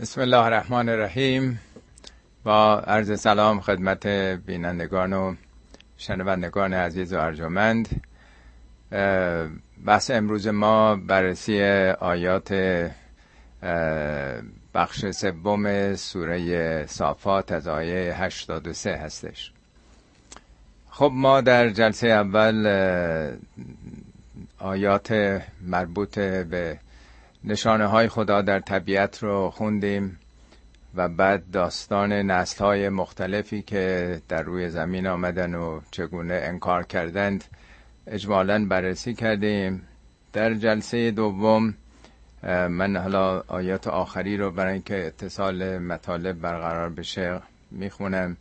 بسم الله الرحمن الرحیم. با عرض سلام خدمت بینندگان و شنوندگان عزیز و ارجمند. بحث امروز ما بررسی آیات بخش سوم سوره صافات از آیه 83 هستش. خب ما در جلسه اول آیات مربوط به نشانه های خدا در طبیعت رو خوندیم و بعد داستان نسل های مختلفی که در روی زمین آمدن و چگونه انکار کردند اجمالا بررسی کردیم. در جلسه دوم من حالا آیات آخری رو برای اینکه اتصال مطالب برقرار بشه می‌خونم.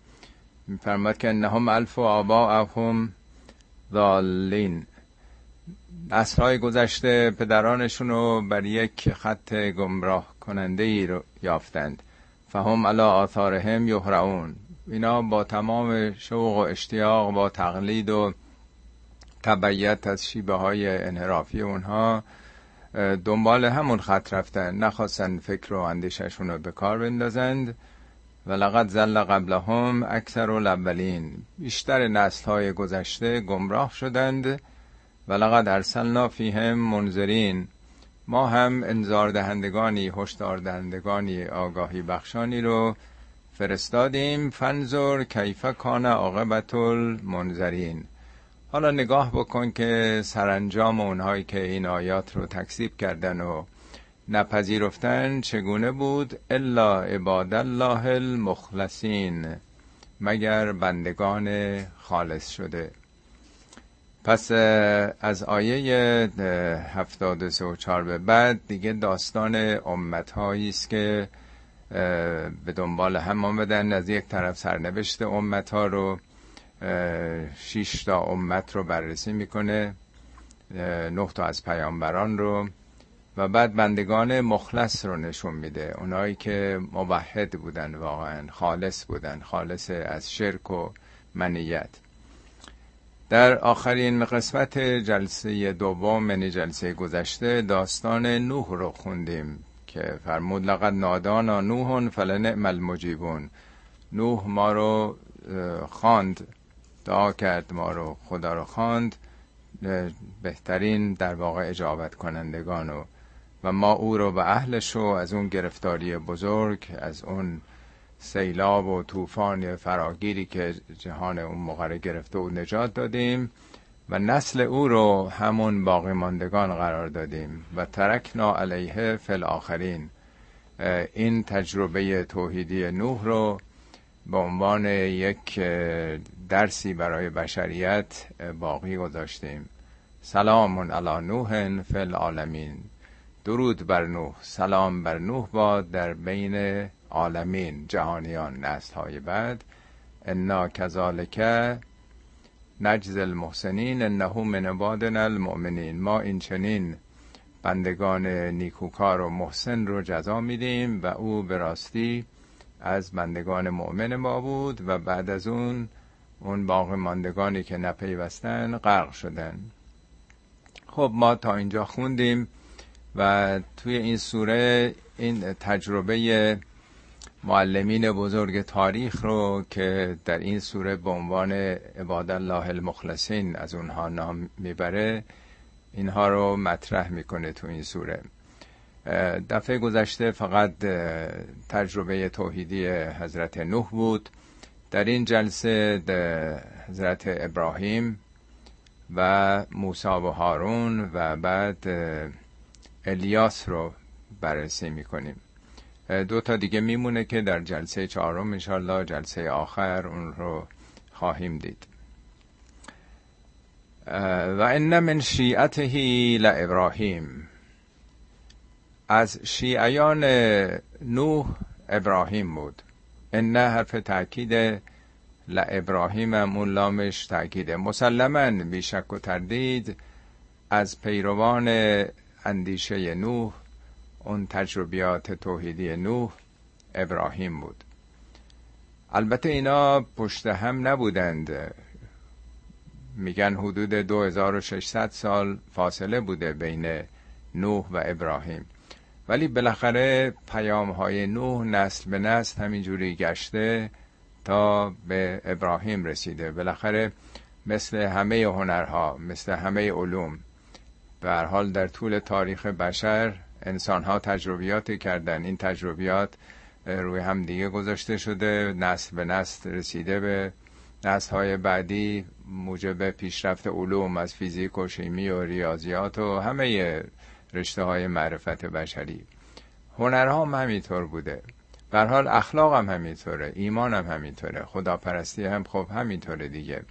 میفرماد که نهم الف و آبا ضالین. های گذشته پدرانشون رو بر یک خط گمراه کننده ای رو یافتند. فهم علا آثارهم یهرعون. اینا با تمام شوق و اشتیاق با تقلید و تبعیت از شیبه های انحرافی اونها دنبال همون خط رفتن. نخواستن فکر و اندیششون رو به کار بندازند. و لقد زل قبلهم اکثر الاولین. بیشتر نسل های گذشته گمراه شدند. و لقد ارسلنا فیهم منذرین. ما هم انذار دهندگانی هشدار دهندگانی آگاهی بخشانی رو فرستادیم. فنزور کیف کان عاقبت المنذرین. حالا نگاه بکن که سرانجام اونهایی که این آیات رو تکذیب کردن و نپذیرفتن چگونه بود؟ الا عباد الله المخلصین مگر بندگان خالص شده. پس از آیه هفتاد و چار به بعد دیگه داستان امت است که به دنبال هم آمدن از یک طرف سرنوشت امت ها رو شیش تا امت رو بررسی می‌کنه نه تا از پیامبران رو و بعد بندگان مخلص رو نشون میده. اونایی که موحد بودن واقعا خالص بودن خالص از شرک و منیت. در آخرین قسمت جلسه دوم یعنی جلسه گذشته داستان نوح رو خوندیم که فرمود لقد نادانا نوح فلنعم المجیبون. نوح ما رو خواند دعا کرد ما رو خدا رو خواند بهترین در واقع اجابت کنندگان و و ما او رو به اهلش رو از اون گرفتاری بزرگ از اون سیلاب و طوفان فراگیری که جهان اون موقع گرفته و نجات دادیم و نسل او رو همون باقی ماندگان قرار دادیم و ترکنا علیه فل آخرین این تجربه توحیدی نوح رو به عنوان یک درسی برای بشریت باقی گذاشتیم. سلام علی نوح فل عالمین درود بر نوح. سلام بر نوح باد در بین عالمین جهانیان نسل های بعد. انا کذالک نجز المحسنین انه من عبادنا المؤمنین. ما این چنین بندگان نیکوکار و محسن رو جزا میدیم و او به راستی از بندگان مؤمن ما بود و بعد از اون اون باقی ماندگانی که نپیوستن غرق شدن. خب ما تا اینجا خوندیم و توی این سوره این تجربه معلمین بزرگ تاریخ رو که در این سوره به عنوان عباد الله المخلصین از اونها نام می‌بره اینها رو مطرح می‌کنه تو این سوره. دفعه گذشته فقط تجربه توحیدی حضرت نوح بود. در این جلسه حضرت ابراهیم و موسی و هارون و بعد الیاس رو بررسی می‌کنیم. دو تا دیگه میمونه که در جلسه چهارم انشالله جلسه آخر اون رو خواهیم دید. و ان من شیعته ابراهیم. از شیعیان نوح ابراهیم بود. ان حرف تاکید ابراهیم هم اون لامش تاکیده مسلما بیشک و تردید از پیروان اندیشه نوح اون تجربیات توحیدی نوح ابراهیم بود. البته اینا پشت هم نبودند. میگن حدود 2600 سال فاصله بوده بین نوح و ابراهیم. ولی بالاخره پیام های نوح نسل به نسل همینجوری گشته تا به ابراهیم رسیده. بالاخره مثل همه هنرها مثل همه علوم به هر حال در طول تاریخ بشر انسان ها تجربیاتی کردن. این تجربیات روی هم دیگه گذاشته شده نسل به نسل رسیده به نسل های بعدی موجب پیشرفت علوم از فیزیک و شیمی و ریاضیات و همه رشته های معرفت بشری. هنرها هم همینطور بوده. در حال اخلاق هم همینطوره ایمان هم همینطوره خداپرستی هم خب همینطوره دیگه.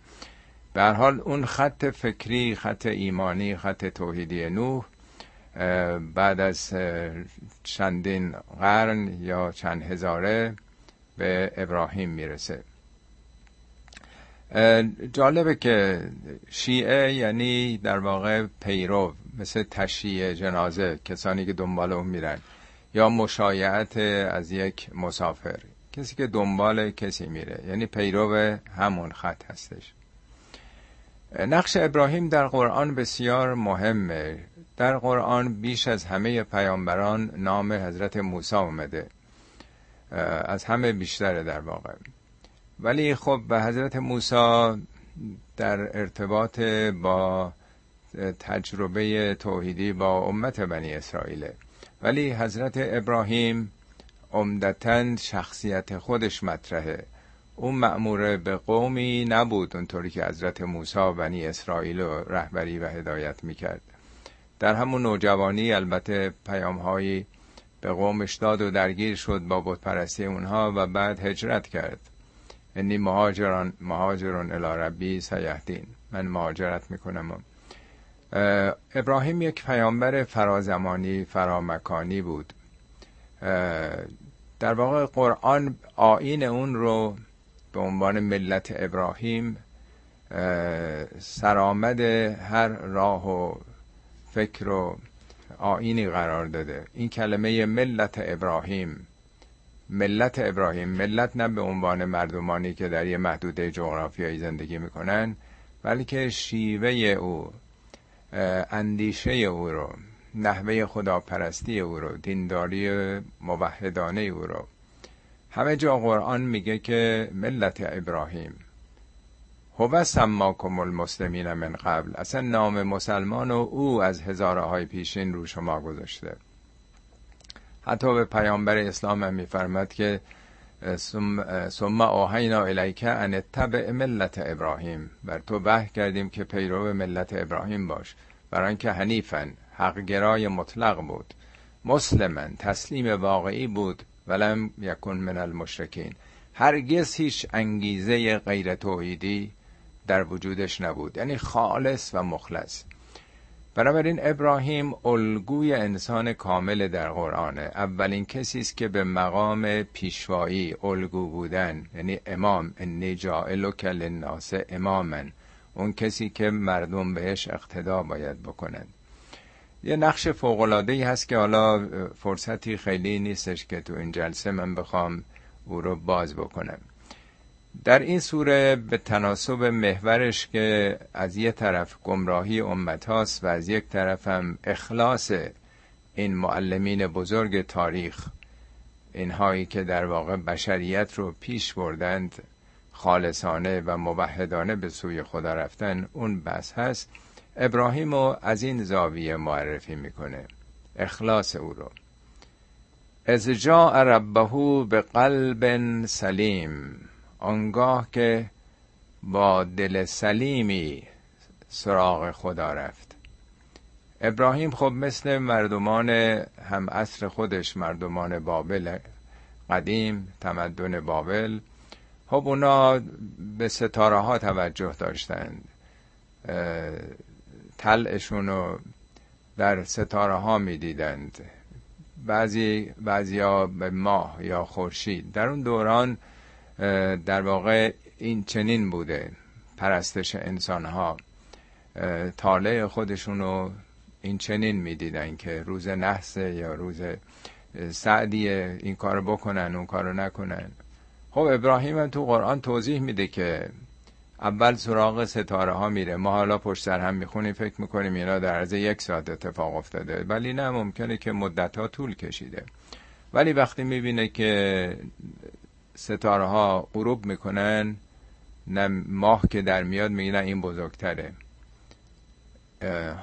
به حال اون خط فکری خط ایمانی خط توحیدی نوح بعد از چندین قرن یا چند هزاره به ابراهیم می‌رسه. جالبه که شیعه یعنی در واقع پیرو مثل تشییع جنازه کسانی که دنبال اون میرن. یا مشایعت از یک مسافر. کسی که دنبال کسی میره. یعنی پیرو همون خط هستش. نقش ابراهیم در قرآن بسیار مهمه. در قرآن بیش از همه پیامبران نام حضرت موسی اومده از همه بیشتره در واقع. ولی خب به حضرت موسی در ارتباط با تجربه توحیدی با امت بنی اسرائیل ولی حضرت ابراهیم عمدتا شخصیت خودش مطرحه. اون مأمور به قومی نبود اونطوری که حضرت موسی بنی اسرائیل رهبری و هدایت می‌کرد. در همون نوجوانی البته پیام هایی به قومش داد و درگیر شد با بتپرستی اونها و بعد هجرت کرد. انی مهاجران مهاجرون الی ربی سیهدین. من مهاجرت می‌کنم ابراهیم یک پیامبر فرازمانی فرامکانی بود. در واقع قرآن آین اون رو به عنوان ملت ابراهیم سرآمد هر راه و فکر و آینی قرار داده. این کلمه ملت ابراهیم. ملت ابراهیم. ملت نه به عنوان مردمانی که در یه محدوده جغرافیایی زندگی می‌کنن بلکه شیوه او اندیشه او رو نحوه خداپرستی او رو دینداری موحدانه او رو. همه جا قرآن میگه که ملت ابراهیم. هو سماکم المسلمین من قبل. اصلا نام مسلمان و او از هزاره های پیشین رو شما گذاشته. حتی به پیامبر اسلام هم میفرمد که ثم آهینا الیک ان تبع ملت ابراهیم. بر تو به کردیم که پیرو ملت ابراهیم باش. برای اینکه حق گرای مطلق بود. مسلمن تسلیم واقعی بود. ولم یکن من المشرکین. هرگز هیچ انگیزه غیر توحیدی در وجودش نبود یعنی خالص و مخلص. بنابراین ابراهیم الگوی انسان کامل در قرآنه اولین کسی است که به مقام پیشوایی الگو بودن یعنی امام انی جائلک للناس امامن اون کسی که مردم بهش اقتدا باید بکنند. یه نقش ای هست که حالا فرصتی خیلی نیستش که تو این جلسه من بخوام او رو باز بکنم. در این سوره به تناسب محورش که از یه طرف گمراهی امت هاست و از یک طرف هم اخلاص این معلمین بزرگ تاریخ اینهایی که در واقع بشریت رو پیش بردند خالصانه و موحدانه به سوی خدا رفتن اون بس هست. ابراهیم رو از این زاویه معرفی می‌کنه. اخلاص او رو. از جا ربهو به قلب سلیم آنگاه که با دل سلیمی سراغ خدا رفت. ابراهیم خب مثل مردمان هم عصر خودش مردمان بابل قدیم تمدن بابل خب اونا به ستاره ها توجه داشتند. تلشون رو در ستاره ها می‌دیدند. بعضی بعضی ها به ماه یا خورشید. در اون دوران در واقع این چنین بوده. پرستش انسان ها تاله خودشون رو این چنین می‌دیدن که روز نحسه یا روز سعدیه این کارو بکنن اون کارو نکنن. خب ابراهیم تو قرآن توضیح میده که اول سراغ ستاره ها میره. ما حالا پشت سر هم می‌خونیم فکر می‌کنیم اینا در عرض یک ساعت اتفاق افتاده. ولی نه ممکنه که مدت ها طول کشیده. ولی وقتی می‌بینه که ستاره ها غروب می‌کنن نه ماه که در میاد میگه این بزرگتره.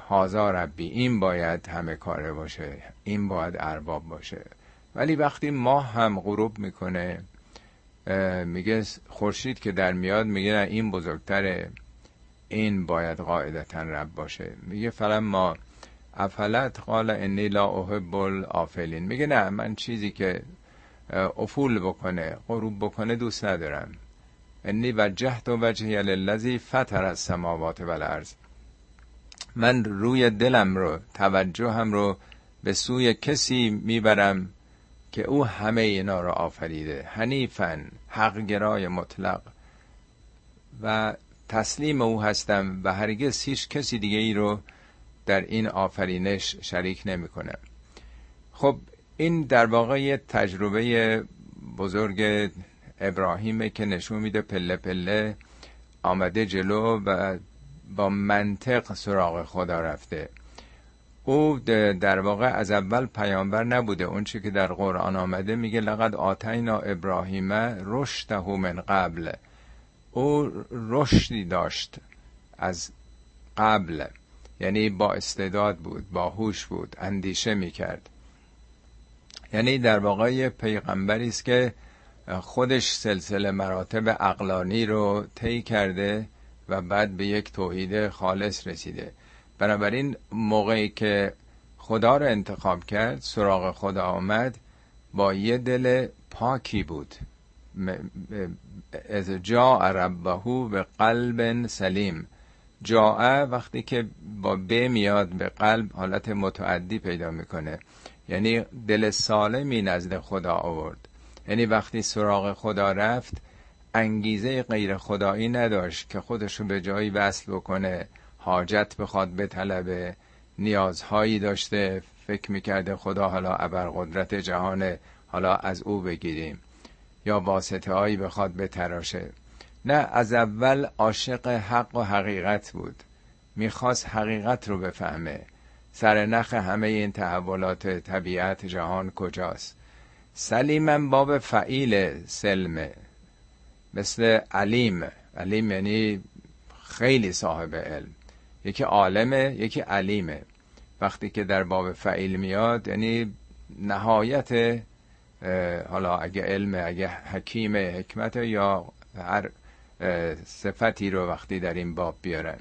هازا ربی این باید همه کاره باشه این باید ارباب باشه. ولی وقتی ماه هم غروب می‌کنه میگه خورشید که در میاد میگه نه این بزرگتره این باید قاعدتا رب باشه. میگه فلم ما افلت قال انی لا احب الافلین میگه نه من چیزی که افول بکنه. غروب بکنه دوست ندارم. انی وجهت و وجهی للذی فطر السماوات والارض. من روی دلم رو توجه هم رو به سوی کسی می‌برم که او همه اینا رو آفریده. حنیفن حقگرای مطلق. و تسلیم او هستم و هرگز هیچ کسی دیگه ای رو در این آفرینش شریک نمی‌کنه. خب این در واقع یه تجربه بزرگ ابراهیمه که نشون میده پله پله آمده جلو و با منطق سراغ خدا رفته. او در واقع از اول پیامبر نبوده. اون چی که در قرآن آمده میگه لقد آتینا ابراهیم رشده من قبل. او رشدی داشت از قبل یعنی با استعداد بود با هوش بود اندیشه می‌کرد. یعنی در واقع پیغمبری است که خودش سلسله مراتب اقلانی رو طی کرده و بعد به یک توحید خالص رسیده. بنابراین موقعی که خدا رو انتخاب کرد سراغ خدا آمد با یه دل پاکی بود. از جا ربهو به قلب سلیم. جاء وقتی که با ب میاد به قلب حالت متعدی پیدا می‌کنه. یعنی دل سالمی نزد خدا آورد. یعنی وقتی سراغ خدا رفت انگیزه غیر خدایی نداشت که خودشو به جایی وصل بکنه حاجت بخواد به طلب نیازهایی داشته فکر می‌کرده خدا حالا ابرقدرت جهان حالا از او بگیریم. یا واسطه هایی بخواد به تراشه نه از اول عاشق حق و حقیقت بود. می‌خواست حقیقت رو بفهمه. سر نخ همه این تحولات طبیعت جهان کجاست؟ سلیمم باب فعیل سلمه مثل علیم. علیم یعنی خیلی صاحب علم. یکی عالمه یکی علیمه. وقتی که در باب فعیل میاد یعنی نهایت حالا اگه علم اگه حکیم حکمت یا هر صفتی رو وقتی در این باب بیارن.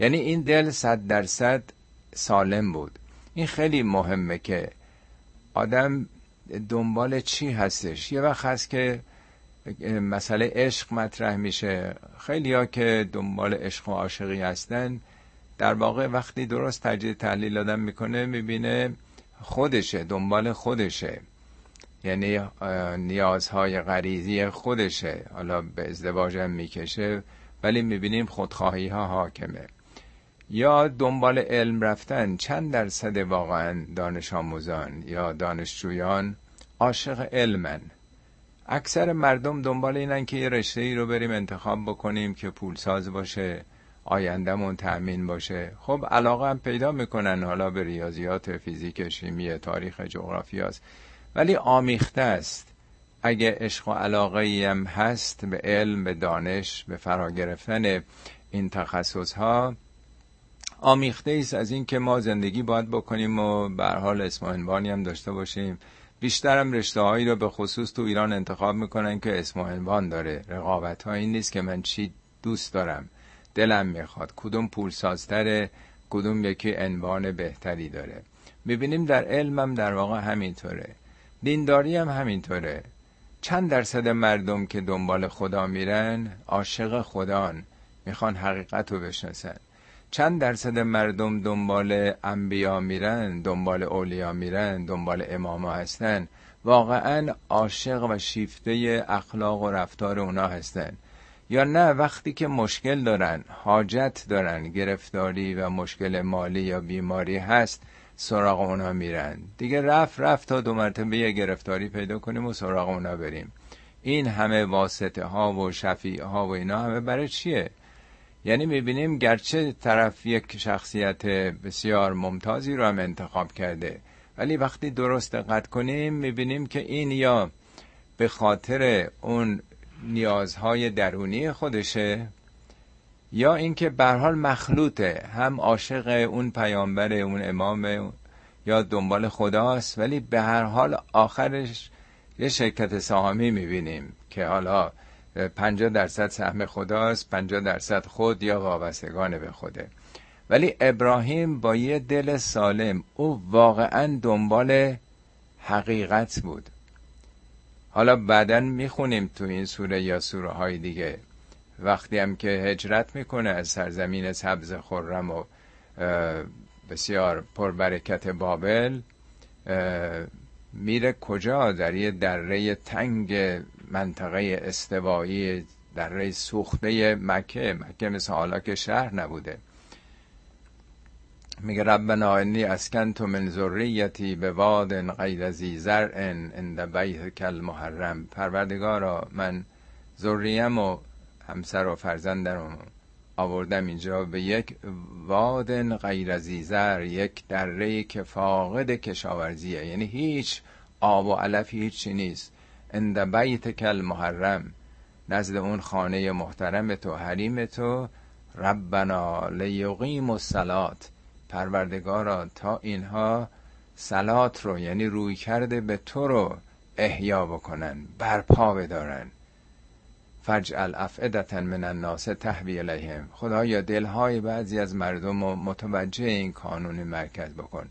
یعنی این دل صد درصد سالم بود. این خیلی مهمه که آدم دنبال چی هستش؟ یه وقت هست که مسئله عشق مطرح میشه. خیلی ها که دنبال عشق و عاشقی هستن در واقع وقتی درست تجدید تحلیل آدم می‌کنه می‌بینه خودشه دنبال خودشه. یعنی نیازهای غریزی خودشه. حالا به ازدواج هم می‌کشه ولی می‌بینیم خودخواهی ها حاکمه. یا دنبال علم رفتن چند درصد واقعا دانش آموزان یا دانشجویان عاشق علمن؟ اکثر مردم دنبال اینن که یه رشته ای رو بریم انتخاب بکنیم که پولساز باشه آیندهمون تأمین باشه. خب علاقه هم پیدا می‌کنن حالا به ریاضیات فیزیک شیمی تاریخ جغرافیاست ولی آمیخته است. اگه عشق و علاقه هم هست به علم به دانش به فرا گرفتن این تخصص ها آمیخته است از اینکه ما زندگی باید بکنیم و به حال اسم عنوانی هم داشته باشیم. بیشترم رشته هایی رو به خصوص تو ایران انتخاب می‌کنن که اسم عنوان داره. رقابت ها این نیست که من چی دوست دارم. دلم می‌خواد. کدوم پول سازتره کدوم یکی عنوان بهتری داره. می‌بینیم در علمم در واقع همینطوره. دینداری هم همینطوره. چند درصد مردم که دنبال خدا میرن عاشق خدان می‌خوان حقیقت رو بشناسن. چند درصد مردم دنبال انبیا میرن دنبال اولیا میرن دنبال اماما هستن. واقعا عاشق و شیفته اخلاق و رفتار اونا هستن. یا نه وقتی که مشکل دارن حاجت دارن گرفتاری و مشکل مالی یا بیماری هست سراغ اونا میرن. دیگه رفت رفت تا دو مرتبه یه گرفتاری پیدا کنیم و سراغ اونا بریم. این همه واسطه ها و شفیع ها و اینا همه برای چیه؟ یعنی می‌بینیم گرچه طرف یک شخصیت بسیار ممتازی رو هم انتخاب کرده ولی وقتی درست دقت کنیم می‌بینیم که این یا به خاطر اون نیازهای درونی خودشه یا اینکه به حال مخلوطه هم عاشق اون پیامبر اون امام یا دنبال خداست ولی به هر حال آخرش یه شرکت سهامی می‌بینیم که حالا 50 درصد سهم خداست 50 درصد خود یا وابستگان به خوده. ولی ابراهیم با یه دل سالم او واقعا دنبال حقیقت بود. حالا بعدا می‌خونیم تو این سوره یا سوره های دیگه. وقتی هم که هجرت می‌کنه از سرزمین سبز خرم و بسیار پربرکت بابل میره کجا؟ در یه دره تنگ منطقه استوایی دره سوخته مکه. مکه مثل حالا که شهر نبوده. میگه ربنا انی اسکنت من ذریتی به واد غیر ذی زرع عند بیتک المحرم. پروردگارا من ذریم و همسر و فرزندم آوردم اینجا به یک واد غیر زیزر یک دره که فاقد کشاورزیه. یعنی هیچ آب و علفی هیچی نیست. اند کل محرم نزد اون خانه محترم تو حریم تو ربنا لیقیم و سلات پروردگارا تا اینها سلات رو یعنی روی کرده به تو رو احیا بکنن برپا بدارن. فجعل افعدتا من الناس تهوی الیهم. خدایا دلهای بعضی از مردم رو متوجه این کانون مرکز بکن.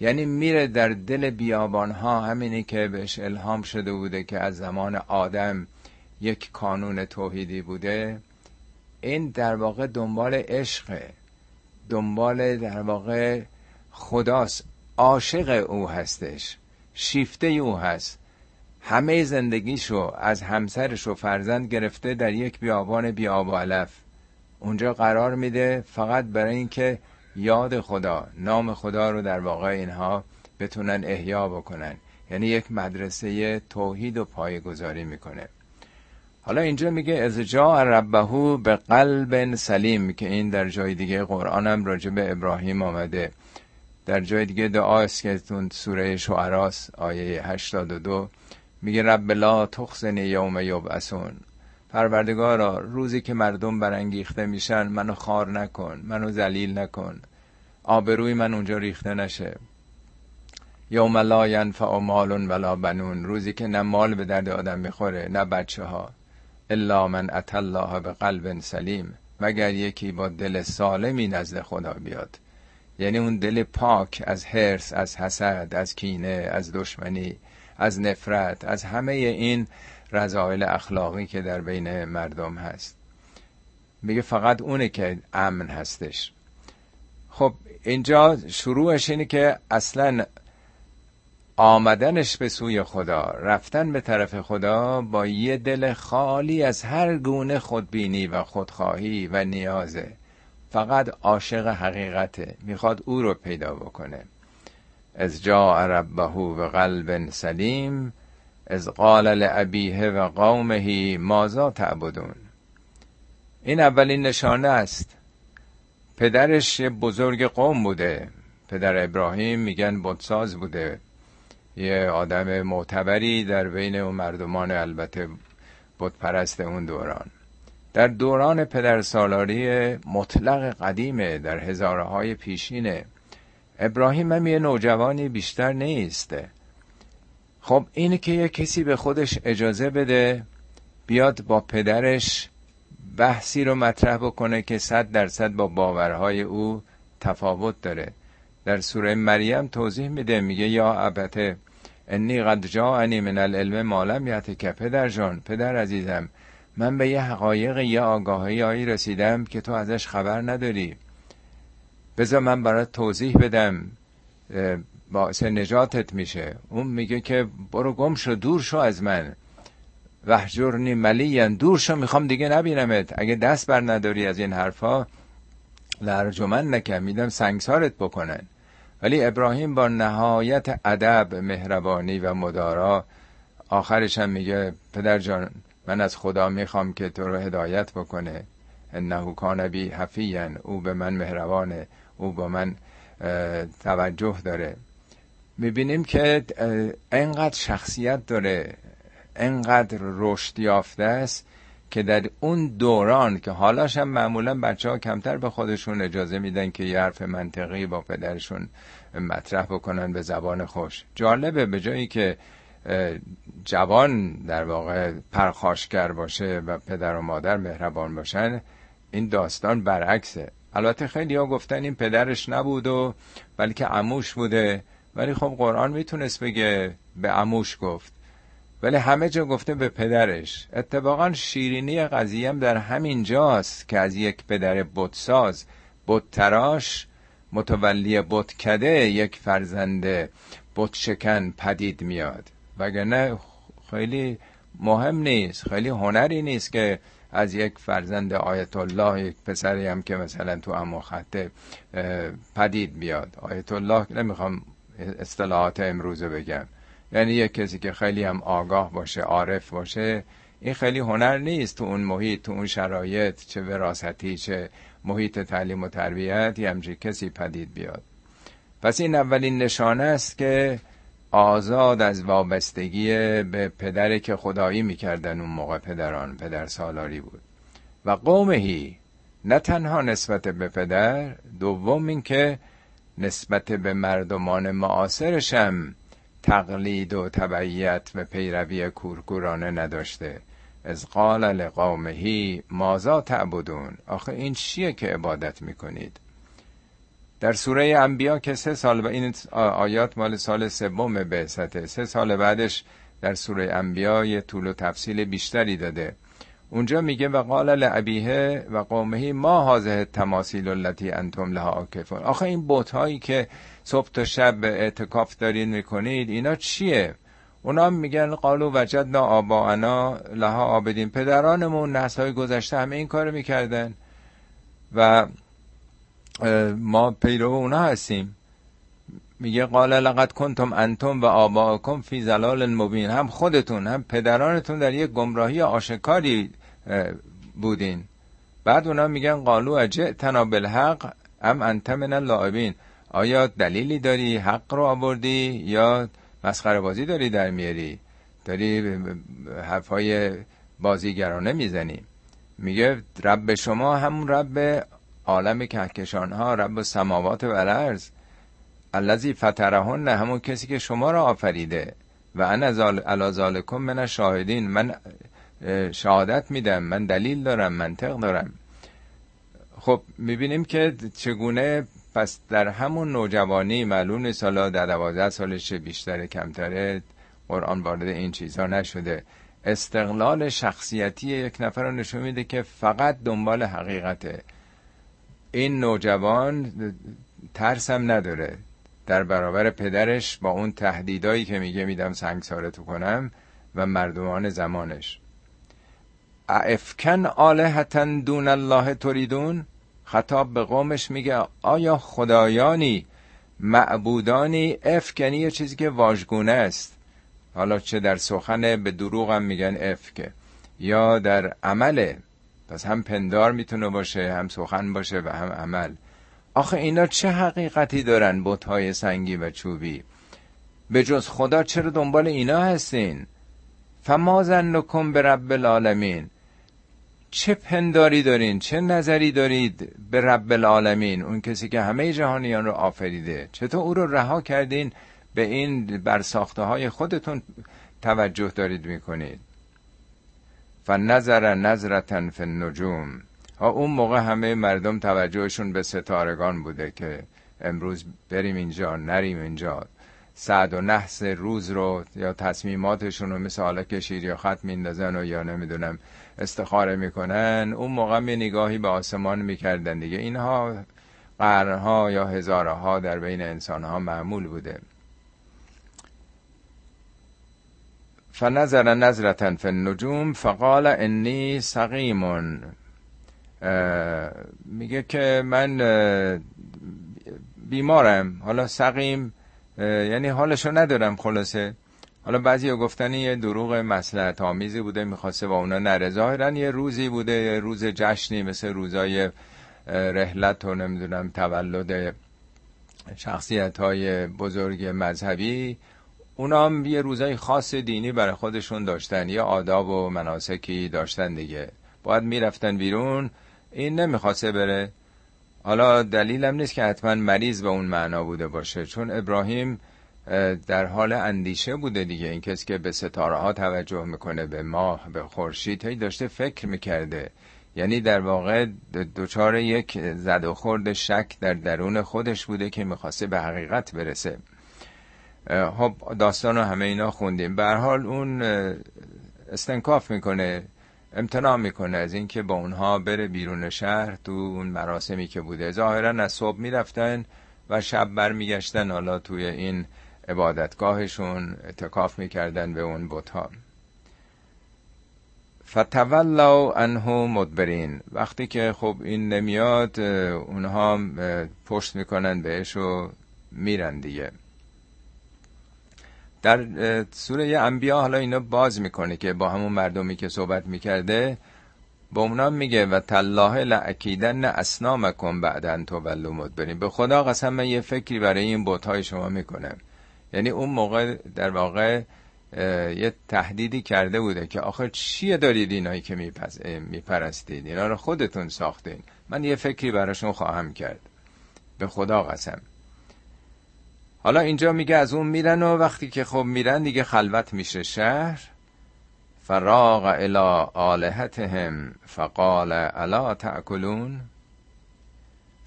یعنی میره در دل بیابان ها همینی که بهش الهام شده بوده که از زمان آدم یک کانون توحیدی بوده. این در واقع دنبال عشق دنبال در واقع خداست. عاشق او هستش شیفته او هست. همه زندگیشو از همسرش و فرزند گرفته در یک بیابان بیاب و علف اونجا قرار میده فقط برای اینکه یاد خدا نام خدا رو در واقع اینها بتونن احیا بکنن. یعنی یک مدرسه توحید و پایگذاری می‌کنه. حالا اینجا میگه از جا ربهو به قلب سلیم که این در جای دیگه قرآن هم راجع به ابراهیم آمده. در جای دیگه دعا است که سوره شعراس آیه 82 میگه رب لا تخزنی یوم یبعثون پروردگارا روزی که مردم برانگیخته میشن منو خار نکن منو ذلیل نکن. آبروی من اونجا ریخته نشه. یوم لا ینفع مال ولا بنون روزی که نه مال به درد آدم می‌خوره نه بچه ها الا من ات الله به قلب سلیم. مگر یکی با دل سالمی نزد خدا بیاد؟ یعنی اون دل پاک از هرس از حسد از کینه از دشمنی از نفرت از همه این رضایل اخلاقی که در بین مردم هست. میگه فقط اونه که امن هستش. خب اینجا شروعش اینه که اصلا آمدنش به سوی خدا رفتن به طرف خدا با یه دل خالی از هر گونه خودبینی و خودخواهی و نیازه. فقط عاشق حقیقته می‌خواد او رو پیدا بکنه. از جا ربه به قلب سلیم از قال لعبیه و قومه مازا تعبدون؟ این اولین نشانه است. پدرش یه بزرگ قوم بوده. پدر ابراهیم میگن بودساز بوده. یه آدم معتبری در بین اون مردمان البته پرست اون دوران. در دوران پدر سالاری مطلق قدیمه در هزاره های پیشینه. ابراهیم هم یه نوجوانی بیشتر نیسته خب اینه که یه کسی به خودش اجازه بده بیاد با پدرش بحثی رو مطرح بکنه که صد درصد با باورهای او تفاوت داره. در سوره مریم توضیح میده میگه یا ابته انی قد جاءنی من العلم مالم که پدر جان پدر عزیزم من به یه حقایق یه آگاهی رسیدم که تو ازش خبر نداری. بذار من برات توضیح بدم. باعث نجاتت میشه. اون میگه که برو گم شو دور شو از من. وحجرنی ملیان دور شو می‌خوام دیگه نبینمت. اگه دست بر نداری از این حرفا لرجمن نکن میدم سنگسارت بکنن. ولی ابراهیم با نهایت ادب مهربانی و مدارا آخرش هم میگه پدر جان من از خدا می‌خوام که تو رو هدایت بکنه. انه کان بی او به من مهربانه او با من توجه داره. می‌بینیم که انقدر شخصیت داره انقدر رشد یافته است که در اون دوران که حالاش هم معمولا بچه ها کمتر به خودشون اجازه میدن که یه حرف منطقی با پدرشون مطرح بکنن به زبان خوش. جالبه به جایی که جوان در واقع پرخاشگر باشه و پدر و مادر مهربان باشن این داستان برعکسه. البته خیلی ها گفتن این پدرش نبود و بلکه عموش بوده. ولی خب قرآن می‌تونست بگه به عموش گفت. ولی همه جا گفته به پدرش. اتفاقا شیرینی قضیه در همین جاست که از یک پدر بتساز بتتراش متولی بتکده یک فرزند بتشکن پدید میاد. وگرنه خیلی مهم نیست خیلی هنری نیست که از یک فرزند آیت الله یک پسری هم که مثلا تو امو خطه پدید بیاد آیت الله نمی‌خوام اصطلاحات امروزه بگم. یعنی یک کسی که خیلی هم آگاه باشه عارف باشه این خیلی هنر نیست تو اون محیط تو اون شرایط چه وراثتی چه محیط تعلیم و تربیت یه همچین کسی پدید بیاد. پس این اولین نشانه است که آزاد از وابستگی به پدری که خدایی می‌کردن اون موقع پدران پدر سالاری بود. و قومهی نه تنها نسبت به پدر دوم اینکه نسبت به مردمان معاصرشم تقلید و تبعیت و پیروی کورکورانه نداشته. از قال لقومهی مازا تعبدون. آخه این چیه که عبادت می‌کنید؟ در سوره انبیا که سه سال و این آیات مال سال سوم بعثته سه سال بعدش در سوره انبیا یه طول و تفصیل بیشتری داده. اونجا میگه و قال لعبیه و قومهی ما حاضه تماثیل التي انتم لها آکفون آخه این بوت هایی که صبح تا شب اعتکاف دارین می‌کنید اینا چیه؟ اونا میگن قالو وجدنا آباءنا لها آبدین پدرانمون نسل های گذشته همه این کار می‌کردن و ما پیرو اونا هستیم. میگه قال لقد کنتم انتم و آباءکم فی زلال مبین. هم خودتون هم پدرانتون در یک گمراهی آشکاری بودین. بعد اونا میگن قالو اجئتنا بالحق ام انت من اللاعبین آیا دلیلی داری؟ حق رو آوردی یا مسخره بازی داری در میاری؟ داری حرفای بازیگرانه می‌زنی میگه رب شما همون رب عالم کهکشان ها رب سماوات و الارض. الذی فطرهن همون کسی که شما را آفریده و انا علی ذالکم من شاهدین من شهادت میدم من دلیل دارم منطق دارم. خب می‌بینیم که چگونه پس در همون نوجوانی معلوم نیست حالا در دوازده سالش بیشتر کمتره قرآن وارد این چیزها نشده. استقلال شخصیتی یک نفر رو نشون میده که فقط دنبال حقیقته. این نوجوان ترسم نداره. در برابر پدرش با اون تهدیدایی که میگه میدم سنگسارتو کنم و مردمان زمانش. افکن آلهتن دون الله تریدون؟ خطاب به قومش میگه آیا خدایانی معبودانی افکنی یه چیزی که واژگونه است؟ حالا چه در سخن به دروغ هم میگن افکه. یا در عمله. پس هم پندار می‌تونه باشه هم سخن باشه و هم عمل. آخه اینا چه حقیقتی دارن بتهای سنگی و چوبی؟ به جز خدا چرا دنبال اینا هستین؟ فما زنکم به رب العالمین. چه پنداری دارین؟ چه نظری دارید به رب العالمین؟ اون کسی که همه جهانیان رو آفریده. چطور او رو رها کردین؟ به این برساخته های خودتون توجه دارید می‌کنید. فنظر نظرتن فی ها اون موقع همه مردم توجهشون به ستارگان بوده که امروز بریم اینجا نریم اینجا. سعد و نحس روز رو یا تصمیماتشون رو مثل حالا کشیر یا خط میندازن و یا نمی‌دونم استخاره می‌کنن اون موقع می نگاهی به آسمان می‌کردن دیگه. اینها قرنها یا هزارها در بین انسانها معمول بوده. فنظر نظرتا فی النجوم فقال انی سقیمون میگه که من بیمارم حالا سقیم یعنی حالشو ندارم خلاصه. حالا بعضی گفتن یه دروغ مسلحت آمیزی بوده می‌خواسته با اونا نره یه روزی بوده یه روز جشنی مثل روزای رحلت و نمی‌دونم تولد شخصیت های بزرگ مذهبی. اونا هم یه روزای خاص دینی برای خودشون داشتن یه آداب و مناسکی داشتن دیگه. باید می‌رفتن بیرون. این نمی‌خواسته بره. حالا دلیلم نیست که حتما مریض به اون معنا بوده باشه چون ابراهیم در حال اندیشه بوده دیگه. این کسی که به ستاره ها توجه می‌کنه به ماه به خورشید هی داشته فکر می‌کرده. یعنی در واقع دچار یک زد و خورد شک در درون خودش بوده که می‌خواسته به حقیقت برسه. خب داستان و همه اینا خوندیم. به حال اون استنکاف می‌کنه. امتناع می‌کنه از اینکه با اونها بره بیرون شهر تو اون مراسمی که بوده. ظاهرا از صبح می‌رفتن و شب برمیگشتن حالا توی این عبادتگاهشون اتکاف می‌کردن به اون بتها. فتولوا انه مدبرین. وقتی که خب این نمیاد اونها پشت می‌کنن بهش و میرن دیگه. در سوره انبیا حالا اینا باز می‌کنه که با همون مردمی که صحبت می‌کرده با اونا میگه و تالله لعکیدن اسنامکم بعدن تولوا مدبرین. به خدا قسم من یه فکری برای این بوتهای شما می‌کنم. یعنی اون موقع در واقع یه تهدیدی کرده بوده که آخر چیه دارید اینایی که میپرستید؟ اینا رو خودتون ساختین. من یه فکری براشون خواهم کرد. به خدا قسم. حالا اینجا میگه از اون میرن و وقتی که خب میرن دیگه خلوت میشه شهر. فراغ الى آلهتهم فقال الا تأکلون.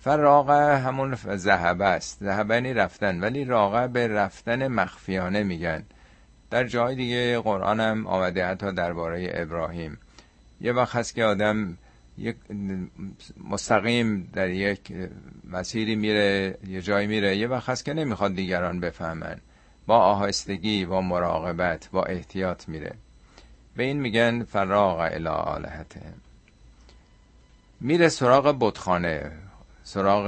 فراغه همون ذهب است. ذهبنی یعنی رفتن ولی راغه به رفتن مخفیانه میگن. در جای دیگه قرآن هم آمده حتی درباره ابراهیم. یه وقت هست که آدم یک مستقیم در یک مسیری میره یه جایی میره یه وقت هست که نمی‌خواد دیگران بفهمن. با آهستگی با مراقبت با احتیاط میره. به این میگن فراغ الی آلهته. میره سراغ بتخانه سراغ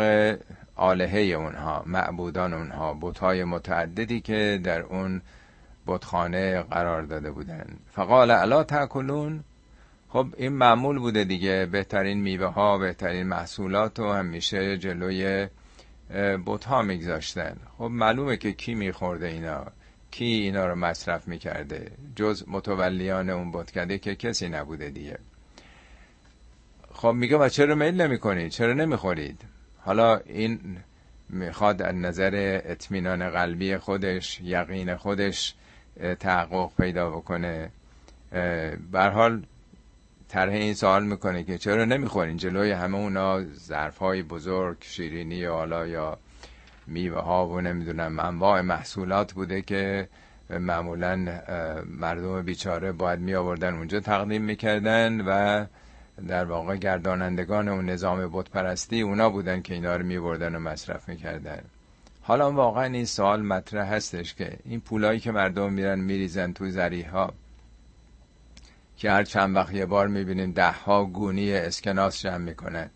آلهه اونها معبودان اونها بتهای متعددی که در اون بتخانه قرار داده بودن. فقال الا تاکلون خب این معمول بوده دیگه. بهترین میوه ها بهترین محصولات رو همیشه جلوی بت ها میگذاشتن. خب معلومه که کی میخورده اینا؟ کی اینا رو مصرف می‌کرده؟ جز متولیان اون بتکده که کسی نبوده دیگه. خب میگه و چرا میل نمی چرا نمی‌خورید؟ حالا این می‌خواد از نظر اطمینان قلبی خودش یقین خودش تحقق پیدا بکنه. بر حال طرح این سوال می‌کنه که چرا نمی‌خورین جلوی همه اونا ظرف های بزرگ شیرینی حالا یا میوه ها و نمی‌دونم انواع محصولات بوده که معمولا مردم بیچاره باید می آوردن اونجا تقدیم می‌کردن و در واقع گردانندگان اون نظام بتپرستی اونا بودن که اینا رو میبردن و مصرف می‌کردن. حالا واقعا این سوال مطرح هستش که این پولایی که مردم میرن میریزن تو زریح ها که هر چند وقت یه بار می‌بینین ده ها گونی اسکناس جمع می‌کنن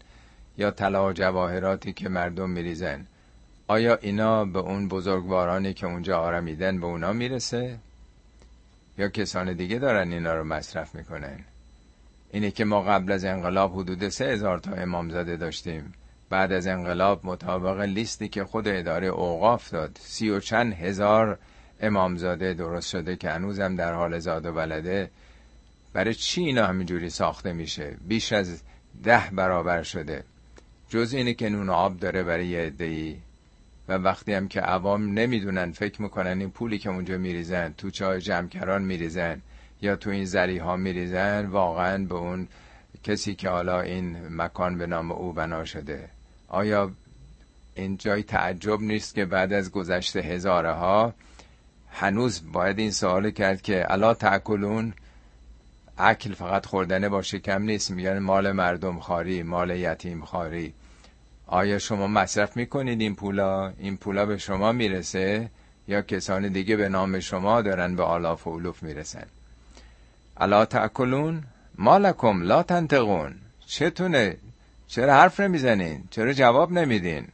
یا طلا و جواهراتی که مردم میریزن. آیا اینا به اون بزرگوارانی که اونجا آرمیدن به اونا می‌رسه؟ یا کسان دیگه دارن اینا رو مصرف می‌کنن؟ اینه که ما قبل از انقلاب حدود سه هزار تا امامزاده داشتیم. بعد از انقلاب مطابق لیستی که خود اداره اوقاف داد سی و چند هزار امامزاده درست شده که هنوزم در حال زاد و بلده. برای چی اینا همینجوری ساخته میشه؟ بیش از ده برابر شده. جز اینه که نون آب داره برای یه عده‌ای. و وقتی هم که عوام نمی‌دونن فکر می‌کنن این پولی که اونجا میریزن تو چای جمکران میریزن یا تو این زری ها میریزن واقعا به اون کسی که حالا این مکان به نام او بنا شده. آیا این جای تعجب نیست که بعد از گذشته هزاره ها هنوز باید این سوال کرد که الا تاکلون اکل فقط خوردنه باشه کم نیست. میگن مال مردم خاری مال یتیم خاری. آیا شما مصرف می‌کنید این پولا؟ این پولا به شما می‌رسه؟ یا کسان دیگه به نام شما دارن به آلاف و علوف می‌رسن؟ الا تاکلون مالکم لا تنتقون چتونه؟ چرا حرف نمی‌زنین؟ چرا جواب نمیدین؟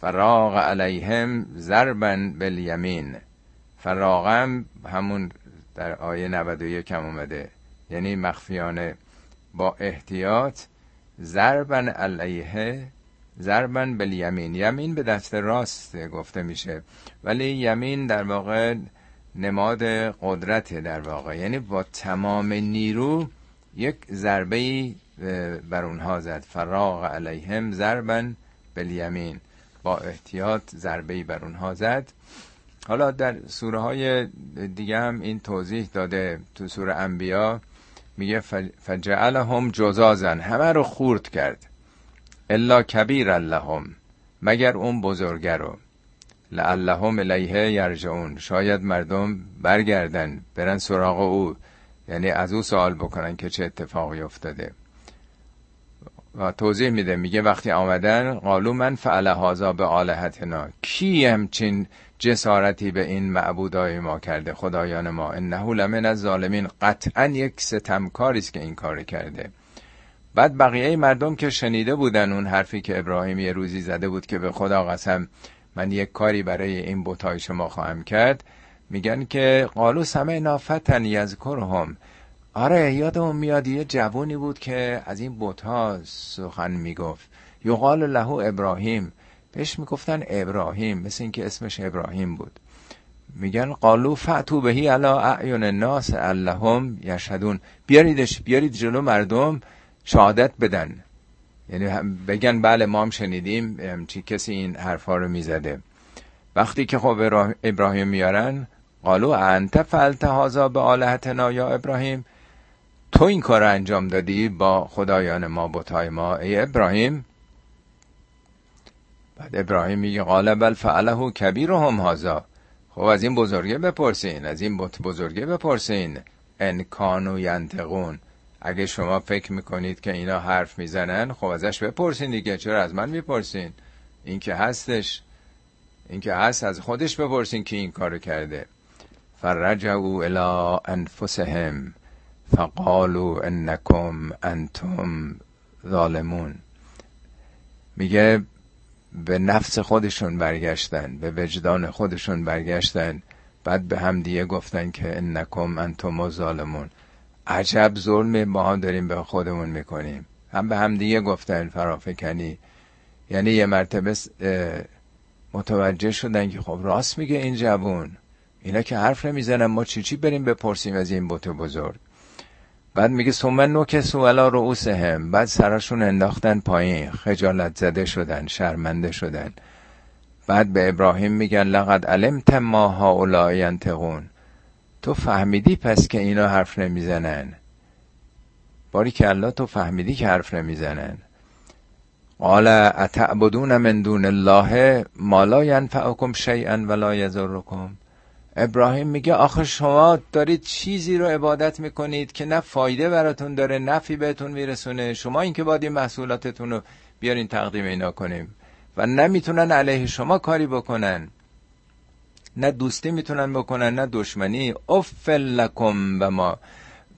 فراغ علیهم ضربا بالیمین. فراغم همون در آیه 91 هم اومده. یعنی مخفیانه با احتیاط ضربن علیه ضربن بالیمین یمین. به دست راست گفته میشه. ولی یمین در واقع نماد قدرت در واقع. یعنی با تمام نیرو یک ضربه بر اونها زد. فراغ علیهم ضربن بالیمین با احتیاط ضربه بر اونها زد. حالا در سوره های دیگه هم این توضیح داده تو سوره انبیا میگه فجعلهم جزازن همه رو خورد کرد. الا کبیر لهم مگر اون بزرگه رو. لعلهم الیه یرجعون شاید مردم برگردن برن سراغ او. یعنی از او سوال بکنن که چه اتفاقی افتاده. و توضیح میده میگه وقتی آمدن قالو من فعل هازا به آلهتنا کی همچین جسارتی به این معبودای ما کرده. خدایان ما انه لمن از ظالمین قطعا یک ستمکاری است که این کار کرده. بعد بقیه مردم که شنیده بودن اون حرفی که ابراهیم یه روزی زده بود که به خدا قسم من یک کاری برای این بوتای شما خواهم کرد میگن که قالو سمعنا فتن یذکرهم. آره یادمون میاد یه جوونی بود که از این بوتا سخن می‌گفت. یقال له ابراهیم. بهش می‌گفتن ابراهیم مثل اینکه اسمش ابراهیم بود. میگن قالو فعتو بهی علا اعین الناس اللهم یشهدون. بیاریدش بیارید جلو مردم شهادت بدن. یعنی بگن بله ما هم شنیدیم چی کسی این حرفا رو می‌زده. وقتی که خب ابراهیم میارن قالو انت فلت هازا به آلهتنا یا ابراهیم؟ تو این کار انجام دادی با خدایان ما بتای ما. ای ابراهیم بعد ابراهیم میگه قال بل فعله کبیرهم هازا خب از این بزرگه بپرسین از این بت بزرگه بپرسین. ان کانو ینتقون اگه شما فکر می‌کنید که اینا حرف می‌زنن خب ازش بپرسین دیگه. چرا از من می‌پرسین؟ این که هستش. این که هست از خودش بپرسین که این کارو کرده. فرجعوا الى انفسهم فقالوا انکم انتم ظالمون. میگه به نفس خودشون برگشتن به وجدان خودشون برگشتن. بعد به هم دیگه گفتن که انکم انتم ظالمون. عجب ظلم ما داریم به خودمون می‌کنیم. هم به هم دیگه گفتن فرافکنی. یعنی یه مرتبه متوجه شدن که خب راست میگه این جوون. اینا که حرف نمی‌زنن ما چی چی بریم بپرسیم از این بوت بزرگ؟ بعد میگه سومن نوک سوالا هم. بعد سراشون انداختن پایین. خجالت زده شدن شرمنده شدن. بعد به ابراهیم میگن لقد علمت ما ها ینتقون تو فهمیدی پس که اینا حرف نمی‌زنن. باری که الله تو فهمیدی که حرف نمی‌زنن. قال اتعبدون من دون الله ما لا ینفعکم شیئا ولا یضرکم. ابراهیم میگه آخه شما دارید چیزی رو عبادت می‌کنید که نه فایده براتون داره نفی بهتون میرسونه. شما این که باید این محصولاتتون رو بیارین تقدیم اینا کنیم. و نمی‌تونن علیه شما کاری بکنن. نه دوستی می‌تونن بکنن نه دشمنی. اف لکم و ما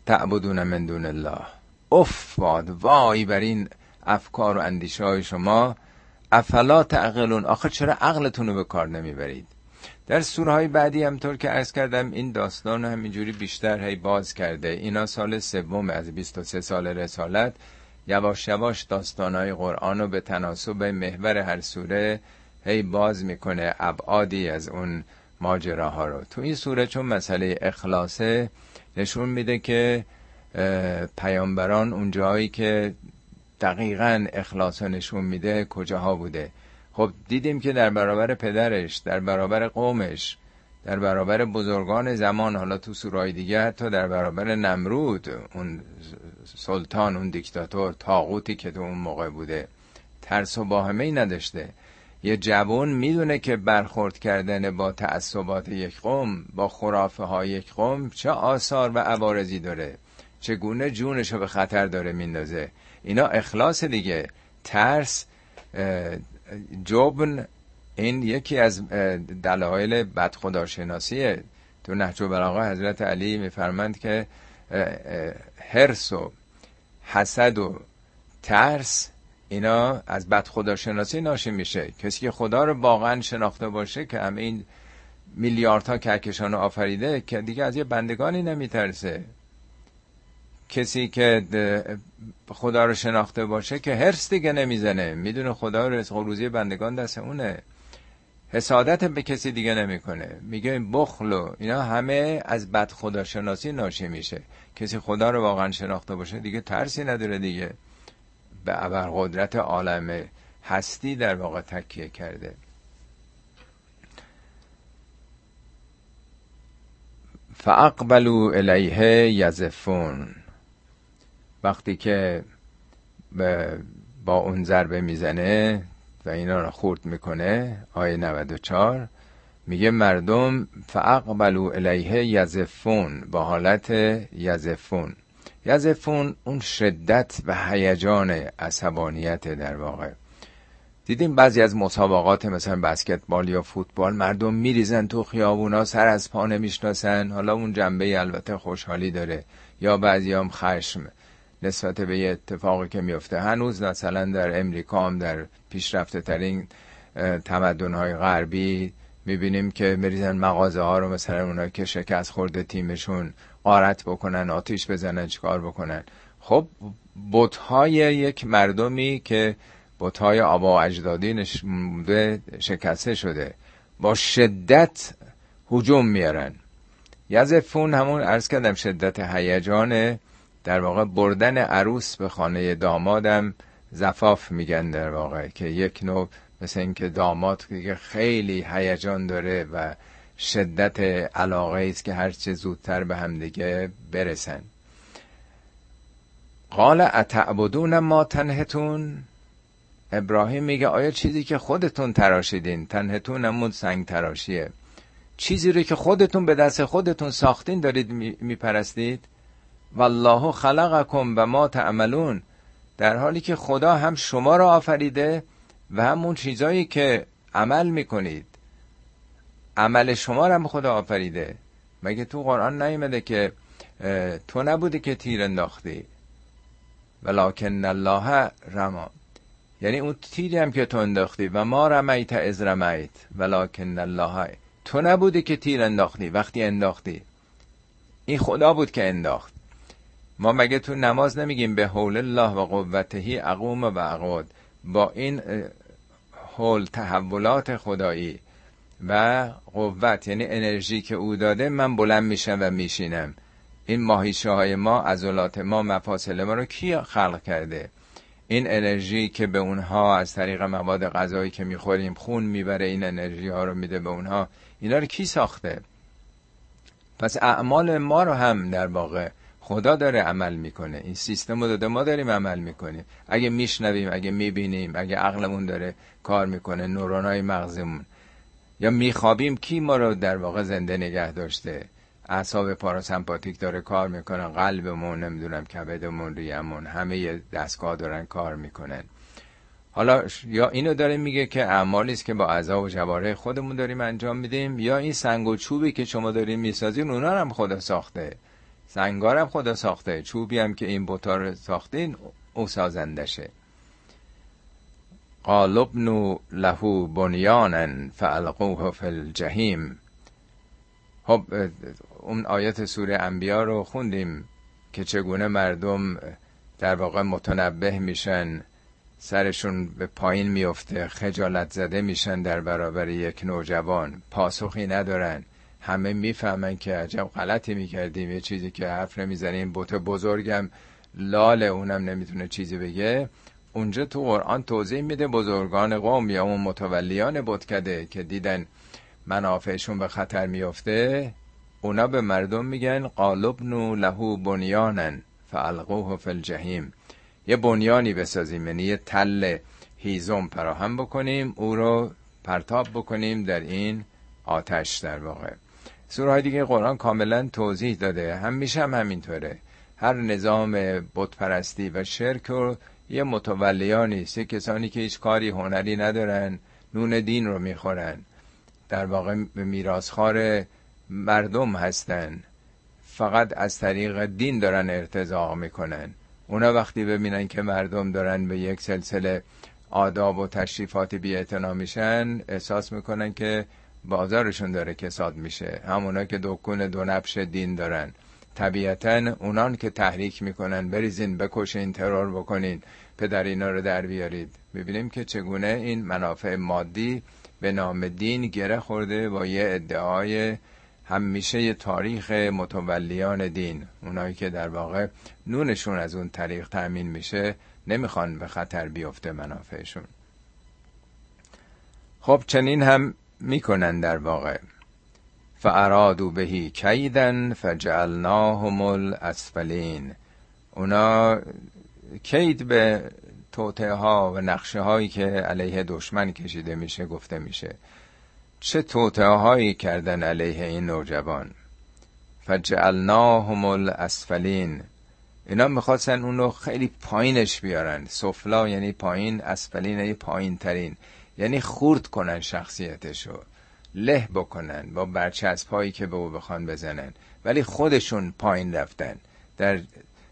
تعبدون من دون الله. اف وای بر این افکار و اندیشه های شما. افلا تعقلون؟ آخه چرا عقلتون رو به کار نمی‌برید؟ در سوره های بعدی همطور که عرض کردم این داستان همینجوری بیشتر هی باز کرده. اینا سال سوم از 23 سال رسالت. یواش یواش داستان های قرآن رو به تناسب محور هر سوره هی باز می‌کنه ابعادی از اون ماجراها رو. تو این سوره چون مسئله اخلاصه نشون میده که پیامبران اون جایی که دقیقا اخلاص نشون میده کجاها بوده؟ خب دیدیم که در برابر پدرش در برابر قومش در برابر بزرگان زمان حالا تو سورای دیگه حتی در برابر نمرود اون سلطان اون دیکتاتور تاغوتی که تو اون موقع بوده ترس و باهمه ای نداشته. یه جوان می‌دونه که برخورد کردن با تعصبات یک قوم با خرافه های یک قوم چه آثار و عوارضی داره. چگونه جونش رو به خطر داره میندازه. اینا اخلاص دیگه. ترس جبن این یکی از دلایل بدخداشناسیه تو نهج البلاغه حضرت علی میفرمند که حرس و حسد و ترس اینا از بد خدا شناسی ناشی میشه. کسی که خدا رو واقعا شناخته باشه که همه این میلیاردها کهکشان آفریده که دیگه از یه بندگانی نمیترسه. کسی که خدا رو شناخته باشه که هرس دیگه نمی‌زنه. می‌دونه خدا رزق و روزی بندگان دست اونه. حسادت به کسی دیگه نمی‌کنه. میگه این بخل و اینا همه از بد خداشناسی ناشی میشه. کسی خدا رو واقعا شناخته باشه دیگه ترسی نداره دیگه. به قدرت عالم هستی در واقع تکیه کرده. فاقبلوا الیه یزفون. وقتی که با اون ضربه می‌زنه و اینا رو خورد می‌کنه آیه 94 میگه مردم فاقبلوا الیه یزفون با حالت یزفون. یزفون اون شدت و هیجان عصبانیت در واقع. دیدیم بعضی از مسابقات مثلا بسکتبال یا فوتبال مردم میریزن تو خیابونا سر از پا نمی‌شناسن. حالا اون جنبه البته خوشحالی داره. یا بعضی هم خشم. نسبت به یه اتفاقی که میفته هنوز مثلا در امریکا هم در پیشرفته ترین تمدن های غربی می‌بینیم که میریزن مغازه ها رو مثلا اونا که شکست خورده تیمشون قارت بکنن آتیش بزنن چیکار بکنن. خب بوت یک مردمی که بوتهای آبا اجدادی نشموده شکسته شده با شدت هجوم میارن. یزفون همون ارز کردم شدت هیجان در واقع بردن عروس به خانه دامادم زفاف میگن در واقع که یک نوع مثل اینکه داماد دیگه خیلی هیجان داره و شدت علاقه است که هرچه زودتر به هم دیگه برسن. قال اتعبدون ما تنهتون؟ ابراهیم میگه آیا چیزی که خودتون تراشیدین؟ تنهتون همون سنگ تراشیه. چیزی رو که خودتون به دست خودتون ساختین دارید میپرستید؟ والله خلقکم و ما تعملون. در حالی که خدا هم شما را آفریده و همون چیزایی که عمل می‌کنید. عمل شما را هم خدا آفریده. مگه تو قرآن نیمده که تو نبودی که تیر انداختی؟ ولکن الله رما. یعنی اون تیری هم که تو انداختی. و ما رمیت از رمیت. ولکن الله. تو نبودی که تیر انداختی وقتی انداختی. این خدا بود که انداخت. ما مگه تو نماز نمیگیم به حول الله و قوتهی اقوم و اقواد با این حول تحولات خدایی و قوت یعنی انرژی که او داده من بلند میشم و میشینم. این ماهیشه های ما عضلات ما مفاصل ما رو کی خلق کرده؟ این انرژی که به اونها از طریق مواد غذایی که می‌خوریم خون می‌بره این انرژی ها رو میده به اونها. اینا رو کی ساخته؟ پس اعمال ما رو هم در واقع خدا داره عمل می‌کنه. این سیستم رو داده ما داریم عمل می‌کنیم. اگه میشنویم اگه می‌بینیم اگه عقلمون داره کار می‌کنه نورانای مغزمون. یا میخوابیم کی ما رو در واقع زنده نگه داشته؟ اعصاب پاراسمپاتیک داره کار می‌کنن قلبمون نمی‌دونم کبدمون ریمون همه دستگاه دارن کار می‌کنن. حالا یا اینو داره میگه که اعمالی است که با اعضا و جواره خودمون داریم انجام میدیم یا این سنگ و چوبی که شما داریم می‌سازین اونا هم خدا ساخته. سنگارم خدا ساخته. چوبی هم که این بوتا رو ساختین او سازندشه قالبنو لهو بنیانن فالقوه فی الجحیم. خب اون آیت سوره انبیا رو خوندیم که چگونه مردم در واقع متنبه میشن سرشون به پایین میفته خجالت زده میشن در برابر یک نوجوان. پاسخی ندارن. همه می‌فهمن که عجب غلطی می‌کردیم. یه چیزی که حرف نمی‌زنیم. بوت بزرگم. لاله اونم نمی‌تونه چیزی بگه. اونجا تو قرآن توضیح میده بزرگان قوم یا اون متولیان بتکده که دیدن منافعشون به خطر میفته اونا به مردم میگن قالبنو لهو بنیانن فالقوه فی الجحیم. یه بنیانی بسازیم یعنی یه تل هیزم فراهم بکنیم او رو پرتاب بکنیم در این آتش در واقع. سوره های دیگه قرآن کاملا توضیح داده. همیشه هم همینطوره. هر نظام بتپرستی و شرک رو یه متولیانی سه کسانی که هیچ کاری هنری ندارن نون دین رو می‌خورن. در واقع میراسخار مردم هستن. فقط از طریق دین دارن ارتزاق می‌کنن. اونا وقتی ببینن که مردم دارن به یک سلسله آداب و تشریفات بی میشن احساس می‌کنن که بازارشون داره کساد میشه. همونا که دکون دو نبش دین دارن. طبیعتا اونان که تحریک می‌کنن بریزین بکشین ترور بکنین پدر اینا رو در بیارید. می‌بینیم که چگونه این منافع مادی به نام دین گره خورده با یه ادعای همیشه تاریخ متولیان دین. اونایی که در واقع نونشون از اون طریق تأمین میشه نمی‌خوان به خطر بیفته منافعشون. خب چنین هم می‌کنن در واقع. فارادو بهی کیدن فجعلناهم الاسفلین اونا کید به توته ها و نقشه هایی که علیه دشمن کشیده میشه گفته میشه. چه توته هایی کردن علیه این نوجوان؟ فجعلناهم الاسفلین اینا می‌خواستن اون رو خیلی پایینش بیارن. سفلا یعنی پایین اسفلین یعنی پایین ترین یعنی خورد کنن شخصیتشو له بکنن با برچسب هایی که به او بخوان بزنن. ولی خودشون پایین رفتن. در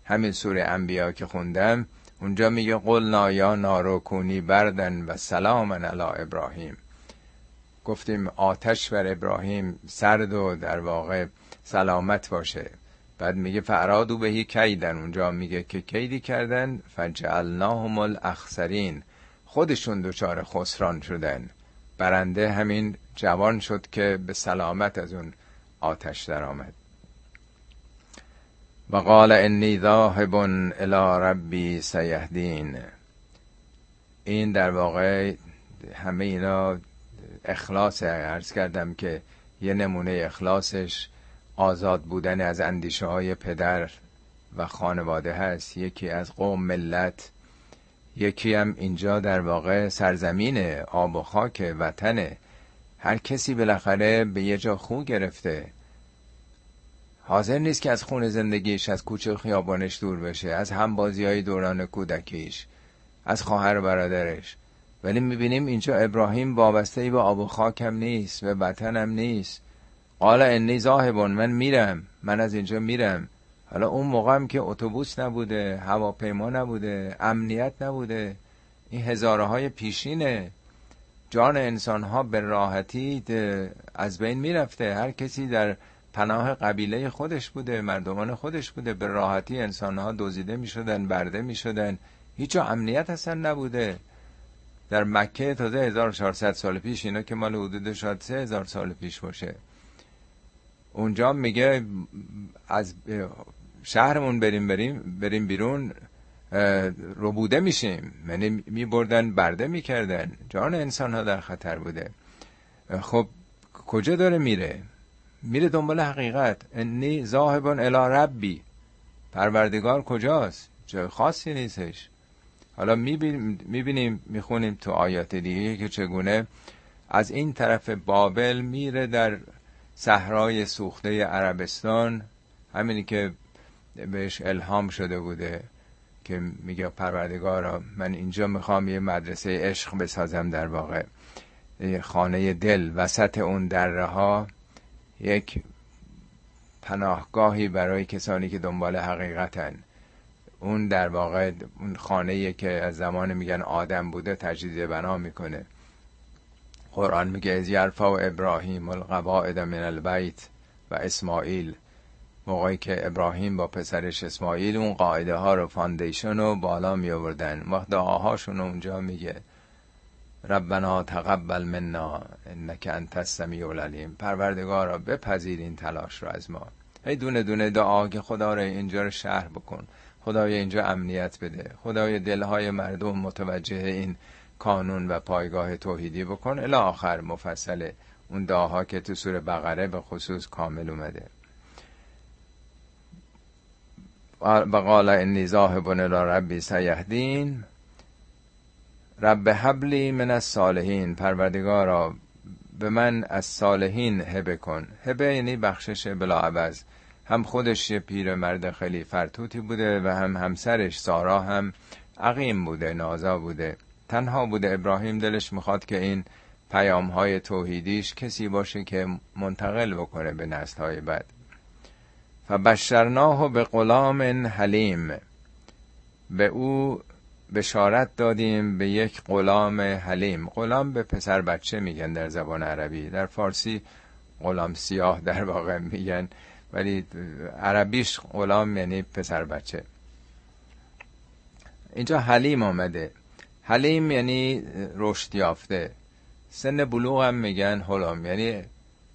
همین سوره انبیا که خوندم اونجا میگه قلنا یا نارو کونی بردن و سلام علی ابراهیم. گفتیم آتش بر ابراهیم سرد و در واقع سلامت باشه. بعد میگه فرادو بهی کیدن. اونجا میگه که کیدی کردن؟ فجعلناهم الاخسرین. خودشون دچار خسران شدن. برنده همین جوان شد که به سلامت از اون آتش در آمد و قال انی ذاهب الى ربی سیهدین. این در واقع همه اینا اخلاص عرض کردم که یه نمونه اخلاصش آزاد بودن از اندیشه های پدر و خانواده هست. یکی از قوم ملت یکی هم اینجا در واقع سرزمین آب و خاک وطنه. هر کسی بالاخره به یه جا خو گرفته. حاضر نیست که از خون زندگیش از کوچه خیابانش دور بشه از همبازی های دوران کودکیش از خواهر برادرش. ولی می‌بینیم اینجا ابراهیم وابسته به آب و خاکم نیست و وطنم نیست. قال انی زاهبون من میرم. من از اینجا میرم. حالا اون موقع هم که اتوبوس نبوده هواپیما نبوده امنیت نبوده این هزاره های پیشینه. جان انسان ها به راحتی از بین می‌رفته. هر کسی در پناه قبیله خودش بوده مردمان خودش بوده. به راحتی انسان ها دزدیده می شدن برده می شدن هیچ امنیت اصلا نبوده. در مکه تازه 1400 سال پیش اینا که مال حدود شاید 3000 سال پیش باشه. اونجا میگه از شهرمون بریم بریم بریم بیرون ربوده میشیم. یعنی میبردن برده می‌کردن. جان انسان ها در خطر بوده. خب کجا داره میره؟ میره دنبال حقیقت. انی زاهبان الی ربی. پروردگار کجاست؟ جای خاصی نیستش. حالا می‌بینیم می‌خونیم تو آیات دیگه که چگونه از این طرف بابل میره در صحرای سوخته عربستان همینی که بهش الهام شده بوده که میگه پروردگارا من اینجا می‌خوام یه مدرسه عشق بسازم در واقع. خانه دل وسط اون دره ها یک پناهگاهی برای کسانی که دنبال حقیقتن. اون در واقع اون خانه که از زمان میگن آدم بوده تجدید بنا می‌کنه. قرآن میگه از یرفا و ابراهیم القواعد من البیت و اسماعیل. موقعی که ابراهیم با پسرش اسماعیل اون قاعده ها رو foundation رو بالا می آوردن وقت دعاهاشون اونجا میگه ربنا تقبل منا إنك أنت السميع العليم. پروردگارا بپذیر این تلاش رو از ما. هی دونه دونه دعا که خدا رو اینجا رو شهر بکن. خدایا اینجا امنیت بده. خدایا دلهای مردم متوجه این کانون و پایگاه توحیدی بکن. الی آخر مفصل اون دعاها که تو سور بقره به خصوص کامل اومده. و قال انی ذاهب الی ربی سیهدین. رب حبلی من از صالحین پروردگارا به من از صالحین هبه کن. هبه یعنی بخشش بلا عوض. هم خودش یه پیر مرد خیلی فرتوتی بوده و هم همسرش سارا هم عقیم بوده نازا بوده. تنها بوده ابراهیم دلش می‌خواد که این پیام های توحیدیش کسی باشه که منتقل بکنه به نسل های بعد. فبشرناه به غلام حلیم. به او بشارت دادیم به یک غلام حلیم. غلام به پسر بچه میگن در زبان عربی. در فارسی غلام سیاه در واقع میگن ولی عربیش غلام یعنی پسر بچه. اینجا حلیم آمده. حلیم یعنی رشد یافته. سن بلوغ هم میگن حلام یعنی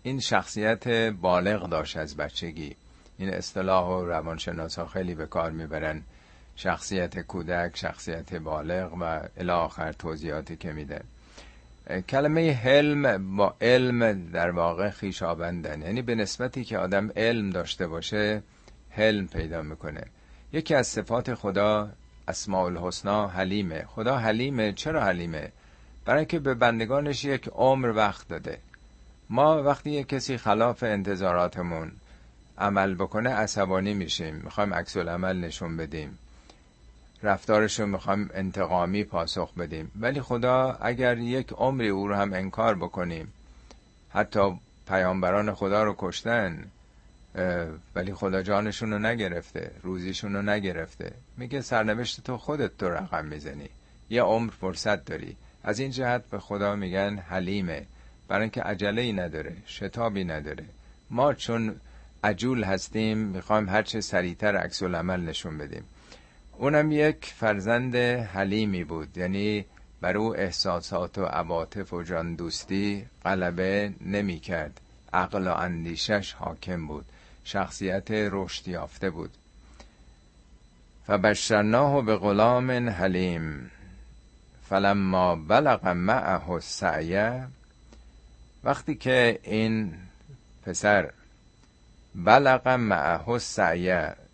این شخصیت بالغ داشت از بچگی. این اصطلاح و روانشناس ها خیلی به کار می‌برن. شخصیت کودک شخصیت بالغ و الاخر توضیحاتی که میده. کلمه حلم با علم در واقع خیشابندن. یعنی به نسبتی که آدم علم داشته باشه حلم پیدا می‌کنه. یکی از صفات خدا اسماء الحسنا حلیمه. خدا حلیمه؟ چرا حلیمه؟ برای اینکه به بندگانش یک عمر وقت داده. ما وقتی یک کسی خلاف انتظاراتمون عمل بکنه عصبانی میشیم. می‌خوایم عکس عمل نشون بدیم. رفتارش رو می‌خوایم انتقامی پاسخ بدیم. ولی خدا اگر یک عمری او رو هم انکار بکنیم حتی پیامبران خدا رو کشتن ولی خدا جانشون رو نگرفته روزیشون رو نگرفته. میگه سرنوشت تو خودت تو رقم می‌زنی. یه عمر فرصت داری. از این جهت به خدا میگن حلیمه. برای اینکه عجله ای نداره شتابی نداره. ما چون عجول هستیم می‌خوایم هرچه سریعتر عکس العمل نشون بدیم. اونم یک فرزند حلیمی بود. یعنی بر او احساسات و عواطف و جان دوستی غلبه نمی کرد عقل و اندیشش حاکم بود. شخصیت رشد یافته بود. فبشرناه به غلام حلیم فلما بلغ معه السعی وقتی که این پسر بلغ معه السعی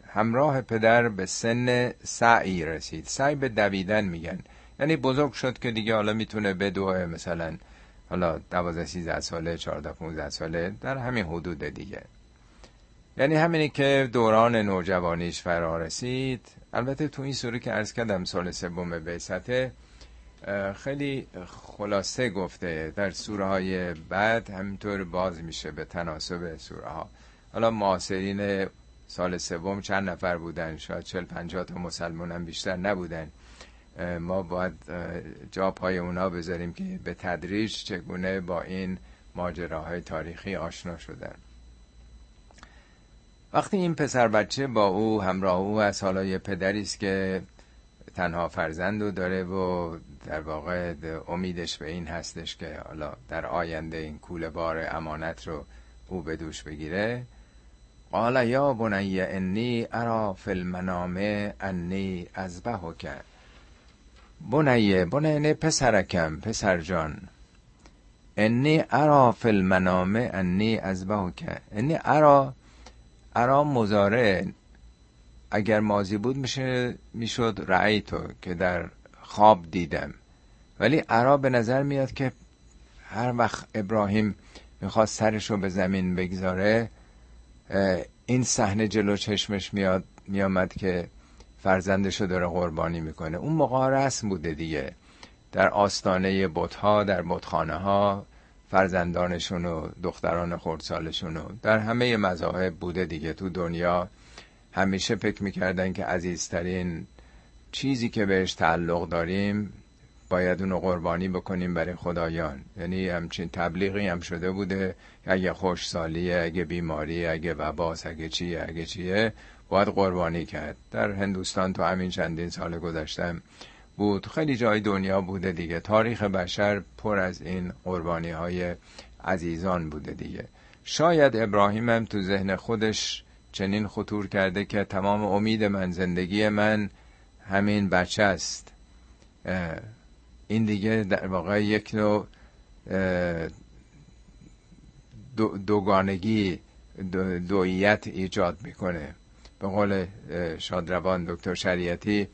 همراه پدر به سن سعی رسید. سعی به دویدن میگن. یعنی بزرگ شد که دیگه حالا می‌تونه بدوه مثلا حالا دوازده سیزده ساله چهارده پونزده ساله در همین حدود دیگه. یعنی همینی که دوران نوجوانیش فرا رسید. البته تو این سوره که ارز کردم سال سوم بیسته خیلی خلاصه گفته در سوره های بعد همینطور باز میشه به تناسب سوره ها حالا معاصرین سال سوم چند نفر بودن؟ شاید چل پنجاه تا مسلمان هم بیشتر نبودن. ما باید جا پای اونا بذاریم که به تدریج چگونه با این ماجراهای تاریخی آشنا شدن. وقتی این پسر بچه با او همراه او از حالا یه پدری است که تنها فرزند رو داره و در واقع امیدش به این هستش که حالا در آینده این کوله بار امانت رو او به دوش بگیره. قال یا بنی انی ارا فی المنام انی کرد بنیه بنیه پسرکم پسر جان. انی ارا فی المنام انی کرد انی ارا ارا مزاره اگر مازی بود میشه می‌شد رعی تو که در خواب دیدم. ولی ارا به نظر میاد که هر وقت ابراهیم می‌خواست سرش رو به زمین بگذاره این صحنه جلو چشمش میاد میامد که فرزندشو داره قربانی می‌کنه. اون موقع رسم بوده دیگه. در آستانه بتها در بتخانه ها فرزندانشون و دختران خردسالشون و در همه مذاهب بوده دیگه تو دنیا. همیشه فکر می‌کردن که عزیزترین چیزی که بهش تعلق داریم باید اونو قربانی بکنیم برای خدایان. یعنی همچین تبلیغی هم شده بوده اگه خوشسالیه اگه بیماری اگه وباس اگه چیه اگه چیه باید قربانی کرد. در هندوستان تو همین چندین سال گذشتم بود. خیلی جای دنیا بوده دیگه. تاریخ بشر پر از این قربانی های عزیزان بوده دیگه. شاید ابراهیم هم تو ذهن خودش چنین خطور کرده که تمام امید من زندگی من همین بچه است. این دیگه در واقع یک نوع دوگانگی دویت ایجاد می‌کنه. به قول شادروان دکتر شریعتی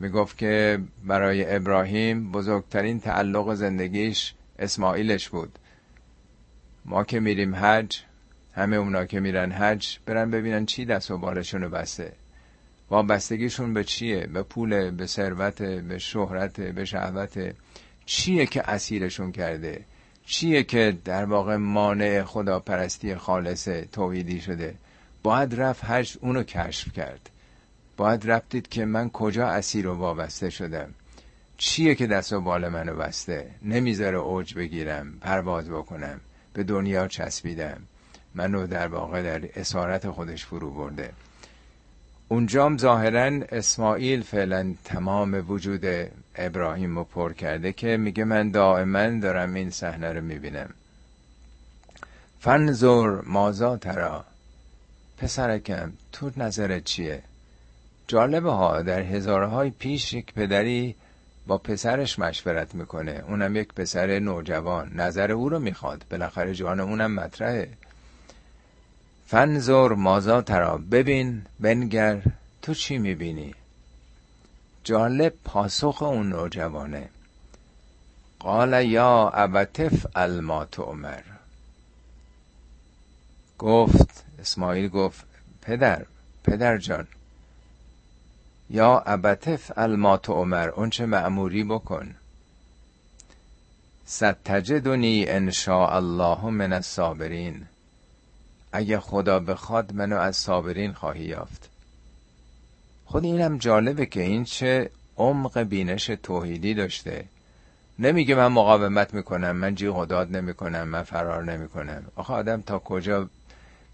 می‌گفت که برای ابراهیم بزرگترین تعلق زندگیش اسماعیلش بود. ما که میریم حج همه اونا که میرن حج برن ببینن چی دست و بالشون بسته. وابستگیشون به چیه؟ به پول به ثروت به شهرت به شهوت. چیه که اسیرشون کرده؟ چیه که در واقع مانع خداپرستی خالص توحیدی شده؟ باید رفت حج اونو کشف کرد. باید رفتید که من کجا اسیر و وابسته شدم. چیه که دست و بال منو بسته؟ نمی‌ذاره اوج بگیرم پرواز بکنم به دنیا چسبیدم. منو در واقع در اسارت خودش فرو برده. اونجام ظاهرا اسماعیل فعلا تمام وجود ابراهیم رو پر کرده که میگه من دائما دارم این صحنه رو می‌بینم. فنزور مازا ترا پسرکم تو نظرت چیه؟ جالبه ها در هزارهای پیش یک پدری با پسرش مشورت می‌کنه. اونم یک پسر نوجوان. نظر او رو می‌خواد. بالاخره جان اونم مطرحه. فنزور مازا ترا. ببین بنگر تو چی می‌بینی؟ جالب پاسخ اون نوجوانه. قال یا ابتف الما عمر گفت اسماعیل گفت پدر پدر جان یا ابتف الما عمر اون چه معموری بکن. ستجدنی ان الله من الصابرین. اگه خدا بخواد منو از صابرین خواهی یافت. خود اینم جالبه که این چه عمق بینش توحیدی داشته. نمیگه من مقاومت می‌کنم من جیغ و نمی‌کنم من فرار نمی‌کنم. آخه آدم تا کجا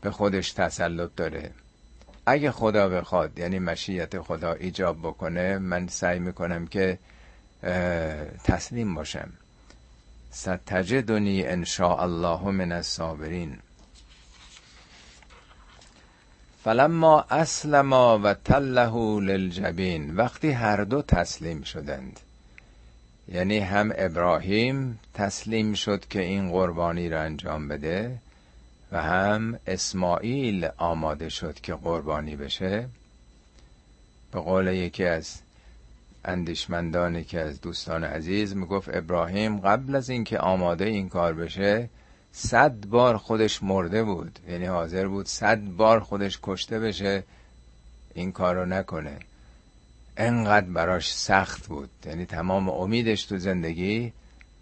به خودش تسلط داره؟ اگه خدا بخواد یعنی مشیت خدا ایجاب بکنه من سعی می‌کنم که تسلیم باشم. ستجدنی ان الله من الصابرین. فلما اسلما و تله للجبین وقتی هر دو تسلیم شدند یعنی هم ابراهیم تسلیم شد که این قربانی را انجام بده و هم اسماعیل آماده شد که قربانی بشه. به قول یکی از اندیشمندانی که از دوستان عزیز می‌گفت ابراهیم قبل از اینکه آماده این کار بشه صد بار خودش مرده بود. یعنی حاضر بود صد بار خودش کشته بشه. این کار رو نکنه. انقدر براش سخت بود. یعنی تمام امیدش تو زندگی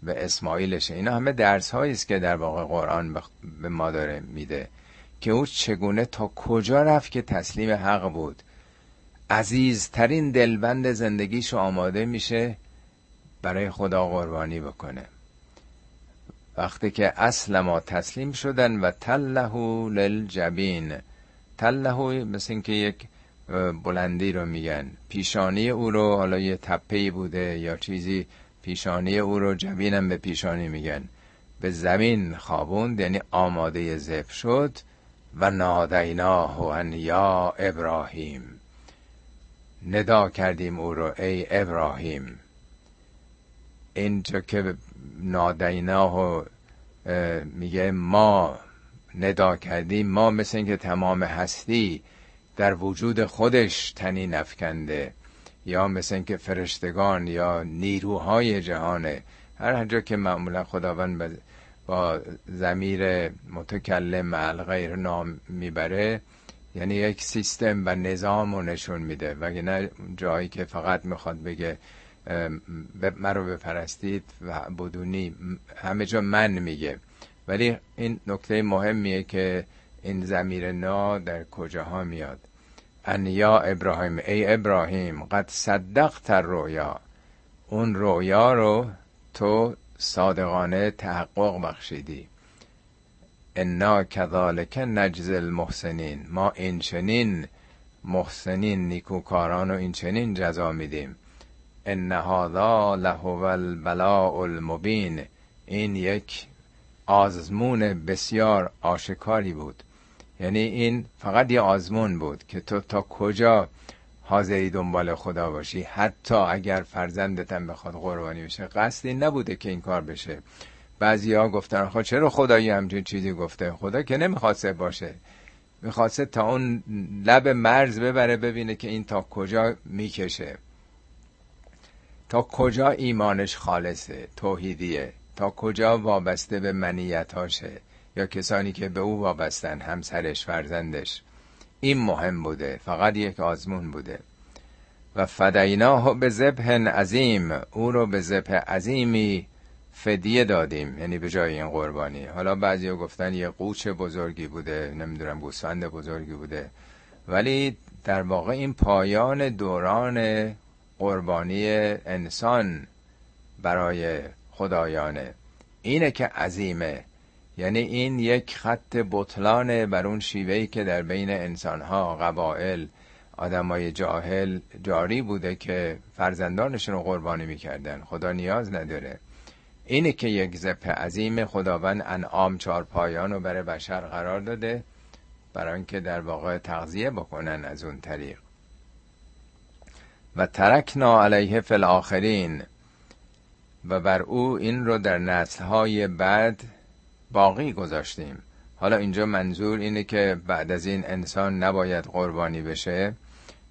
به اسماعیلشه. اینا همه درس است که در واقع قرآن به ما داره میده. که او چگونه تا کجا رفت که تسلیم حق بود. عزیزترین دلبند زندگیش آماده میشه برای خدا قربانی بکنه. وقتی که اصل ما تسلیم شدن و تله للجبین. تله مثل اینکه یک بلندی رو میگن. پیشانی او رو حالا یه تپهی بوده یا چیزی پیشانی او رو جبینم به پیشانی میگن. به زمین خوابوند یعنی آماده زف شد. و نادیناه ان یا ابراهیم. ندا کردیم او رو ای ابراهیم. اینجا که نادیناه میگه ما ندا کردیم. ما مثل اینکه تمام هستی در وجود خودش تنی نفکنده یا مثل اینکه فرشتگان یا نیروهای جهانه هر جا که معمولا خداوند با زمیر متکلم مع غیر نام می‌بره یعنی یک سیستم و نظام رو نشون میده. نه جایی که فقط می‌خواد بگه مرا بپرستید و بدونی همه جا من میگه. ولی این نکته مهمیه که این زمیر نا در کجاها میاد. ان یا ابراهیم ای ابراهیم قد صدقت رویا اون رویا رو تو صادقانه تحقق بخشیدی. انا کذالک نجز المحسنین. ما این چنین محسنین نیکوکاران و این چنین جزا میدیم. ان هذا لهو البلاء المبین. این یک آزمون بسیار آشکاری بود. یعنی این فقط یه آزمون بود که تو تا کجا حاضری دنبال خدا باشی؟ حتی اگر فرزندتم بخواد قربانی بشه قصدی نبوده که این کار بشه. بعضی ها گفتن خب چرا خدایی همچین چیزی گفته؟ خدا که نمی‌خواسته باشه. می‌خواسته تا اون لب مرز ببره ببینه که این تا کجا می‌کشه. تا کجا ایمانش خالصه توحیدیه. تا کجا وابسته به منیتاشه یا کسانی که به او وابستن همسرش فرزندش. این مهم بوده فقط یک آزمون بوده. و فدیناه به زبه عظیم او رو به زبه عظیمی فدیه دادیم یعنی به جای این قربانی. حالا بعضی گفتن یه قوچ بزرگی بوده نمی‌دونم گوسفند بزرگی بوده. ولی در واقع این پایان دوران قربانی انسان برای خدایانه. اینه که عظیمه. یعنی این یک خط بطلانه بر اون شیوهی که در بین انسانها قبائل آدمای جاهل جاری بوده که فرزندانشون رو قربانی می‌کردن. خدا نیاز نداره. اینه که یک زپ عظیم خداوند انعام چار پایان رو برای بشر قرار داده برای اینکه در واقع تغذیه بکنن از اون طریق. و ترکنا علیه فی و بر او این رو در نسلهای بعد باقی گذاشتیم. حالا اینجا منظور اینه که بعد از این انسان نباید قربانی بشه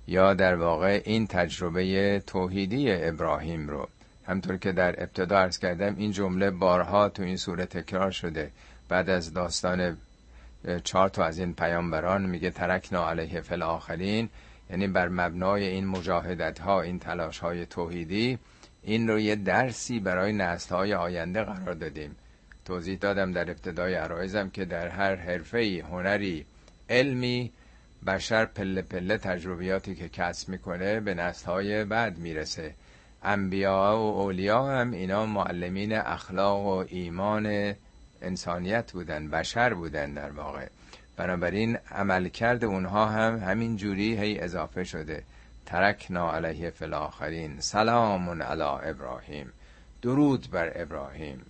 یا در واقع این تجربه توحیدی ابراهیم رو. همطور که در ابتدا ارز کردم این جمله بارها تو این صورت تکرار شده. بعد از داستان چهار تا از این پیامبران میگه ترکنا علیه فل آخرین یعنی بر مبنای این مجاهدت ها این تلاش های توحیدی این رو یه درسی برای نسل های آینده قرار دادیم. توضیح دادم در ابتدای عرایزم که در هر حرفه هنری علمی بشر پله پله تجربیاتی که کسب می‌کنه به نسل های بعد می‌رسه. انبیا و اولیا هم اینا معلمین اخلاق و ایمان انسانیت بودن بشر بودن در واقع. بنابراین عملکرد اونها هم همین جوری هی اضافه شده. ترکنا علیه فی الاخرین. سلام علی ابراهیم. درود بر ابراهیم.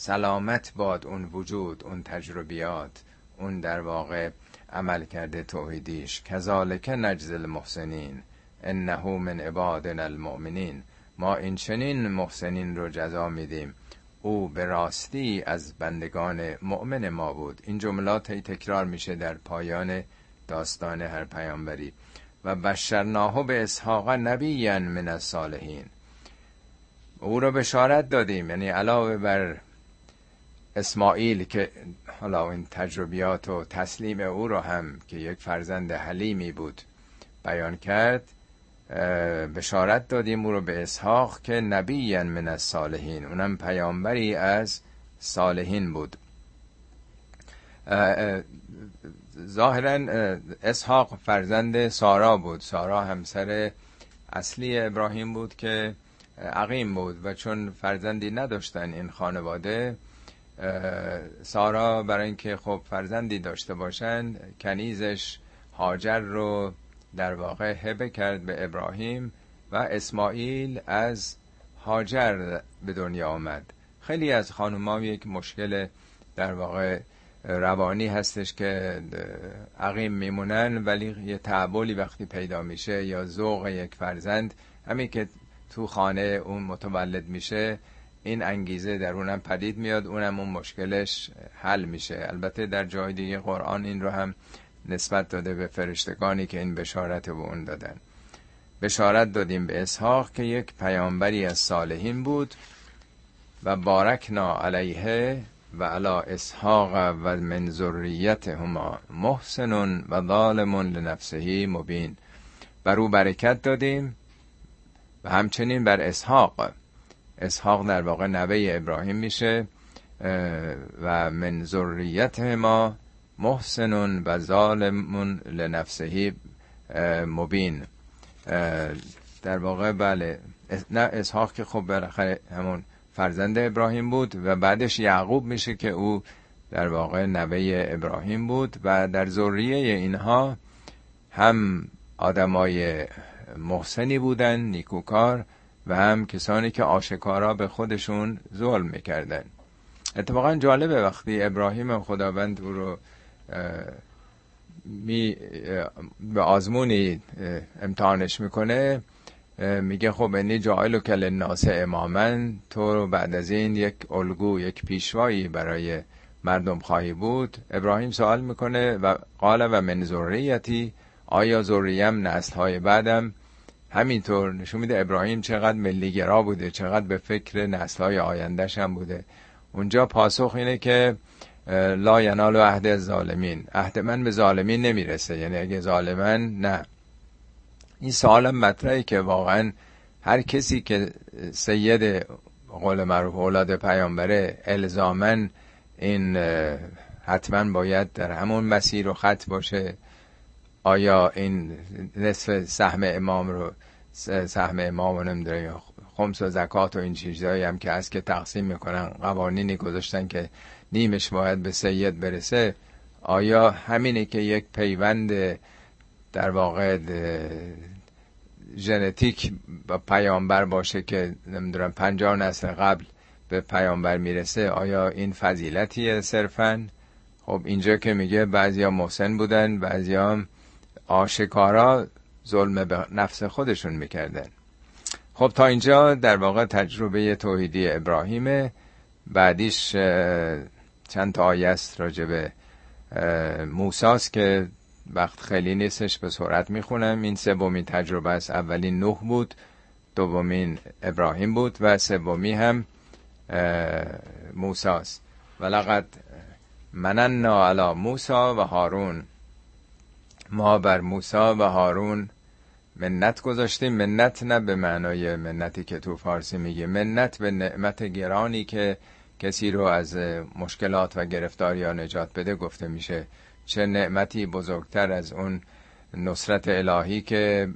سلامت باد اون وجود اون تجربیات اون در واقع عمل کرده توحیدیش. کذالک نجز المحسنین انه من عبادنا المؤمنین. ما این چنین محسنین رو جزا میدیم. او به راستی از بندگان مؤمن ما بود. این جملات هی تکرار میشه در پایان داستان هر پیامبری. و بشرناه به اسحاق نبی من الصالحین. او رو بشارت دادیم یعنی علاوه بر اسماعیل که حالا این تجربیات و تسلیم او رو هم که یک فرزند حلیمی بود بیان کرد بشارت دادیم او رو به اسحاق که نبی من از صالحین اونم پیامبری از صالحین بود. ظاهرا اسحاق فرزند سارا بود. سارا همسر اصلی ابراهیم بود که عقیم بود و چون فرزندی نداشتن این خانواده سارا برای اینکه خب فرزندی داشته باشن کنیزش هاجر رو در واقع هبه کرد به ابراهیم و اسماعیل از هاجر به دنیا آمد. خیلی از خانوما یک مشکل در واقع روانی هستش که عقیم میمونن ولی یه تعبولی وقتی پیدا میشه یا ذوق یک فرزند همین که تو خانه اون متولد میشه این انگیزه در اونم پدید میاد اونم اون مشکلش حل میشه. البته در جای دیگه قرآن این رو هم نسبت داده به فرشتگانی که این بشارت به اون دادن. بشارت دادیم به اسحاق که یک پیامبری از صالحین بود و بارکنا علیه و علا اسحاق و من هما محسن و ظالم لنفسه مبین. بر او برکت دادیم و همچنین بر اسحاق. اسحاق در واقع نوه ابراهیم میشه و من ما محسن و ظالم لنفسهی مبین. در واقع بله نه اسحاق که خب بالاخره همون فرزند ابراهیم بود و بعدش یعقوب میشه که او در واقع نوه ابراهیم بود و در ذریه اینها هم آدمای محسنی بودن نیکوکار و هم کسانی که آشکارا به خودشون ظلم می‌کردن اتفاقا جالبه وقتی ابراهیم خداوند او رو می به آزمونی امتحانش می‌کنه میگه خب انی جایل و کل ناس امامن تو بعد از این یک الگو یک پیشوایی برای مردم خواهی بود. ابراهیم سوال می‌کنه و قال و من ذریتی آیا ذریم نسل های بعدم همینطور نشون میده ابراهیم چقدر ملیگرا بوده چقدر به فکر نسل های آیندهش هم بوده. اونجا پاسخ اینه که لا ینال و عهد ظالمین عهد من به ظالمین نمی‌رسه یعنی اگه ظالمن نه. این سوالم مطرحه که واقعا هر کسی که سید قول معروف اولاد پیامبره الزامن این حتما باید در همون مسیر و خط باشه. آیا این نصف سهم امام رو سهم امام رو نمیداره خمس و زکات و این چیزهایی هم که از که تقسیم می‌کنن قوانینی گذاشتن که نیمش باید به سید برسه آیا همینه که یک پیوند در واقع ژنتیک با پیامبر باشه که نمی‌دونم پنجاه نسل قبل به پیامبر می‌رسه آیا این فضیلتیه صرفا؟ خب اینجا که میگه بعضیا محسن بودن بعضیا آشکارا ظلم به نفس خودشون می‌کردن. خب تا اینجا در واقع تجربه توحیدی ابراهیم بعدیش چند تا آیه است راجبه موساست که وقت خیلی نیستش به سرعت می‌خونم. این سومین تجربه است. اولین نوح بود دومین ابراهیم بود و سومی هم موساست. ولقد مننا علی موسا و هارون. ما بر موسا و هارون منت گذاشتیم. منت نه به معنای منتی که تو فارسی میگه منت به نعمت گرانی که کسی رو از مشکلات و گرفتاری یا نجات بده گفته میشه. چه نعمتی بزرگتر از اون نصرت الهی که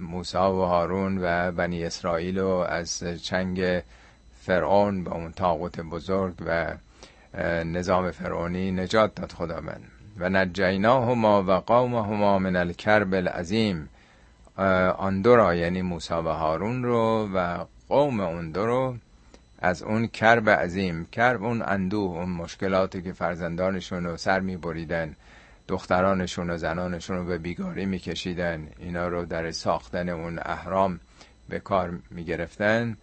موسی و هارون و بنی اسرائیل رو از چنگ فرعون با اون تاغوت بزرگ و نظام فرعونی نجات داد. خداوند. و نجیناهما و قومهما من الکرب العظیم. آن دو را یعنی موسی و هارون رو و قوم اون دو رو از اون کرب عظیم. کرب اون اندوه اون مشکلاتی که فرزندانشون رو سر می بریدن دخترانشون و زنانشون رو به بیگاری میکشیدن اینا رو در ساختن اون اهرام به کار می‌گرفتن.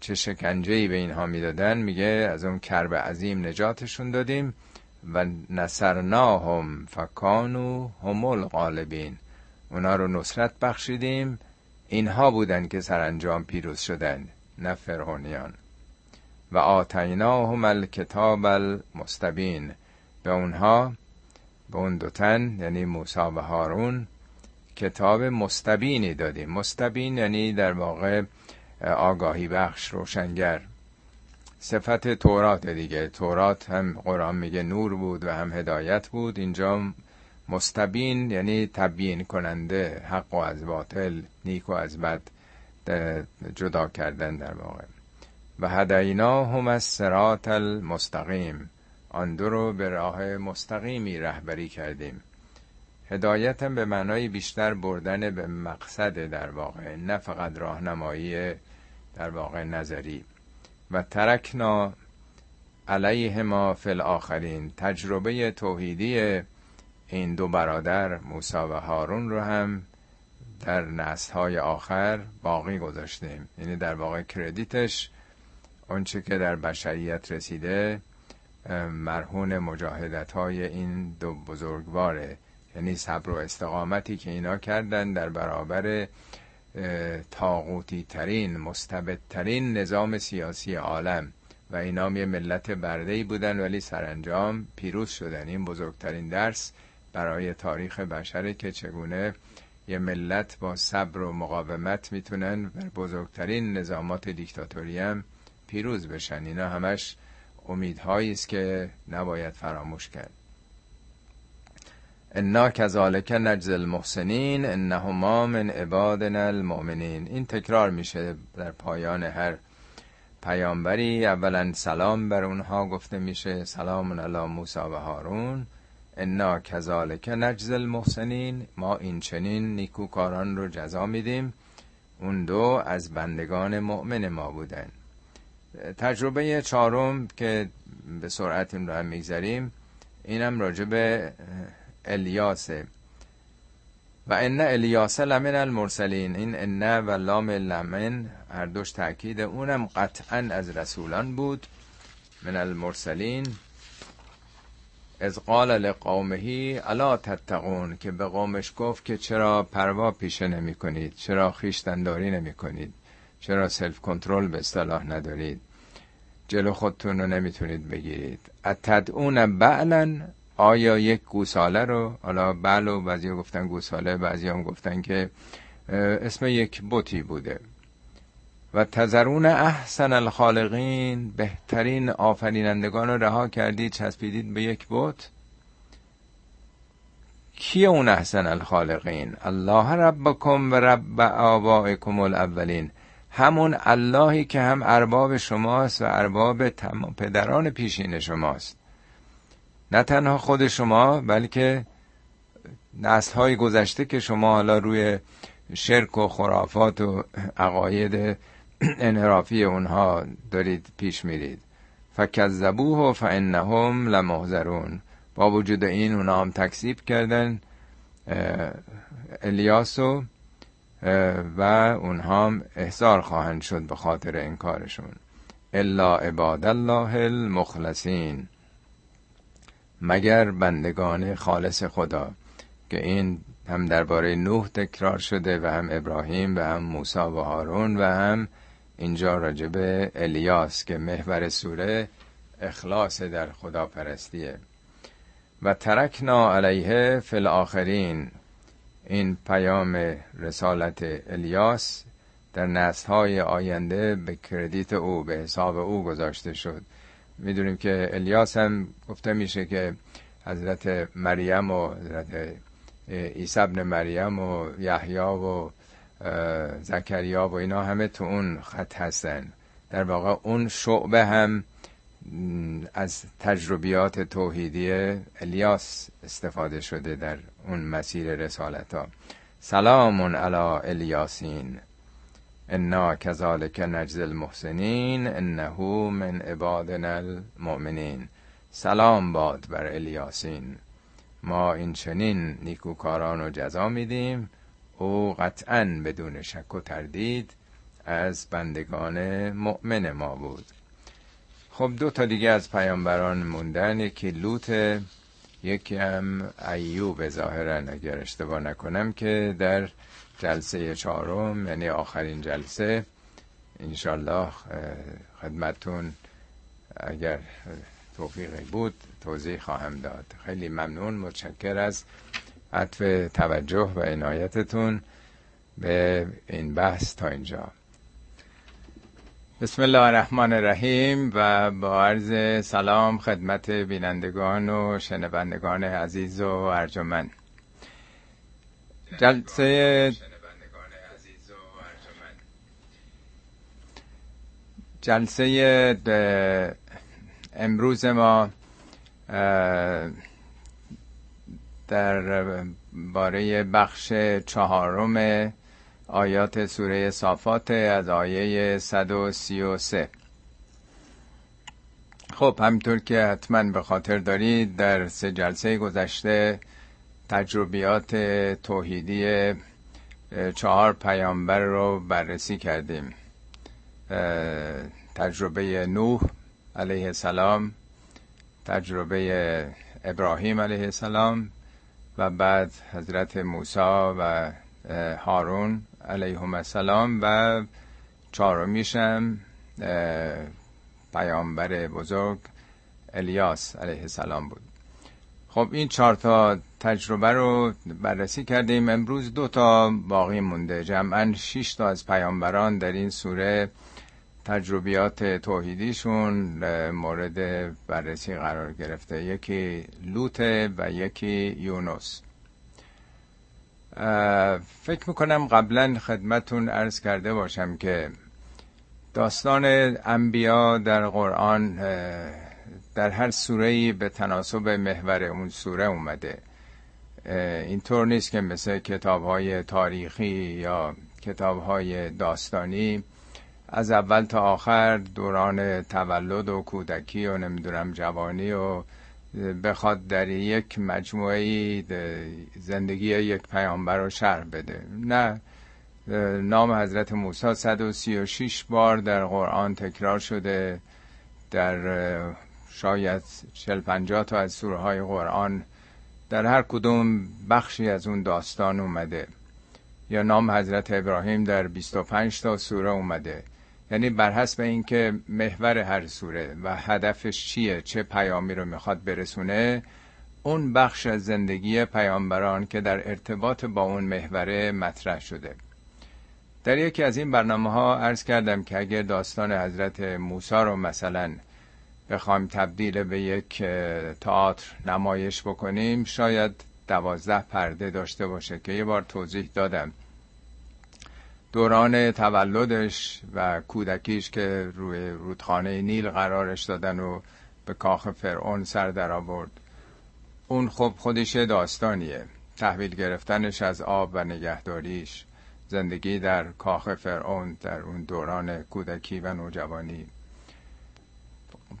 چه شکنجه به اینها می‌دادن؟ میگه از اون کرب عظیم نجاتشون دادیم. و نصرناهم فکانو هم الغالبین. اونا رو نصرت بخشیدیم. اینها بودن که سرانجام پیروز شدن نه فرعونیان. و آتیناهم الکتاب المستبین. به اونها به اون دوتن یعنی موسا و هارون کتاب مستبینی دادیم. مستبین یعنی در واقع آگاهی بخش روشنگر. صفت تورات دیگه. تورات هم قرآن میگه نور بود و هم هدایت بود. اینجا مستبین یعنی تبیین کننده حق و از باطل نیک و از بد جدا کردن در واقع. و هدینا هم از سرات المستقیم. آن دو رو به راه مستقیمی رهبری کردیم. هدایت هم به معنای بیشتر بردن به مقصد در واقع نه فقط راهنمایی در واقع نظری. و ترکنا علیه ما فی الاخرین تجربه توحیدی این دو برادر موسا و هارون رو هم در نسل های آخر باقی گذاشتیم. یعنی در واقع کردیتش اونچه که در بشریت رسیده مرهون مجاهدت های این دو بزرگواره. یعنی صبر و استقامتی که اینا کردن در برابر تاغوتی ترین مستبد ترین نظام سیاسی عالم. و اینا یه ملت برده بودن ولی سرانجام پیروز شدن. این بزرگترین درس برای تاریخ بشره که چگونه یه ملت با صبر و مقاومت می‌تونن بر بزرگترین نظامات دیکتاتوری هم پیروز بشن. اینا همش امیدهایی است که نباید فراموش کرد. انا کذالک نجز المحسنین انهما من عبادنا المؤمنین. این تکرار میشه در پایان هر پیامبری. اولا سلام بر اونها گفته میشه. سلام علی موسی و هارون. انا کذالک نجز المحسنین. ما این چنین نیکوکاران رو جزا میدیم. اون دو از بندگان مؤمن ما بودن. تجربه چهارم که به سرعت این رو هم میگذریم اینم راجع به الیاسه و ان الیاس لمن المرسلین این ان و لام لمن هر دوش تاکید اونم قطعا از رسولان بود. من المرسلین از قال لقومهی الا تتقون؟ که به قومش گفت که چرا پروا پیشه نمی کنید چرا خیشتنداری نمی کنید چرا سلف کنترل به اصطلاح ندارید جلو خودتون رو نمی‌تونید بگیرید. اتدعون بعلا آیا یک گوساله رو حالا بل و بعضی گفتن گوساله بعضی هم گفتن که اسم یک بوتی بوده. و تذرون احسن الخالقین بهترین آفرینندگان رو رها کردید چسبیدید به یک بوت کی اون احسن الخالقین؟ الله ربکم و رب آبائکم الاولین. همون اللهی که هم ارباب شماست و ارباب تمام پدران پیشین شماست. نه تنها خود شما بلکه نسل های گذشته که شما حالا روی شرک و خرافات و عقاید انحرافی اونها دارید پیش میرید. فکذبوه فانهم لمحضرون. با وجود این اونها هم تکذیب کردن الیاسو و اونها هم احضار خواهند شد به خاطر انکارشون. الا عباد الله المخلصین. مگر بندگان خالص خدا که این هم درباره نوح تکرار شده و هم ابراهیم و هم موسی و هارون و هم اینجا راجب الیاس که محور سوره اخلاص در خدا پرستیه و ترکنا علیه فی الاخرین. این پیام رسالت الیاس در نسلهای آینده به کردیت او به حساب او گذاشته شد. می‌دونیم که الیاس هم گفته میشه که حضرت مریم و حضرت عیسی ابن مریم و یحیی و زکریا و اینا همه تو اون خط هستن. در واقع اون شعبه هم از تجربیات توحیدی الیاس استفاده شده در اون مسیر رسالت ها سلام علی الیاسین. انا کذالک نجز المحسنین انه من عبادنا المؤمنین سلام باد بر الیاسین. ما این چنین نیکوکاران رو جزا میدیم. او قطعا بدون شک و تردید از بندگان مؤمن ما بود. خب دو تا دیگه از پیامبران موندن. یکی لوط یکی هم ایوب. ظاهرا اگر اشتباه نکنم که در جلسه چهارم یعنی آخرین جلسه. انشالله خدمتون اگر توفیقی بود توضیح خواهم داد. خیلی ممنون متشکر از عطف توجه و عنایتتون به این بحث تا اینجا. بسم الله الرحمن الرحیم و با عرض سلام خدمت بینندگان و شنوندگان عزیز و ارجمند. جلسه جلسه امروز ما در باره بخش چهارم آیات سوره صافات از آیه 133 خب همینطور که حتما به خاطر دارید در سه جلسه گذشته تجربیات توحیدی چهار پیامبر رو بررسی کردیم. تجربه نوح علیه السلام تجربه ابراهیم علیه السلام و بعد حضرت موسی و هارون علیهم السلام و چهارمیشم پیامبر بزرگ الیاس علیه السلام بود. خب این چهار تا تجربه رو بررسی کردیم. امروز دو تا باقی مونده. جمعا شش تا از پیامبران در این سوره تجربیات توحیدیشون مورد بررسی قرار گرفته. یکی لوته و یکی یونس. فکر می‌کنم قبلا خدمتون عرض کرده باشم که داستان انبیا در قرآن در هر سوره به تناسب محور اون سوره اومده. اینطور نیست که مثل کتاب های تاریخی یا کتاب های داستانی از اول تا آخر دوران تولد و کودکی و نمی‌دونم جوانی و بخواد در یک مجموعه زندگی یک پیامبر رو شرح بده. نه نام حضرت موسی 136 بار در قرآن تکرار شده در شاید 40 50 تا از سوره های قرآن در هر کدوم بخشی از اون داستان اومده. یا نام حضرت ابراهیم در 25 تا سوره اومده. یعنی بر حسب اینکه محور هر سوره و هدفش چیه چه پیامی رو می‌خواد برسونه اون بخش از زندگی پیامبران که در ارتباط با اون محوره مطرح شده. در یکی از این برنامه ها عرض کردم که اگر داستان حضرت موسی رو مثلا بخوایم تبدیل به یک تئاتر نمایش بکنیم شاید دوازده پرده داشته باشه که یه بار توضیح دادم. دوران تولدش و کودکیش که روی رودخانه نیل قرارش دادن و به کاخ فرعون سر در آورد. اون خب خودش داستانیه. تحویل گرفتنش از آب و نگهداریش. زندگی در کاخ فرعون در اون دوران کودکی و نوجوانی.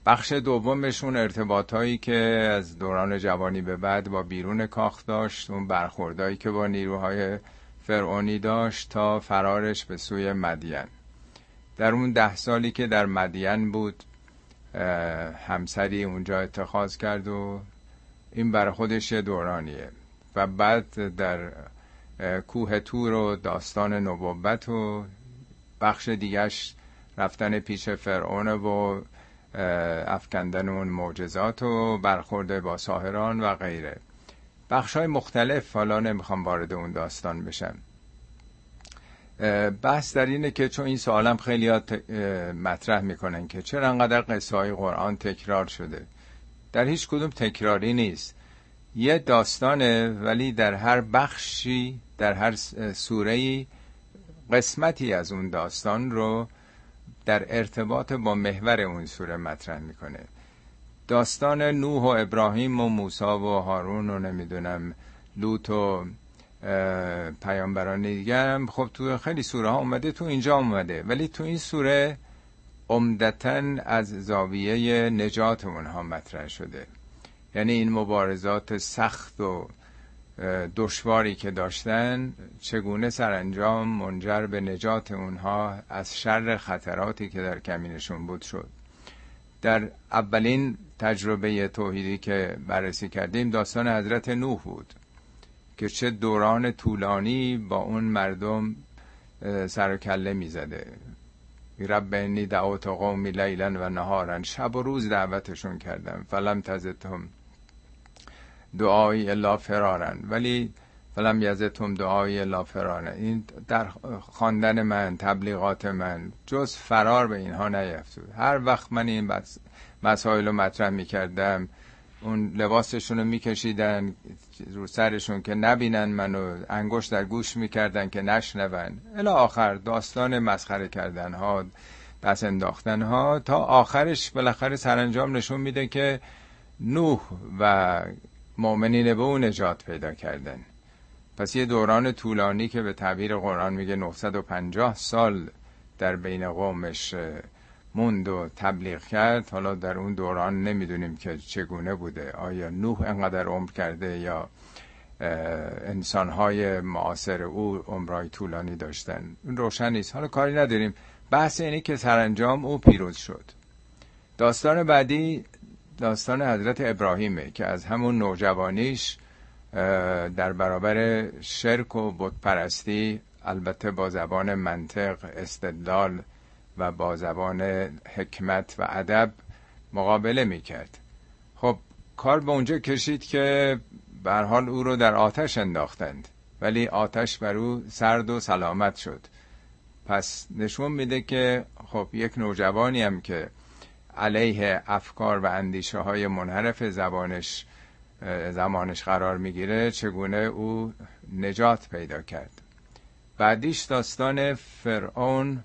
بخش دومشون ارتباط هایی که از دوران جوانی به بعد با بیرون کاخ داشت اون برخوردهایی که با نیروهای فرعونی داشت تا فرارش به سوی مدین. در اون ده سالی که در مدین بود همسری اونجا اتخاذ کرد و این برای خودش یه دورانیه. و بعد در کوه تور و داستان نبوت و بخش دیگش رفتن پیش فرعون و افکندن اون معجزات و برخورده با ساهران و غیره. بخش های مختلف حالا نمی‌خوام وارد اون داستان بشم. بحث در اینه که چون این سوالم خیلی مطرح می‌کنن که چرا انقدر قصه های قرآن تکرار شده. در هیچ کدوم تکراری نیست. یه داستانه ولی در هر بخشی در هر سوره قسمتی از اون داستان رو در ارتباط با محور اون سوره مطرح می‌کنه. داستان نوح و ابراهیم و موسی و هارون و نمی‌دونم لوط و پیامبران دیگه هم خب تو خیلی سوره ها اومده تو اینجا اومده. ولی تو این سوره عمدتا از زاویه نجات اونها مطرح شده. یعنی این مبارزات سخت و دشواری که داشتن چگونه سرانجام منجر به نجات اونها از شر خطراتی که در کمینشون بود شد. در اولین تجربه توحیدی که بررسی کردیم داستان حضرت نوح بود که چه دوران طولانی با اون مردم سر و کله می‌زده. رب انی دعوت قومی لیلا و نهارن شب و روز دعوتشون کردم فلم تزتهم دعایی الا فرارن. ولی فلم یزتهم دعایی الا فرارن. این در خواندن من تبلیغات من جز فرار به اینها نیفتود. هر وقت من این مسائل رو مطرح می‌کردم اون لباسشون رو میکشیدن رو سرشون که نبینن منو انگشت در گوش می‌کردن که نشنون. الا آخر داستان مسخره کردن ها دست انداختن ها تا آخرش بالاخره سرانجام نشون میده که نوح و مؤمنین به اون نجات پیدا کردن. پس یه دوران طولانی که به تعبیر قرآن میگه 950 سال در بین قومش موند و تبلیغ کرد. حالا در اون دوران نمی‌دونیم که چگونه بوده. آیا نوح انقدر عمر کرده یا انسانهای معاصر او عمرهای طولانی داشتن؟ روشن نیست. حالا کاری نداریم. بحث اینه که سرانجام او پیروز شد. داستان بعدی داستان حضرت ابراهیمه که از همون نوجوانیش در برابر شرک و بتپرستی البته با زبان منطق استدلال و با زبان حکمت و ادب مقابله می‌کرد. خب کار به اونجا کشید که به حال او رو در آتش انداختند. ولی آتش بر او سرد و سلامت شد. پس نشون میده که خب یک نوجوانی هم که علیه افکار و اندیشه های منحرف زبانش زمانش قرار می‌گیره چگونه او نجات پیدا کرد. بعدیش داستان فرعون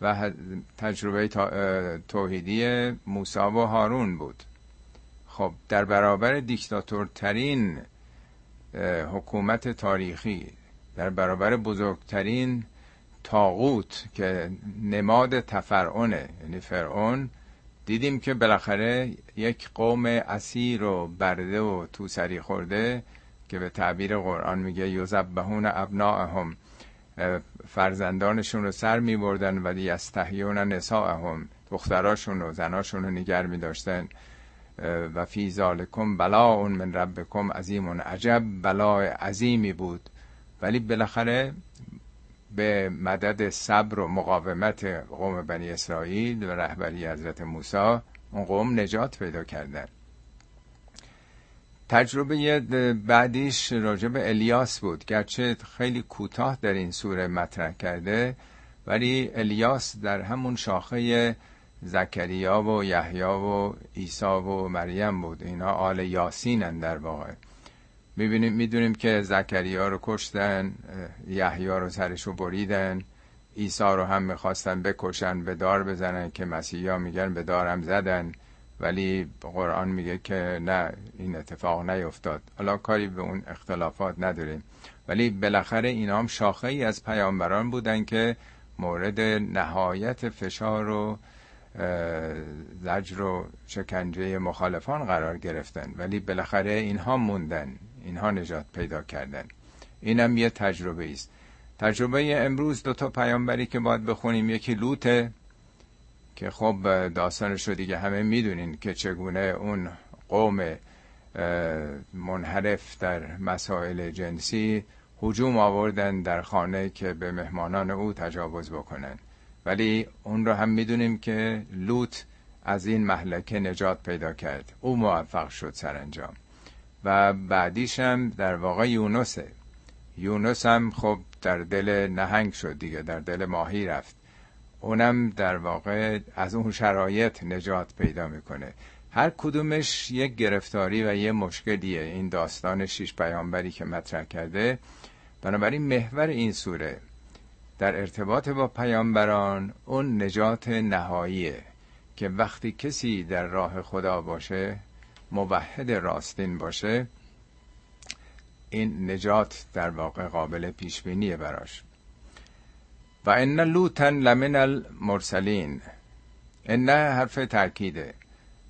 و تجربه توحیدی موسا و هارون بود. خب در برابر دیکتاتورترین حکومت تاریخی در برابر بزرگترین تاغوت که نماد تفرعونه یعنی فرعون دیدیم که بالاخره یک قوم اسیر و برده و تو سری خورده که به تعبیر قرآن میگه یوزبهون ابناءهم. فرزندانشون رو سر می بردن و یستحیون نساءهم. دختراشون و زناشون رو نگر می داشتن و فی ذالکم بلا اون من ربکم عظیم. عجب بلا عظیمی بود. ولی بالاخره به مدد صبر و مقاومت قوم بنی اسرائیل و رهبری حضرت موسی اون قوم نجات پیدا کردن. تجربه بعدیش راجع به الیاس بود گرچه خیلی کوتاه در این سوره مطرح کرده ولی الیاس در همون شاخه زکریا و یحیی و عیسی و مریم بود. اینا آل یاسینن در واقع. می‌بینیم می‌دونیم که زکریا رو کشتن یحیی رو سرش رو بریدن عیسی رو هم می‌خواستن بکشن به دار بزنن که مسیحا میگن به دارم زدن. ولی قرآن میگه که نه این اتفاق نیفتاد. حالا کاری به اون اختلافات نداریم. ولی بالاخره اینا هم شاخه ای از پیامبران بودن که مورد نهایت فشار و زجر و شکنجه مخالفان قرار گرفتن. ولی بالاخره اینها موندن. اینها نجات پیدا کردن. اینم یه تجربه است. تجربه امروز دو تا پیامبری که باید بخونیم. یکی لوته که خب داستانش رو دیگه همه می‌دونین که چگونه اون قوم منحرف در مسائل جنسی حجوم آوردن در خانه که به مهمانان او تجاوز بکنن. ولی اون رو هم می‌دونیم که لوط از این محلکه نجات پیدا کرد. او موفق شد سرانجام. و بعدیش هم در واقع یونسه. یونس هم خب در دل نهنگ شد دیگه در دل ماهی رفت. اونم در واقع از اون شرایط نجات پیدا می‌کنه. هر کدومش یک گرفتاری و یه مشکلیه. این داستان شیش پیامبری که مطرح کرده بنابراین محور این سوره در ارتباط با پیامبران اون نجات نهاییه که وقتی کسی در راه خدا باشه موحد راستین باشه این نجات در واقع قابل پیش بینیه براش. و ان لوتن لمن المرسلین ان حرف تاکیده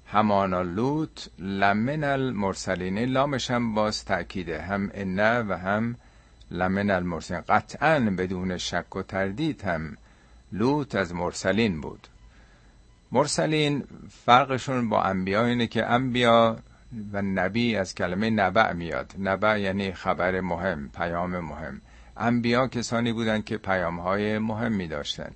همانا لوت لمن المرسلین لامش هم باز تاکیده هم ان و هم لمن المرسلین. قطعا بدون شک و تردید هم لوط از مرسلین بود. مرسلین فرقشون با انبیا اینه که انبیا و نبی از کلمه نبع میاد. نبع یعنی خبر مهم پیام مهم. انبیا کسانی بودند که پیام های مهمی داشتند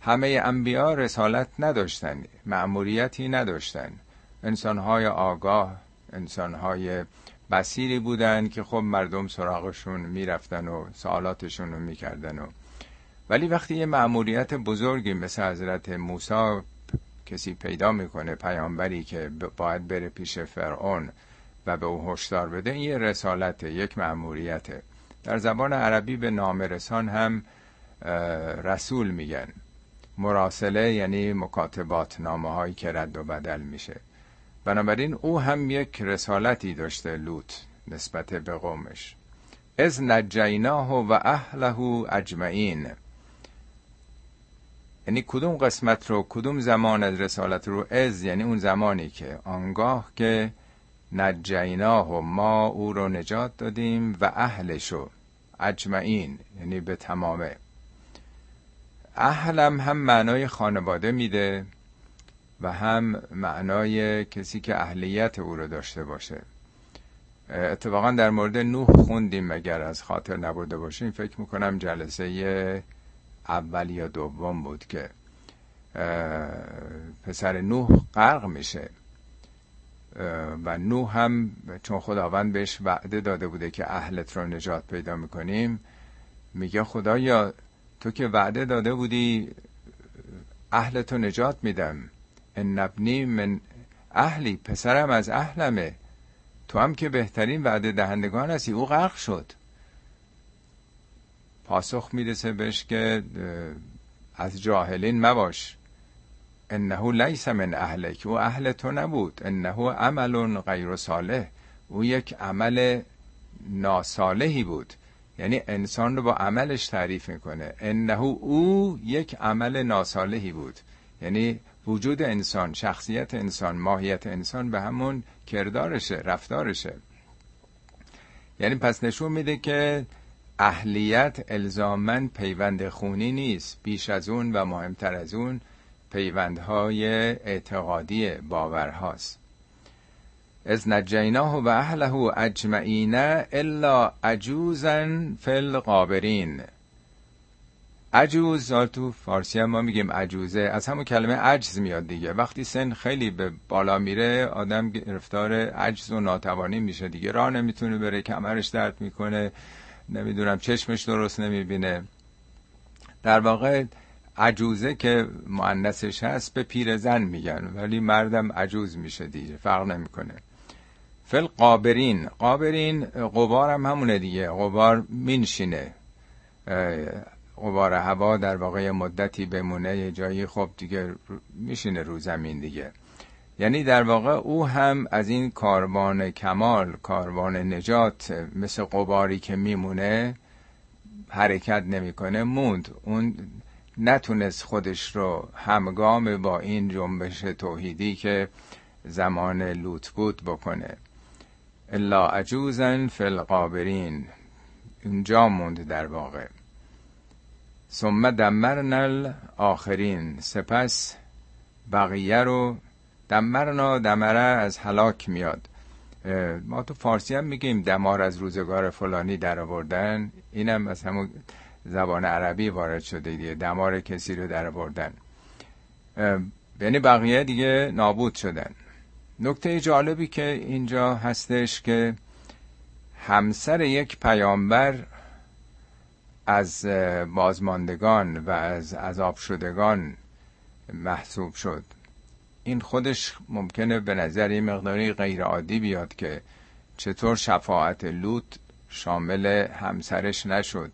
همه انبیا رسالت نداشتند مأموریتی نداشتند انسانهای آگاه انسانهای بسیری بودند که خب مردم سراغشون می‌رفتن و سوالاتشون رو می‌کردن ولی وقتی یه مأموریت بزرگی مثل حضرت موسی کسی پیدا می‌کنه پیامبری که باید بره پیش فرعون و به او هشدار بده این یه رسالت یک مأموریته. در زبان عربی به نامرسان هم رسول میگن. مراسله یعنی مکاتبات نامه هایی که رد و بدل میشه. بنابراین او هم یک رسالتی داشته لوط نسبت به قومش. از نجیناه و اهله اجمعین. یعنی کدوم قسمت رو کدوم زمان از رسالت رو از یعنی اون زمانی که آنگاه که نجیناه و ما او رو نجات دادیم و اهلشو اجمعین یعنی به تمامه اهلم هم معنای خانواده میده و هم معنای کسی که اهلیت او رو داشته باشه. اتفاقا در مورد نوح خوندیم مگر از خاطر نبرده باشیم فکر می‌کنم جلسه اول یا دوم بود که پسر نوح غرق میشه. و نوح هم چون خداوند بهش وعده داده بوده که اهلت رو نجات پیدا می‌کنیم میگه خدایا تو که وعده داده بودی اهلتو نجات میدم. ان نبنی من اهلی پسرم از اهلمه. تو هم که بهترین وعده دهندگان هستی. او غرق شد. پاسخ می‌رسه بهش که از جاهلین مباش. انه لیس من اهلک. او اهل تو نبود. انه عمل غیر صالح. او یک عمل ناصالحی بود. یعنی انسان رو با عملش تعریف می‌کنه. انه او یک عمل ناصالحی بود. یعنی وجود انسان شخصیت انسان ماهیت انسان به همون کردارشه رفتارشه. یعنی پس نشون میده که اهلیت الزامن پیوند خونی نیست. بیش از اون و مهمتر از اون پیوندهای اعتقادی باورهاست. از نجیناه و اهله اجمعین الا عجوزا فی القابرین. عجوز تو فارسی هم ما میگیم عجوزه. از همون کلمه عجز میاد دیگه. وقتی سن خیلی به بالا میره آدم گرفتار عجز و ناتوانی میشه دیگه. راه نمی‌تونه بره کمرش درد می‌کنه. نمی‌دونم چشمش درست نمی‌بینه. در واقع عجوزه که معنسش هست به پیر زن میگن ولی مردم عجوز میشه دیگه فرق نمی‌کنه. فل قابرین قابرین قبار هم همونه دیگه قبار مینشینه. قبار هوا در واقع مدتی بمونه یه جایی خب دیگه میشینه رو زمین دیگه. یعنی در واقع او هم از این کاروان کمال کاروان نجات مثل قباری که میمونه حرکت نمی‌کنه موند. اون نتونست خودش رو همگام با این جنبش توحیدی که زمان لوت بود بکنه. الا عجوزن فی القابرین. اونجا موند در واقع. ثم دمرنا آخرین سپس بقیه رو دمرنا دمره از هلاک میاد. ما تو فارسی هم میگیم دمار از روزگار فلانی در آوردن. اینم از همون زبان عربی وارد شده دیگه دمار کسی رو در آوردن. یعنی بقیه دیگه نابود شدن. نکته جالبی که اینجا هستش که همسر یک پیامبر از بازماندگان و از عذاب شدگان محسوب شد. این خودش ممکنه به نظر این مقداری غیر عادی بیاد که چطور شفاعت لوط شامل همسرش نشد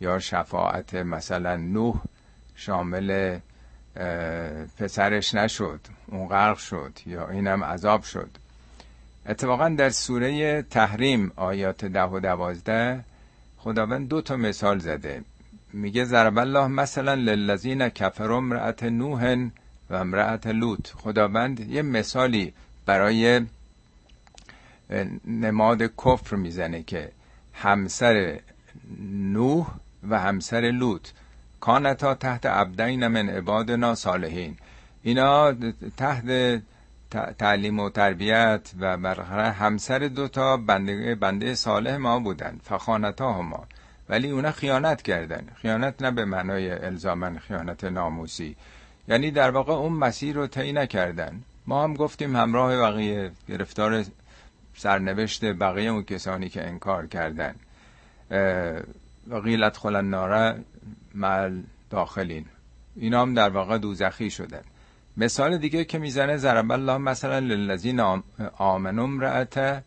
یا شفاعت مثلا نوح شامل پسرش نشد اون غرق شد یا اینم عذاب شد. اتفاقا در سوره تحریم آیات ده و دوازده خداوند دو تا مثال زده. میگه ضرب الله مثلا للذین کفروا امرأت نوح و امرأت لوط. خداوند یه مثالی برای نماد کفر می‌زنه که همسر نوح و همسر لوط. کانتا تحت عبدین من عبادنا صالحین. اینا تحت تعلیم و تربیت و برخره همسر دوتا بنده, بنده صالح ما بودن. فخانتا ما ولی اونا خیانت کردن. خیانت نه به معنای الزامن خیانت ناموسی. یعنی در واقع اون مسیر رو طی نکردن. ما هم گفتیم همراه بقیه گرفتار سرنوشت بقیه اون کسانی که انکار کردن. و غیلت خلن ناره مل داخلین. اینا هم در واقع دوزخی شدن. مثال دیگه که می‌زنه ضرب الله مثلا للذین آمنوا امرأت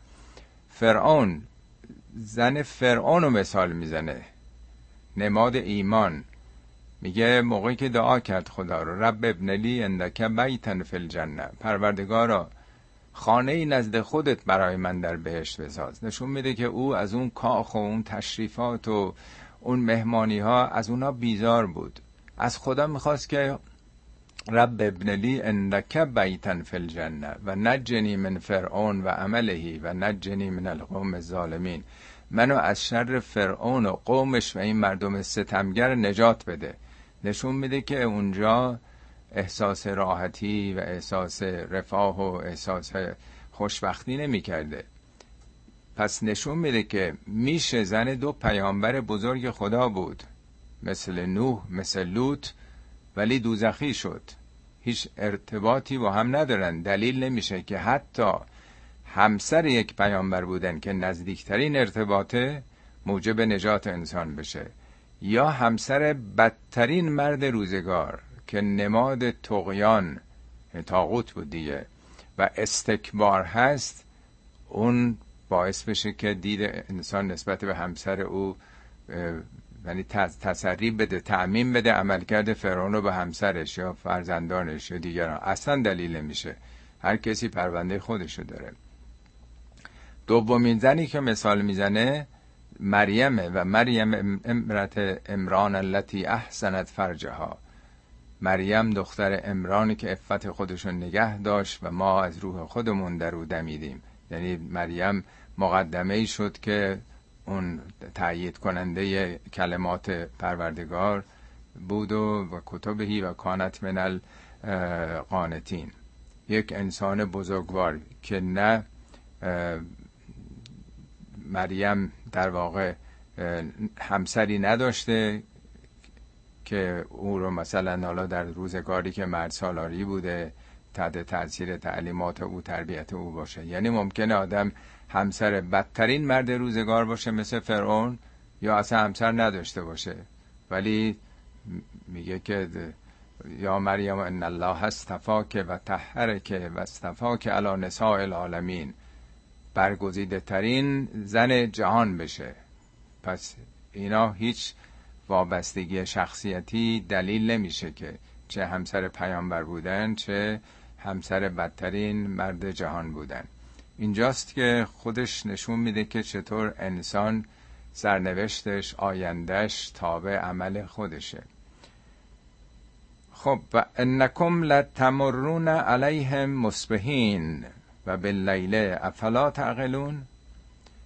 فرعون. زن فرعون رو مثال می‌زنه. نماد ایمان. میگه موقعی که دعا کرد خدا رو رب ابنلی اندک بیتن فی الجنه پروردگارا خانه ای نزد خودت برای من در بهشت بساز. نشون میده که او از اون کاخ و اون تشریفات و اون مهمانی ها از اونا بیزار بود. از خدا می‌خواست که رب ابنلی اندک بیتن فی الجنه و نجنی من فرعون و عملهی و نجنی من القوم الظالمین. منو از شر فرعون و قومش و این مردم ستمگر نجات بده. نشون میده که اونجا احساس راحتی و احساس رفاه و احساس خوشبختی نمی‌کرده. پس نشون میده که میشه زن دو پیامبر بزرگ خدا بود. مثل نوح مثل لوط ولی دوزخی شد. هیچ ارتباطی با هم ندارن. دلیل نمیشه که حتی همسر یک پیامبر بودن که نزدیکترین ارتباطه موجب نجات انسان بشه. یا همسر بدترین مرد روزگار که نماد تقیان تاغوت بود دیگه و استکبار هست اون باعث بشه که دید انسان نسبت به همسر او یعنی تسری بده تعمین بده عملکرد فرعون رو به همسرش یا فرزندانش یا دیگران. اصلا دلیل میشه هر کسی پرونده خودشو داره. دومین زنی که مثال می‌زنه مریمه و مریم امرت امران التي احسنت فرجها. مریم دختر امرانی که افت خودشون نگه داشت و ما از روح خودمون در او دمیدیم. یعنی مریم مقدمه ای شد که اون تأیید کننده کلمات پروردگار بود و, و کتبهی و کانت من القانتین یک انسان بزرگوار که نه مریم در واقع همسری نداشته که او رو مثلا حالا در روزگاری که مرد سالاری بوده تحت تاثیر تعلیمات او تربیت او باشه. یعنی ممکنه آدم همسر بدترین مرد روزگار باشه مثل فرعون یا اصلا همسر نداشته باشه. ولی میگه که یا مریم ان الله استفاک و که و استفاک علی نساء العالمین. برگزیده ترین زن جهان بشه. پس اینا هیچ وابستگی شخصیتی دلیل نمیشه که چه همسر پیامبر بودن چه همسر بدترین مرد جهان بودن. اینجاست که خودش نشون میده که چطور انسان سرنوشتش آیندهش تابع عمل خودشه. خب و انکم لتمرون علیهم مصبحین. و باللیل افلا تعقلون؟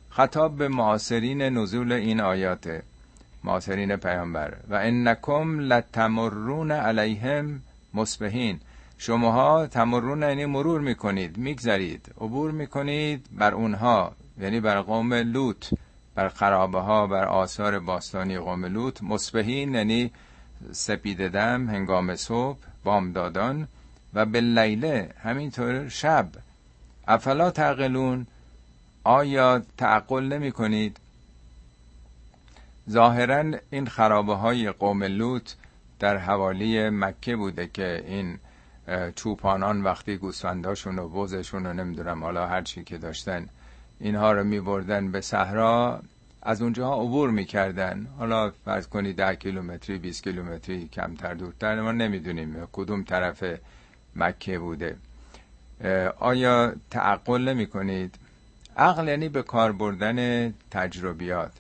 خطاب به معاصرین نزول این آیات معاصرین پیامبر. و انکم لتمرون علیهم مصبحین. شماها تمرون یعنی مرور می‌کنید میگذرید عبور می‌کنید بر اونها یعنی بر قوم لوط بر خرابه ها بر آثار باستانی قوم لوط. مصبحین یعنی سپید دم هنگام صبح بامدادان. و به لیله همینطور شب. افلا تعقلون آیا تعقل نمی کنید؟ ظاهرا این خرابه های قوم لوط در حوالی مکه بوده که این چوپانان وقتی گوسفنداشون و بوزشون و نمی‌دونم حالا هر چی که داشتن اینها رو می بردن به صحرا از اونجا عبور می‌کردن. حالا فرض کنید ده کیلومتری 20 کیلومتری کمتر دورتر ما نمی‌دونیم کدوم طرف مکه بوده. آیا تعقل نمی کنید؟ عقل یعنی به کار بردن تجربیات.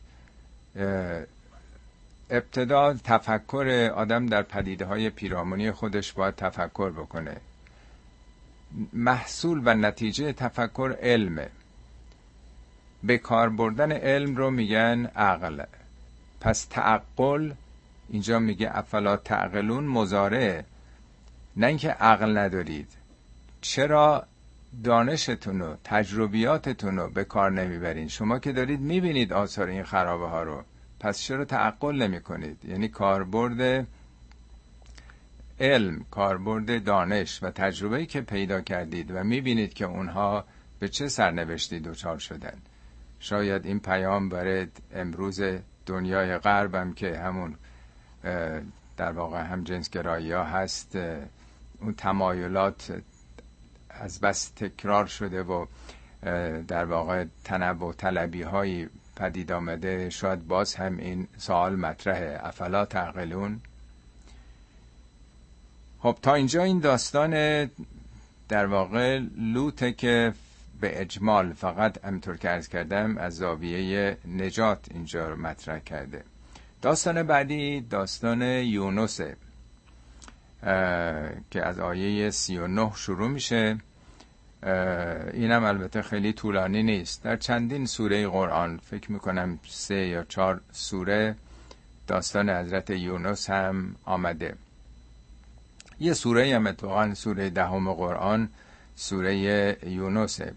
ابتدا تفکر آدم در پدیده های پیرامونی خودش باید تفکر بکنه. محصول و نتیجه تفکر علمه. به کار بردن علم رو میگن عقل. پس تعقل اینجا میگه افلا تعقلون مزاره نه اینکه عقل ندارید. چرا دانشتون و تجربیاتتون رو به کار نمی‌برین؟ شما که دارید می‌بینید آثار این خرابه ها رو. پس چرا تعقل نمی کنید یعنی کاربرد علم کاربرد دانش و تجربه که پیدا کردید و می‌بینید که اونها به چه سرنوشتی دچار شدن. شاید این پیام برای امروز دنیای غربم که همون در واقع هم جنسگرایی ها هست اون تمایلات از بس تکرار شده و در واقع تنوع طلبی هایی پدید آمده. شاید باز هم این سوال مطرحه افلا تعقلون؟ خب تا اینجا این داستان در واقع لوته که به اجمال فقط همطور که ارز کردم از زاویه نجات اینجا رو مطرح کرده. داستان بعدی داستان یونسه که از آیه 39 شروع میشه. اینم البته خیلی طولانی نیست. در چندین سوره قرآن فکر می‌کنم سه یا چهار سوره داستان حضرت یونس هم آمده. یه سوره هم اتفاقا سوره دهم قرآن سوره یونسه.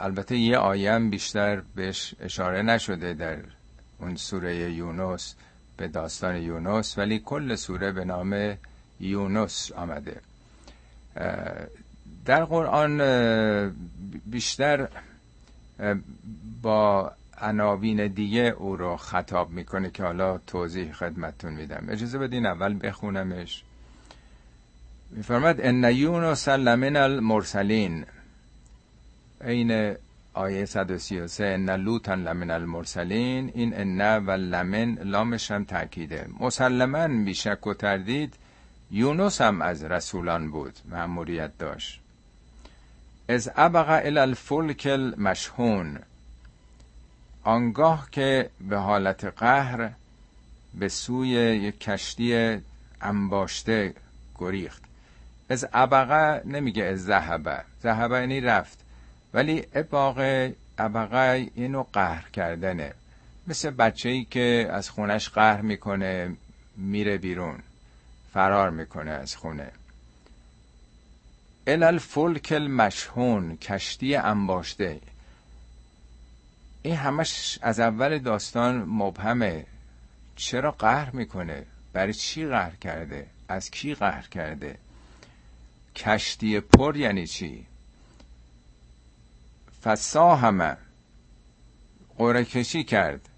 البته یه آیه هم بیشتر بهش اشاره نشده در اون سوره یونس. به داستان یونس ولی کل سوره به نام یونس آمده. در قرآن بیشتر با عناوین دیگه او رو خطاب می‌کنه که حالا توضیح خدمتتون میدم. اجازه بدین اول بخونمش. میفرماد ان یونس لمن المرسلین. این آیه 133 ان لوطا لمن المرسلین این ان و لمن لامش هم تاکیده مسلما بیشک و تردید یونس هم از رسولان بود مأموریت داشت. از ابقى الى الفلک المشهون آنگاه که به حالت قهر به سوی یک کشتی انباشته گریخت. از ابقه نمیگه از ذهبه ذهبه یعنی رفت. ولی اباقه ابقه اینو قهر کردنه. مثل بچه ای که از خونش قهر می‌کنه میره بیرون فرار می‌کنه از خونه. الالفلک المشهون کشتی انباشته. این همش از اول داستان مبهمه. چرا قهر می‌کنه؟ برای چی قهر کرده؟ از کی قهر کرده؟ کشتی پر یعنی چی؟ همه قره کشی کرد.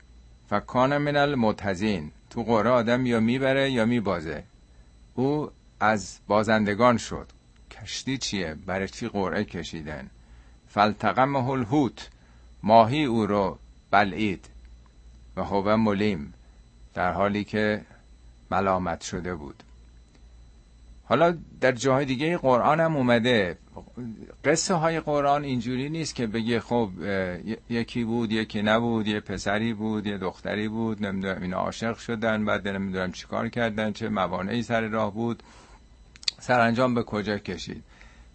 فکان من المتزین تو قره آدم یا می‌بره یا میبازه. او از بازندگان شد. کشتی چیه؟ برای چی قرعه کشیدن؟ فلتقمه الهوت ماهی او رو بلعید. و هو ملیم. در حالی که ملامت شده بود. حالا در جاهای دیگه قرآن هم اومده. قصه های قرآن اینجوری نیست که بگه خب یکی بود یکی نبود یه پسری بود یه دختری بود نمی‌دونم این عاشق شدن بعد نمی‌دونم چیکار کردن چه موانعی سر راه بود. سرانجام به کجا کشید؟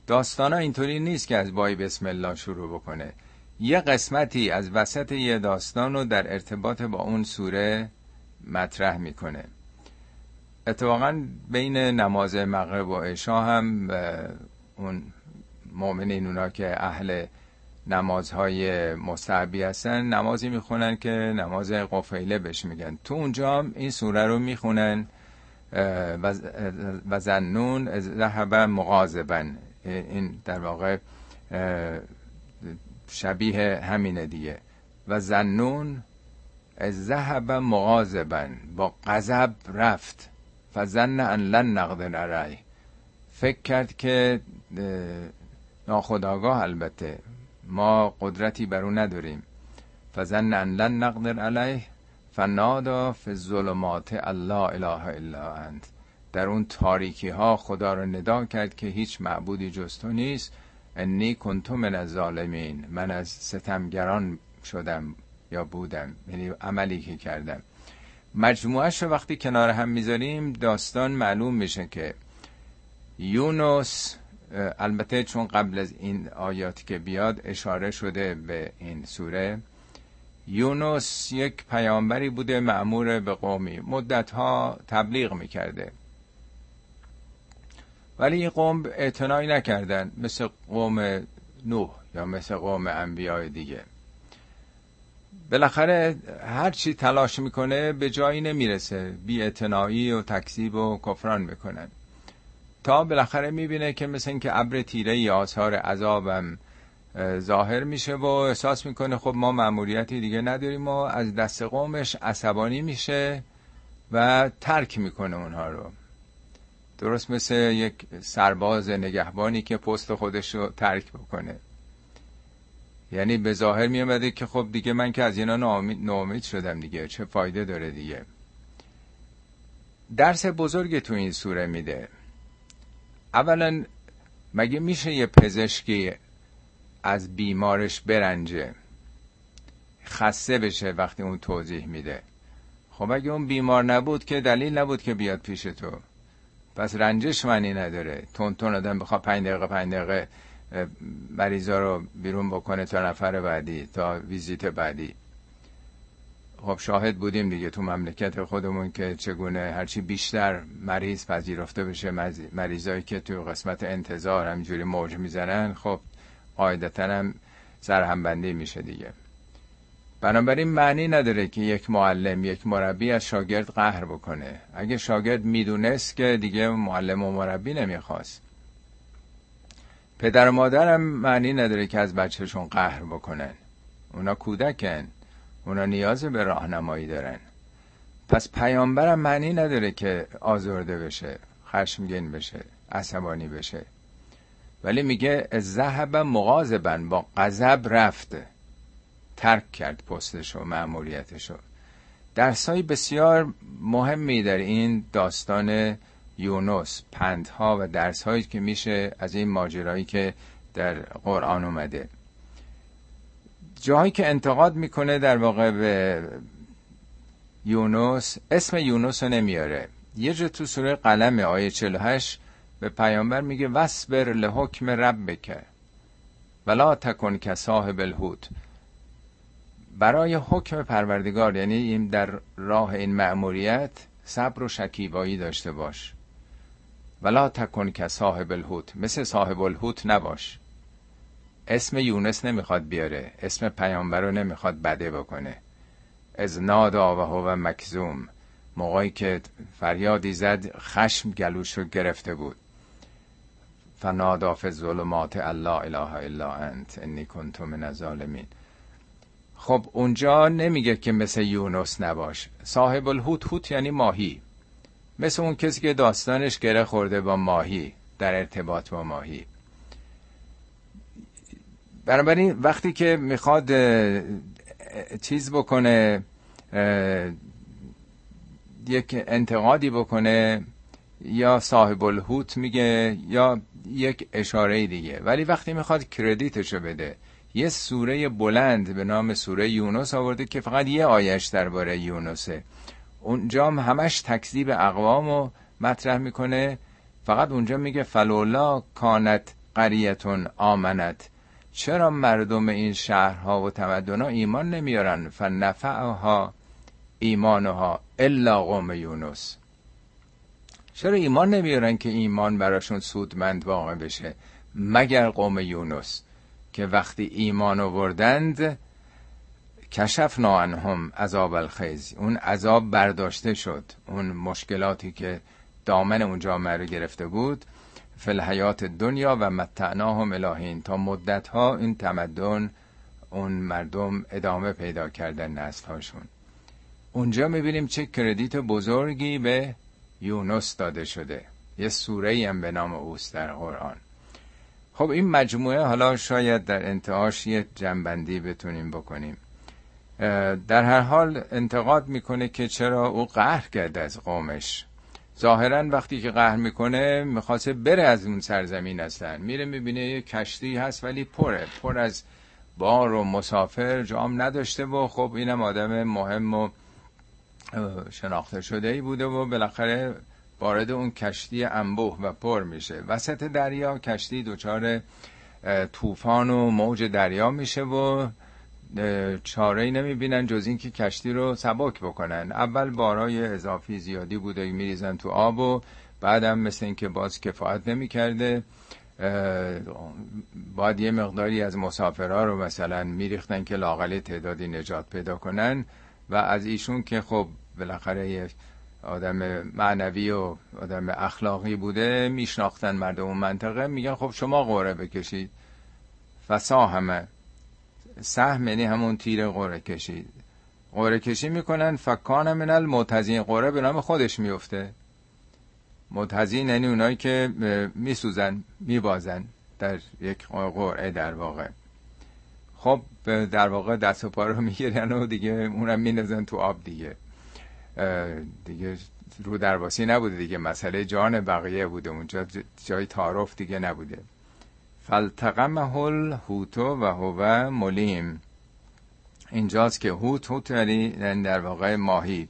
داستان اینطوری نیست که از بای بسم الله شروع بکنه. یه قسمتی از وسط یه داستان رو در ارتباط با اون سوره مطرح می‌کنه. اتفاقا بین نماز مغرب و عشا هم اون مؤمنین اونا که اهل نمازهای مستحبی هستن نمازی می‌خونن که نماز قفیله بهش میگن. تو اونجا هم این سوره رو می‌خونن و زنون ذهب مغازبن این در واقع شبیه همینه دیگه. و زنون ذهب مغازبن با غضب رفت. فزن ان لن نقدر علیه. فکر کرد که ناخداگاه البته. ما قدرتی بر او نداریم. فزن ان لن نقدر علیه. فنادا فی ظلمات الله اله الا انت. در اون تاریکی ها خدا را ندا کرد که هیچ معبودی جز تو نیست. انی کنتو من از ظالمین من از ستمگران شدم یا بودم. یعنی عملی که کردم. مجموعش رو وقتی کنار هم می‌ذاریم داستان معلوم میشه که یونس البته چون قبل از این آیاتی که بیاد اشاره شده به این سوره یونس یک پیامبری بوده معمور به قومی. مدتها تبلیغ می‌کرده. ولی این قوم اعتنایی نکردن مثل قوم نوح یا مثل قوم انبیای دیگه. بالاخره هر چی تلاش می‌کنه به جایی نمی‌رسه. بی و تکذیب و کفران می‌کنن. تا بالاخره می‌بینه که مثل اینکه ابر تیره یا آثار عذابم ظاهر میشه و احساس می‌کنه خب ما مأموریتی دیگه نداریم و از دست قومش عصبانی میشه و ترک می‌کنه اونها رو. درست مثل یک سرباز نگهبانی که پست خودش رو ترک بکنه. یعنی به ظاهر می که خب دیگه من که از اینا ناامید شدم دیگه. چه فایده داره دیگه؟ درس بزرگ تو این سوره میده. اولا مگه میشه یه پزشکی از بیمارش برنجه؟ خسته بشه وقتی اون توضیح میده. خب اگه اون بیمار نبود که دلیل نبود که بیاد پیش تو. پس رنجش معنی نداره. تون تون آدم بخواد پنج دقیقه پنج دقیقه مریضا رو بیرون بکنه تا نفر بعدی تا ویزیت بعدی. خب شاهد بودیم دیگه تو مملکت خودمون که چگونه هرچی بیشتر مریض پذیرفته بشه مریضایی که تو قسمت انتظار همجوری موج می‌زنن خب قاعدتا هم سرهمبندی میشه دیگه. بنابراین معنی نداره که یک معلم یک مربی از شاگرد قهر بکنه. اگه شاگرد می‌دونست که دیگه معلم و مربی نمی‌خواست. پدر و مادرم معنی نداره که از بچهشون قهر بکنن. اونا کودکن. اونا نیاز به راهنمایی دارن. پس پیامبرم معنی نداره که آزرده بشه خشمگین بشه عصبانی بشه. ولی میگه ذهب مغازبن با غضب رفته ترک کرد پستش و معمولیتش رو درسای بسیار مهمی در این داستان یونس پندها و درسهایی که میشه از این ماجرایی که در قرآن اومده. جایی که انتقاد می‌کنه در واقع به یونس اسم یونس رو نمیاره. یه جا تو سوره قلم آیه 48 به پیامبر میگه وصبر لحکم ربک ولا تکن که صاحب الهوت برای حکم پروردگار یعنی این در راه این مأموریت صبر و شکیبایی داشته باش. ولا تکن که صاحب الهوت مثل صاحب الهوت نباش. اسم یونس نمی‌خواد بیاره اسم پیامبر رو نمی‌خواد بده بکنه. از نادا و مکزوم موقعی که فریادی زد خشم گلوش رو گرفته بود. فنادا فی ظلمات الله اله الا انت انی کنت من الظالمین. خب اونجا نمیگه که مثل یونس نباش. صاحب الهوت هوت یعنی ماهی. مثل اون کسی که داستانش گره خورده با ماهی در ارتباط با ماهی. بنابراین وقتی که می‌خواد چیز بکنه یک انتقادی بکنه یا صاحب الهوت میگه یا یک اشاره دیگه. ولی وقتی می‌خواد کردیتشو بده یه سوره بلند به نام سوره یونس آورده که فقط یه آیش درباره یونسه. اونجا همش تکذیب اقوام رو مطرح می‌کنه. فقط اونجا میگه فلولا کانت قریتون آمنت. چرا مردم این شهرها و تمدنها ایمان نمیارن؟ فنفعها ایمانها الا قوم یونس. چرا ایمان نمیارن که ایمان براشون سودمند واقع بشه؟ مگر قوم یونس که وقتی ایمان آوردند کشف عنهم عذاب الخیز اون عذاب برداشته شد. اون مشکلاتی که دامن اون جامعه رو گرفته بود. فل حیات دنیا و متعناهم الهین. تا مدت ها این تمدن اون مردم ادامه پیدا کردن نسل هاشون اونجا می‌بینیم چه کردیت بزرگی به یونس داده شده. یه سوره هم به نام اوست در قرآن. خب این مجموعه حالا شاید در انتهاش یه جنبندی بتونیم بکنیم. در هر حال انتقاد می‌کنه که چرا او قهر کرده از قومش. ظاهرا وقتی که قهر می‌کنه می‌خواسته بره از اون سرزمین هستن. میره می‌بینه یه کشتی هست ولی پره. پر از بار و مسافر جام نداشته و خب اینم آدم مهم و شناخته شده ای بوده و بالاخره وارد اون کشتی انبوه و پر میشه. وسط دریا کشتی دچار طوفان و موج دریا میشه و چاره ای نمی‌بینن جز اینکه کشتی رو سبک بکنن. اول بارای اضافی زیادی بوده میریزن تو آب و بعدم مثل اینکه باز کفایت نمی‌کرده. باید یه مقداری از مسافرها رو مثلا میریختن که لاغلی تعدادی نجات پیدا کنن و از ایشون که خب بالاخره یه آدم معنوی و آدم اخلاقی بوده میشناختن مردم اون منطقه. میگن خب شما قوره بکشید. فسا همه. سهم یعنی همون تیر قوره کشید قوره کشی می‌کنن فکان من المتزین قوره به نام خودش میفته متزین یعنی اونایی که میسوزن میبازن در یک قرعه در واقع. خب در واقع دست و پا رو می‌گیرن و دیگه اونم مینزن تو آب دیگه. دیگه رو درواسی نبوده دیگه. مسئله جان بقیه بوده. اونجا جای تعارف دیگه نبوده. فالتقمه الهوتو و هو ملیم. اینجاست که هوت هوت یعنی در واقع ماهی.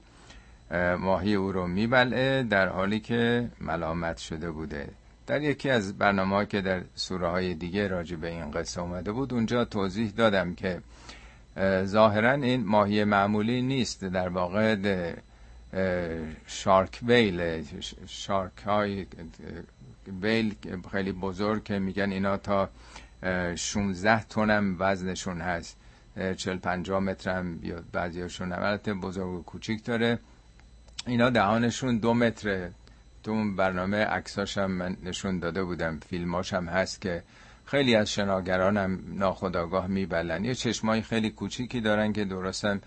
ماهی او رو میبلعه در حالی که ملامت شده بوده. در یکی از برنامه که در سوره های دیگه راجع به این قصه اومده بود اونجا توضیح دادم که ظاهرا این ماهی معمولی نیست. در واقع شارک ویل شارک های ویل خیلی بزرگ که میگن اینا تا 16 تن هم وزنشون هست. 40 50 متر هم بیاد بعضیاشون البته بزرگ و کوچیک داره. اینا دهانشون دو متره. تو اون برنامه عکساش هم من نشون داده بودم. فیلماش هم هست که خیلی از شناگران هم ناخداگاه میبلن یه چشمای خیلی کوچیکی دارن که درستم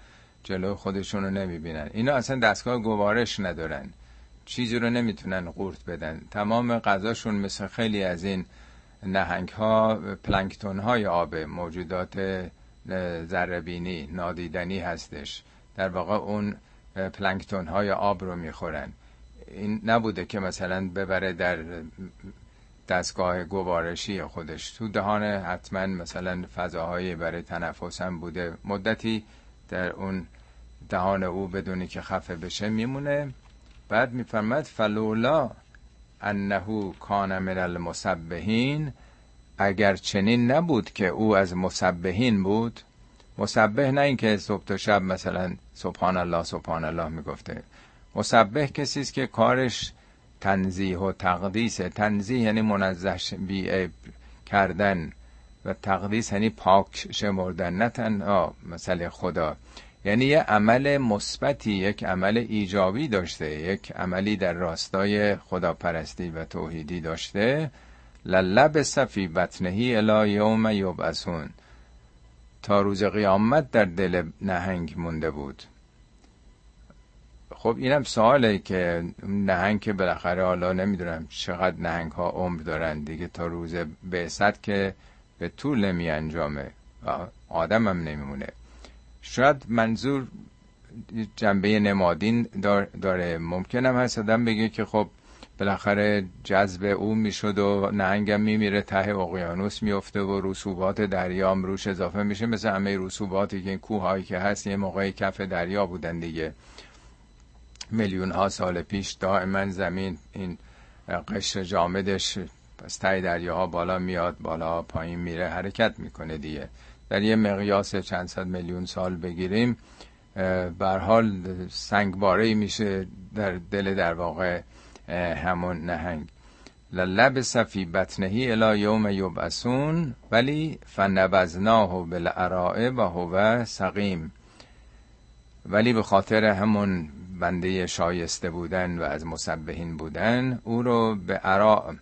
جلو خودشون رو نمی‌بینن. اینا اصلا دستگاه گوارش ندارن. چیزی رو نمی‌تونن قورت بدن. تمام غذاشون مثل خیلی از این نهنگ ها پلانکتون های آب موجودات زربینی نادیدنی هستش. در واقع اون پلانکتون های آب رو می‌خورن. این نبوده که مثلا ببره در دستگاه گوارشی خودش. تو دهان حتما مثلا فضاهای برای تنفس هم بوده. مدتی در اون دهان او بدونی که خفه بشه میمونه. بعد میفرمد فلولا انه کان من المسبحین اگر چنین نبود که او از مسبحین بود. مسبح نه اینکه صبح تا شب مثلا سبحان الله سبحان الله می‌گفته. مسبح کسی است که کارش تنزیه و تقدیس تنزیه یعنی منزه بی کردن و تقدیس یعنی پاک شمردن نه تنها مثل خدا. یعنی یه عمل مثبتی یک عمل ایجابی داشته یک عملی در راستای خداپرستی و توحیدی داشته. للب صفی بطنهی الی یوم یبعثون. تا روز قیامت در دل نهنگ مونده بود. خب اینم سواله که نهنگ که بالاخره حالا نمی‌دونم چقدر نهنگ ها عمر دارن. دیگه تا روز بعثت که به طول نمی انجامه آدم هم نمیمونه. شاید منظور جنبه نمادین داره. ممکنم هست آدم بگه که خب بالاخره جذب او می‌شد و نهنگم میمیره ته اقیانوس میفته و رسوبات دریام روش اضافه میشه. مثل همه رسوباتی که این کوههایی که هست یه موقعی کف دریا بودن دیگه. میلیون ها سال پیش دائما زمین این قشر جامدش پس تای دریاها بالا میاد بالا پایین میره حرکت می‌کنه دیگه. در یه مقیاس چند صد میلیون سال بگیریم بر حال سنگباره میشه در دل در واقع همون نهنگ. لب صفی بطنهی الى یوم یبعثون ولی فنبذناه بالعراء و هو سقیم. ولی به خاطر همون بنده شایسته بودن و از مسبهین بودن او رو به عراء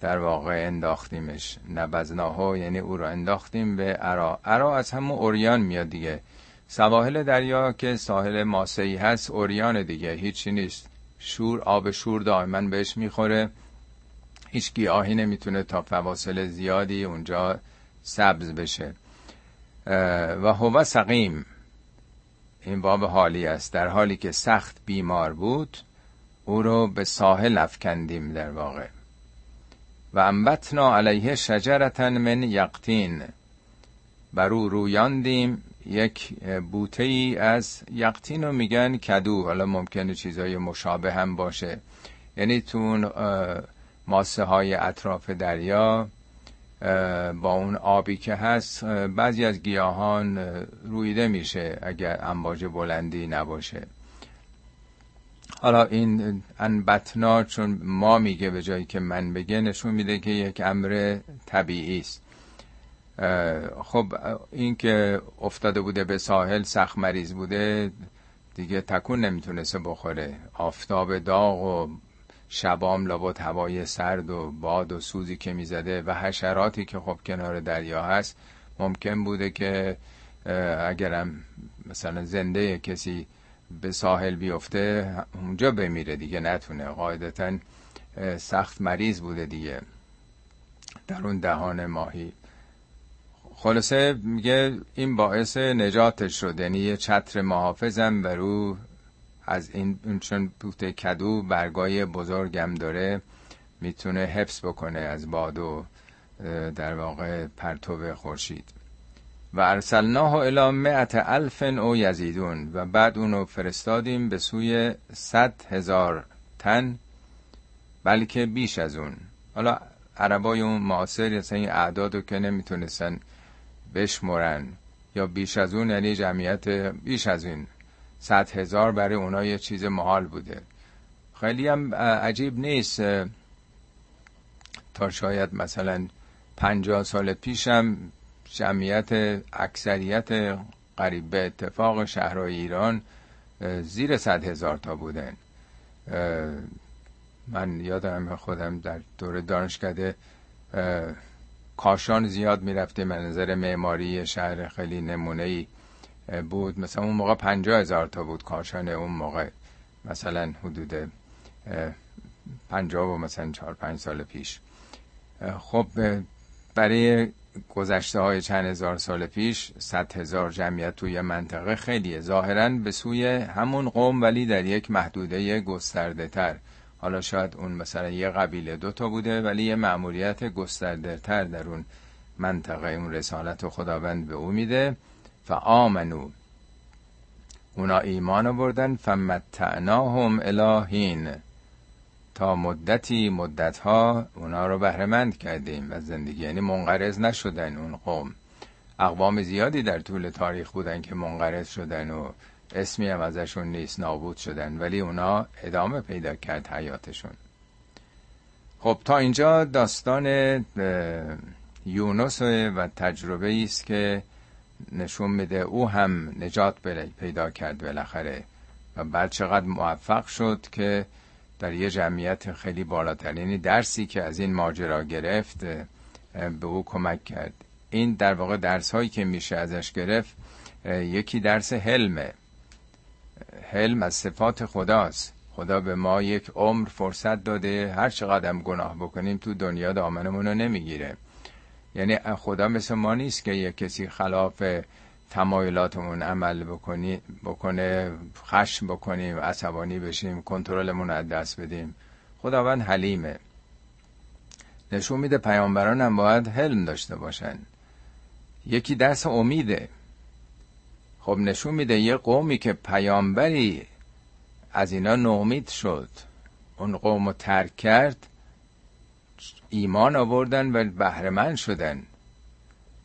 در واقع انداختیمش. نبزناها یعنی او رو انداختیم به عراء عراء از همون اوریان میاد دیگه. سواحل دریا که ساحل ماسهی هست اوریان دیگه. هیچی نیست. شور آب شور دائما بهش می‌خوره. هیچ گیاهی نمی‌تونه تا فواصل زیادی اونجا سبز بشه. و هو سقیم. این باب حالی است. در حالی که سخت بیمار بود او رو به ساحل افکندیم در واقع. و انبتنا علیه شجرتن من یقتین بر او رویاندیم. یک بوته ای از یقتین رو میگن کدو. حالا ممکنه چیزای مشابه هم باشه. یعنی تو اون ماسه های اطراف دریا با اون آبی که هست بعضی از گیاهان رویده میشه اگر انباج بلندی نباشه. حالا این انبتنا چون ما میگه به جایی که من بگه نشون میده که یک امر طبیعی است. خب این که افتاده بوده به ساحل سخت مریض بوده دیگه تکون نمی‌تونسته بخوره. آفتاب داغ و شبام لابد هوای سرد و باد و سوزی که می‌زده و حشراتی که خب کنار دریا هست ممکن بوده که اگرم مثلا زنده کسی به ساحل بیفته اونجا بمیره دیگه نتونه. قاعدتا سخت مریض بوده دیگه. در اون دهان ماهی. خلاصه میگه این باعث نجاتش شد. یعنی یه چتر محافظم بر او از این چون بوته کدو برگای بزرگم داره می‌تونه حفظ بکنه از باد و در واقع پرتو خورشید. و ارسلناه الى مئت الف او یزیدون و بعد اونو فرستادیم به سوی صد هزار تن بلکه بیش از اون. حالا عربای اون معاصر اصلا این اعدادو که نمی‌تونستن بشمرن یا بیش از اون یعنی جمعیت بیش از این. صد هزار برای اونا یه چیز محال بوده. خیلی هم عجیب نیست. تا شاید مثلا پنجاه سال پیشم جمعیت اکثریت قریب به اتفاق شهرهای ایران زیر صد هزار تا بودن. من یادم خودم در دور دانشکده کاشان زیاد می‌رفته منظر معماری شهر خیلی نمونه ای بود. مثلا اون موقع پنجاه هزار تا بود کاشان اون موقع مثلا حدود پنجاه و مثلا چهار پنج سال پیش. خب برای گذشته های چند هزار سال پیش صد هزار جمعیت توی منطقه خیلیه ظاهرا به سوی همون قوم ولی در یک محدوده گسترده تر حالا شاید اون مثلا یه قبیله دوتا بوده ولی یه معمولیت گسترده تر در اون منطقه اون رسالت و خداوند به او میده. آمنو اونا ایمان آوردن. فمتعناهم الهین. تا مدتی مدتها اونا رو بهرهمند کردیم و زندگی یعنی منقرض نشدن اون قوم. اقوام زیادی در طول تاریخ بودن که منقرض شدن و اسمی هم ازشون نیست نابود شدن ولی اونا ادامه پیدا کرد حیاتشون. خب تا اینجا داستان یونس و تجربه است که نشون میده او هم نجات پیدا کرد بالاخره و بعد چقدر موفق شد که در یه جمعیت خیلی بالاترینی درسی که از این ماجرا گرفت به او کمک کرد. این در واقع درس هایی که میشه ازش گرفت یکی درس حلمه. حلم از صفات خداست. خدا به ما یک عمر فرصت داده هر چقدر هم گناه بکنیم تو دنیا دامنمون رو نمی‌گیره. یعنی خدا مثل ما نیست که یک کسی خلاف تمایلاتمون عمل بکنی بکنه خشم بکنیم عصبانی بشیم کنترلمون از دست بدیم. خداوند حلیمه. نشون میده پیامبران هم باید حلم داشته باشن. یکی درس امیده. خب نشون میده یه قومی که پیامبری از اینا نومید شد. اون قوم رو ترک کرد ایمان آوردن و بهرهمند شدن.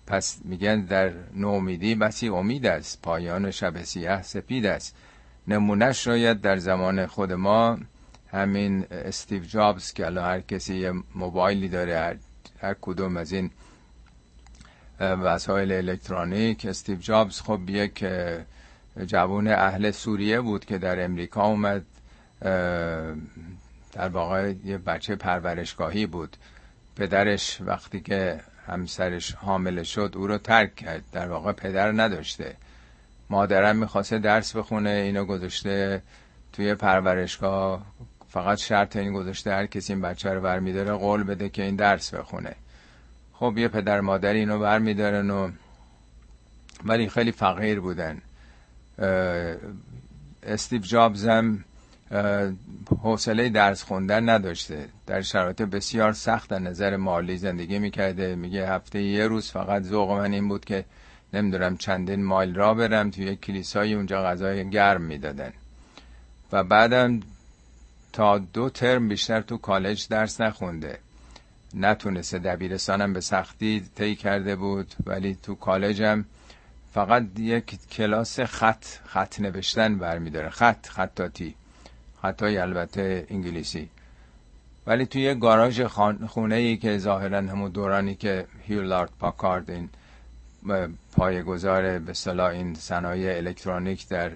پس میگن در نومیدی بسی امید است پایان شب سیاه سپید است. نمونهش شاید در زمان خود ما همین استیو جابز که الان هر کسی یه موبایلی داره هر, هر کدوم از این وسایل الکترونیک استیو جابز خب یک جوان اهل سوریه بود که در امریکا اومد در واقع یه بچه پرورشگاهی بود. پدرش وقتی که همسرش حامله شد او رو ترک کرد. در واقع پدر نداشته. مادرم می‌خواسته درس بخونه اینو گذاشته توی پرورشگاه. فقط شرط این گذاشته هر کسی این بچه رو برمیداره قول بده که این درس بخونه. خب یه پدر مادری اینو برمیدارن و ولی خیلی فقیر بودن. استیو هم حوصله درس خوندن نداشته. در شرایط بسیار سخت در نظر مالی زندگی می‌کرده. میگه هفته یه روز فقط ذوق من این بود که نمی‌دونم چندین مایل را برم توی کلیسای اونجا غذای گرم می‌دادن. و بعدم تا دو ترم بیشتر تو کالج درس نخونده. نتونسته دبیرستانم به سختی طی کرده بود ولی تو کالجم فقط یک کلاس خط خط نوشتن برمیداره. خط خطاتی خطای البته انگلیسی. ولی توی گاراژ خونه ای که ظاهرا همون دورانی که هیولارد پاکارد این پایگذار به صلاح این صنایع الکترونیک در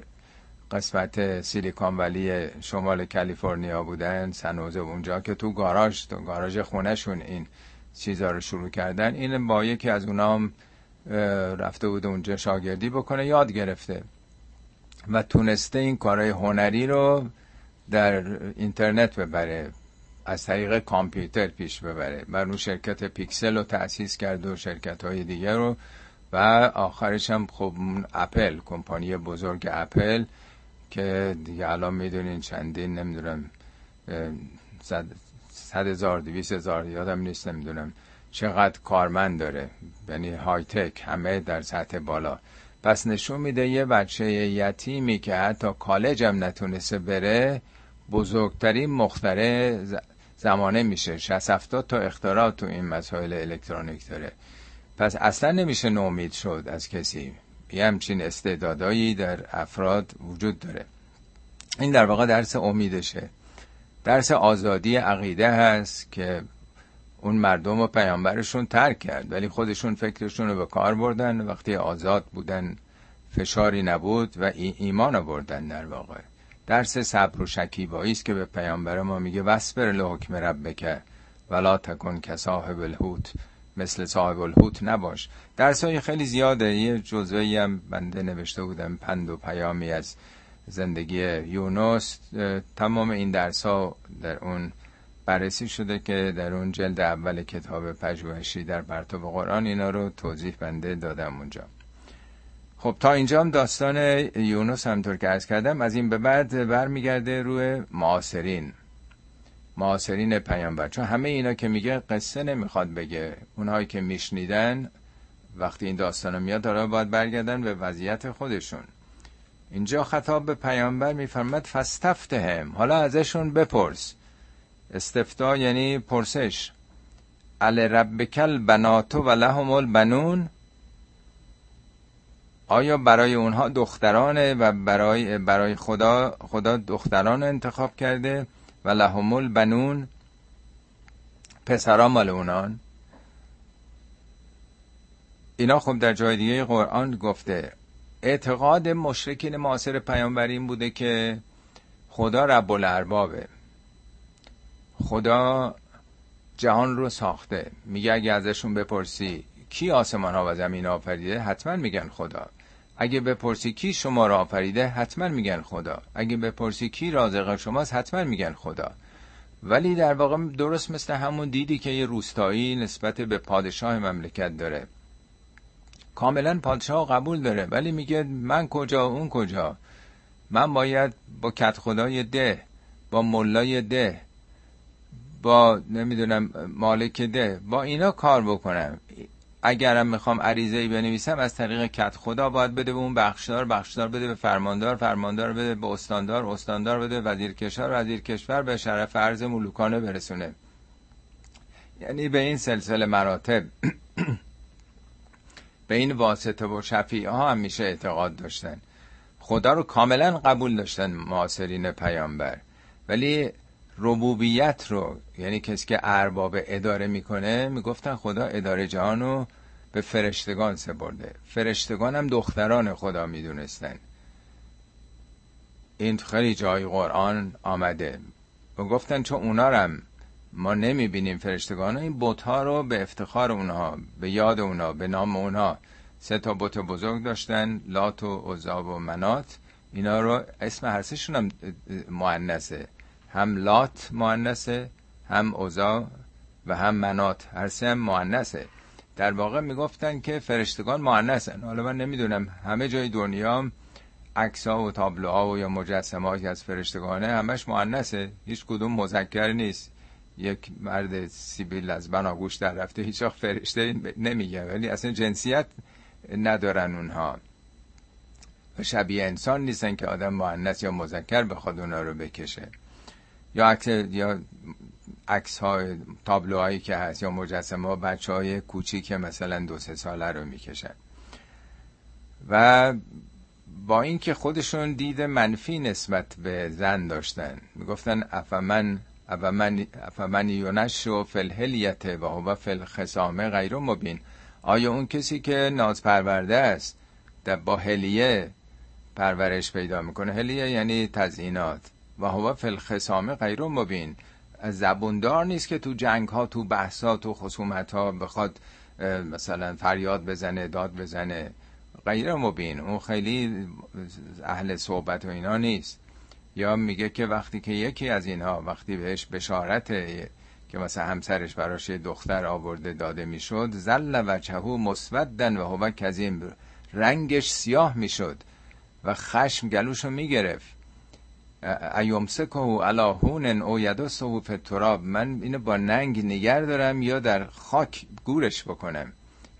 قسمت سیلیکون ولی شمال کالیفرنیا بودن سنوزه اونجا که تو گاراژ تو گاراژ خونهشون این چیزا رو شروع کردن این با یکی از اونا هم رفته بود اونجا شاگردی بکنه یاد گرفته و تونسته این کارهای هنری رو در اینترنت ببره از طریق کامپیوتر پیش ببره. بر اون شرکت پیکسل رو تأسیس کرد و شرکت های دیگر رو. و آخرش هم خب اپل کمپانی بزرگ اپل که دیگه الان می‌دونین چندین نمی‌دونم صد هزار دویست هزار یادم نیست نمی‌دونم چقدر کارمند داره. یعنی های تک همه در سطح بالا. پس نشون میده یه بچه یتیمی که حتی کالج هم نتونسته بره بزرگترین مختره زمانه میشه. 60 تا اختراع تو این مسائل الکترونیک داره. پس اصلا نمیشه نومید شد از کسی. یه همچین استعدادایی در افراد وجود داره. این در واقع درس امیدشه. درس آزادی عقیده هست که اون مردم و پیامبرشون ترک کرد ولی خودشون فکرشون رو به کار بردن. وقتی آزاد بودن فشاری نبود و ایمان آوردن در واقع. درس صبر و شکیبایی است که به پیامبر ما میگه وسبر لحکم ربک ولا تکن که صاحب الحوت مثل صاحب الحوت نباش. درس های خیلی زیاده. یه جزوهی هم بنده نوشته بودم پند و پیامی از زندگی یونس. تمام این درس ها در اون بررسی شده که در اون جلد اول کتاب پژوهشی در پرتاب قرآن اینا رو توضیح بنده دادم اونجا. خب تا اینجا هم داستان یونس همطور که ارز کردم از این به بعد برمیگرده روی معاصرین. معاصرین پیامبر. چون همه اینا که میگه قصه نمی‌خواد بگه. اونهایی که میشنیدن وقتی این داستان میاد داره باید برگردن به وضعیت خودشون. اینجا خطاب به پیامبر میفرمد فستفتهم حالا ازشون بپرس. استفتا یعنی پرسش. ال ربکل بناتو و لهم البنون؟ آیا برای اونها دخترانه و برای برای خدا خدا دختران انتخاب کرده و لهم البنون پسران مال اونان؟ اینا خب در جای دیگه قرآن گفته اعتقاد مشرکین معاصر پیامبر این بوده که خدا رب الاربابه. خدا جهان رو ساخته. میگه اگه ازشون بپرسی کی آسمان ها و زمین آفریده حتما میگن خدا. اگه بپرسی کی شما را آفریده حتما میگن خدا. اگه بپرسی کی رازق شماست حتما میگن خدا. ولی در واقع درست مثل همون دیدی که یه روستایی نسبت به پادشاه مملکت داره. کاملا پادشاه قبول داره ولی میگه من کجا اون کجا. من باید با کت خدای ده با ملای ده با نمی‌دونم مالک ده با اینا کار بکنم. اگرم می‌خوام عریضه ای بنویسم از طریق کت خدا باید بده به اون بخشدار بخشدار بده به فرماندار فرماندار بده به استاندار استاندار بده وزیر کشور وزیر کشور به شرف عرض ملوکانه برسونه. یعنی به این سلسله مراتب به این واسطه و شفیع ها هم میشه اعتقاد داشتن. خدا رو کاملا قبول داشتن معاصرین پیامبر. ولی ربوبیت رو یعنی کسی که ارباب اداره می‌کنه می‌گفتن خدا اداره جهان رو به فرشتگان سپرده. فرشتگان هم دختران خدا می‌دونستن. این خیلی جای قرآن آمده. و گفتن چون اونا هم ما نمی‌بینیم فرشتگان این بوت ها رو به افتخار اونها به یاد اونها به نام اونها سه تا بت بزرگ داشتن لات و عزا و منات. اینا رو اسم هر هم مؤنثه. هم لات مؤنثه هم عزا و هم منات. هر سه هم مؤنثه. در واقع می‌گفتن که فرشتگان مؤنثن. حالا من نمی‌دونم همه جای دنیا عکس‌ها و تابلوها و یا مجسمه از فرشتگانه همش مؤنثه. هیچ کدوم مذکر نیست. یک مرد سیبیل از بناگوش در رفته هیچ فرشته نمیگه. ولی اصلا جنسیت ندارن اونها. و شبیه انسان نیستن که آدم مؤنث یا مذکر بخواد اونا رو بکشه. یا عکس یا عکس های تابلوهایی که هست یا مجسمه ها بچه های کوچیک مثلا دو سه ساله رو می‌کشن. و با اینکه خودشون دید منفی نسبت به زن داشتن می‌گفتن افمن افمن افمن یونش و فلهلیت و هو فل خسامه غیر مبین. آیا اون کسی که ناز پرورده است با هلیه پرورش پیدا می‌کنه؟ هلیه یعنی تزیینات و هو فل خسامه غیر مبین. زبوندار نیست که تو جنگ ها تو بحث ها تو خصومت ها بخواد مثلا فریاد بزنه داد بزنه. غير مبين. اون خیلی اهل صحبت و اینا نیست. یا میگه که وقتی که یکی از اینها وقتی بهش بشارت که مثلا همسرش براش دختر آورده داده می‌شد ظل وجهه مسودا وهو كظيم رنگش سیاه می‌شد و خشم گلوشو می‌گرفت. أيمسكه على هون أم يدسه في التراب. من اینو با ننگ نگه دارم یا در خاک گورش بکنم.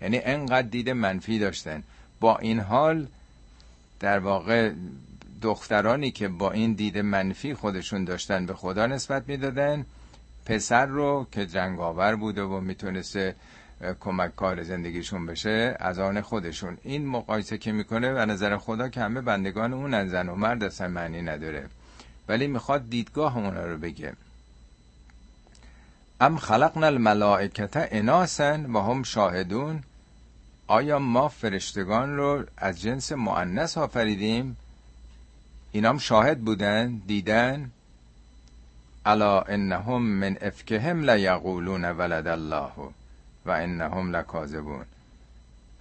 یعنی انقدر دید منفی داشتن. با این حال در واقع دخترانی که با این دید منفی خودشون داشتن به خدا نسبت می‌دادن پسر رو که جنگاور بوده و می‌تونسته کمک کار زندگیشون بشه از آن خودشون. این مقایسه که می‌کنه و نظر خدا که همه بندگان اون زن و مرد اصلا معنی نداره. ولی می‌خواد دیدگاه اونا رو بگه. ام خلقنا الملائکت اناسن و هم شاهدون. آیا ما فرشتگان رو از جنس معنس آفریدیم؟ اینام شاهد بودن دیدن. الا انهم من افکهم لیقولون ولد الله و انهم لکاذبون.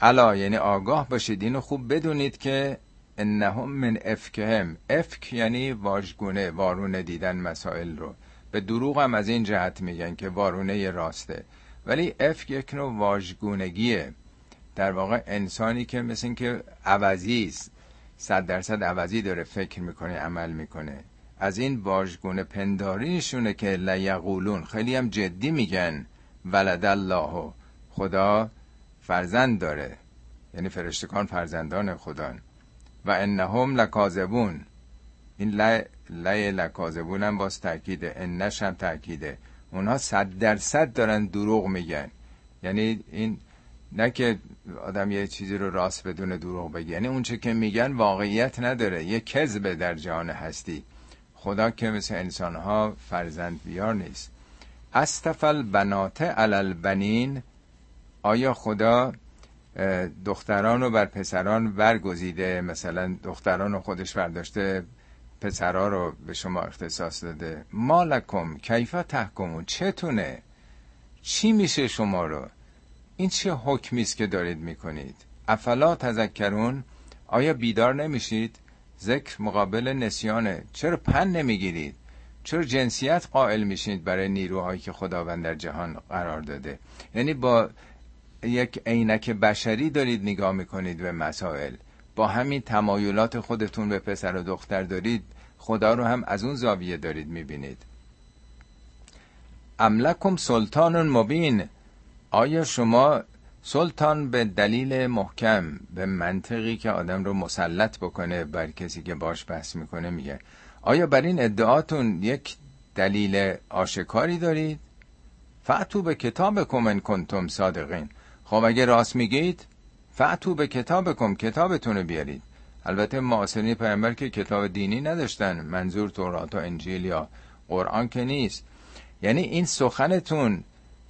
الا یعنی آگاه باشید اینو خوب بدونید که انهم من افکهم. افک یعنی واژگونه وارونه دیدن مسائل رو. به دروغ هم از این جهت میگن که وارونه راسته. ولی افک یک نوع واژگونگیه. در واقع انسانی که مثل این که عوضی است صد درصد عوضی داره فکر می‌کنه عمل می‌کنه. از این واژگونه پنداریشونه که لیقولون خیلی هم جدی میگن. ولد الله. خدا فرزند داره. یعنی فرشتگان فرزندان خدا. و انهم لکاذبون. این لی, لی لکاذبون هم باز تاکیده انش هم تاکیده اونها صد درصد دارن دروغ میگن. یعنی این نه که آدم یه چیزی رو راست بدون دروغ بگه. یعنی اون چه که میگن واقعیت نداره. یه کذبه در جهان هستی. خدا که مثل انسانها فرزند بیار نیست. استفل بنات علل بنین آیا خدا دختران رو بر پسران برگزیده. مثلا دختران رو خودش برداشته پسرها رو به شما اختصاص داده. مالکم کیفا تحکمون؟ چتونه؟ چی میشه شما رو؟ این چه حکمی است که دارید می‌کنید؟ افلا تذکرون؟ آیا بیدار نمیشید؟ ذکر مقابل نسیانه. چرا پن نمی‌گیرید؟ چرا جنسیت قائل میشید برای نیروهایی که خداوند در جهان قرار داده؟ یعنی با یک عینک بشری دارید نگاه می‌کنید به مسائل. با همین تمایلات خودتون به پسر و دختر دارید خدا رو هم از اون زاویه دارید می‌بینید. املکم سلطان مبین. آیا شما سلطان به دلیل محکم به منطقی که آدم رو مسلط بکنه بر کسی که باش بحث می‌کنه میگه؟ آیا بر این ادعاتون یک دلیل آشکاری دارید؟ فعتو به کتاب کمن کنتم صادقین. خب اگه راست میگید فعتو به کتاب کم کتابتون رو بیارید. البته معاصرین پیامبر که کتاب دینی نداشتن منظور تورات و انجیل یا قرآن که نیست. یعنی این سخنتون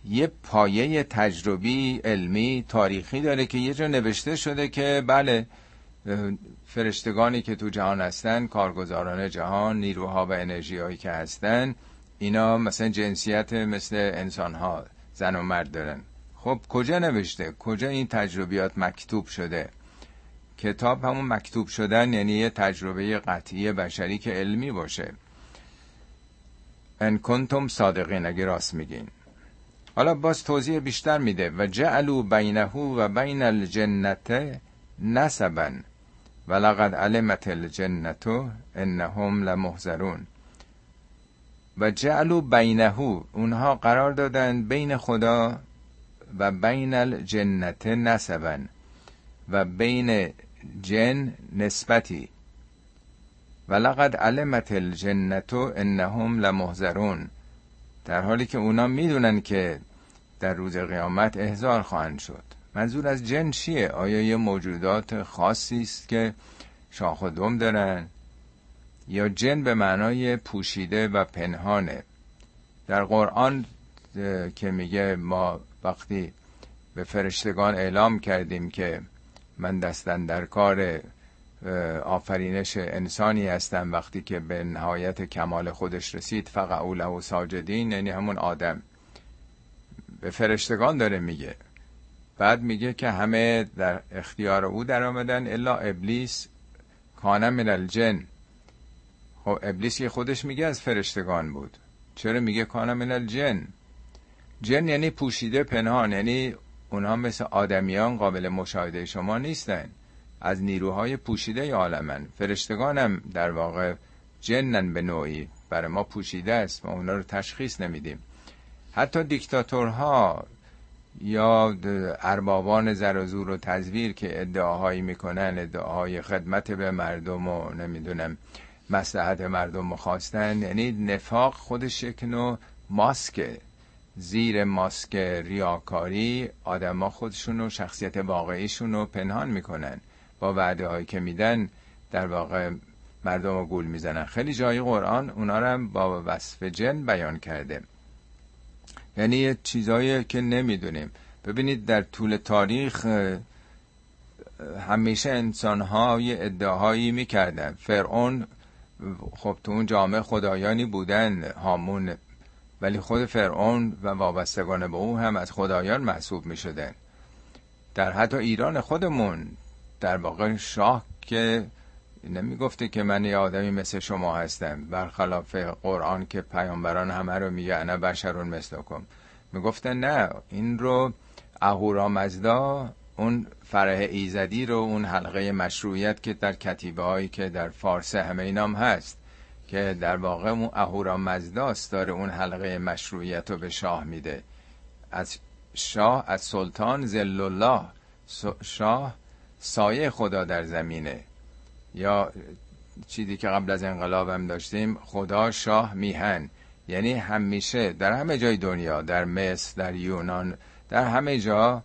یه پایه تجربی علمی تاریخی داره که یه جا نوشته شده که بله فرشتگانی که تو جهان هستن کارگزاران جهان نیروها و انرژی هایی که هستن اینا مثلا جنسیت مثل انسان ها زن و مرد دارن. خب کجا نوشته؟ کجا این تجربیات مکتوب شده؟ کتاب همون مکتوب شدن یعنی یه تجربه قطعی بشری که علمی باشه. ان کنتم صادقین اگه راست میگین. حالا باز توضیح بیشتر میده. و جعلو بینه و بین الجنت نسبا. ولقد علمت الجنت انهم لمحذرون و جعلو بینه اونها قرار دادن بین خدا و بین الجنت نسبا و بین جن نسبتی ولقد علمت الجنت انهم لمحذرون در حالی که اونا می‌دونن که در روز قیامت احضار خواهند شد منظور از جن چیه؟ آیا یه موجودات خاصی است که شاخ و دم دارن؟ یا جن به معنای پوشیده و پنهانه در قرآن که میگه ما وقتی به فرشتگان اعلام کردیم که من دستن در کار آفرینش انسانی هستم وقتی که به نهایت کمال خودش رسید فقط اوله و ساجدین یعنی همون آدم. به فرشتگان داره میگه. بعد میگه که همه در اختیار او در آمدن الا ابلیس کانه من الجن. خب ابلیس که خودش میگه از فرشتگان بود. چرا میگه کانه من الجن؟ جن یعنی پوشیده پنهان یعنی اونها مثل آدمیان قابل مشاهده شما نیستن. از نیروهای پوشیده عالمن. فرشتگانم در واقع جنن به نوعی. برای ما پوشیده است ما اونا رو تشخیص نمیدیم. حتی دیکتاتورها یا اربابان زر و زور و تزویر که ادعاهایی می‌کنن ادعاهای خدمت به مردم و نمی‌دونم مسلحت مردم مخواستن یعنی نفاق خودش یک نوع ماسکه زیر ماسک ریاکاری آدما خودشون و شخصیت واقعیشون رو پنهان می‌کنن. با وعده هایی که میدن در واقع مردم رو گول می‌زنن. خیلی جای قرآن اونا رو هم با وصف جن بیان کرده. یعنی چیزایی که نمی‌دونیم. ببینید در طول تاریخ همیشه انسان ها یه ادعاهایی می‌کردن. فرعون خب تو اون جامعه خدایانی بودن هامون ولی خود فرعون و وابستگان به او هم از خدایان محسوب می شدن در حتی ایران خودمون در واقع شاه که نمی گفته که من یه آدمی مثل شما هستم برخلاف قرآن که پیامبران همه رو میگه انا بشرون مثلکم می‌گفتن نه این رو اهورا مزدا اون فرح ایزدی رو اون حلقه مشروعیت که در کتیبه هایی که در فارس همه اینام هست. که در واقع اون اهورا مزداست داره اون حلقه مشروعیت رو به شاه میده. از شاه از سلطان زل الله شاه سایه خدا در زمینه. یا چیزی که قبل از انقلاب هم داشتیم خدا شاه میهن. یعنی همیشه در همه جای دنیا در مصر در یونان در همه جا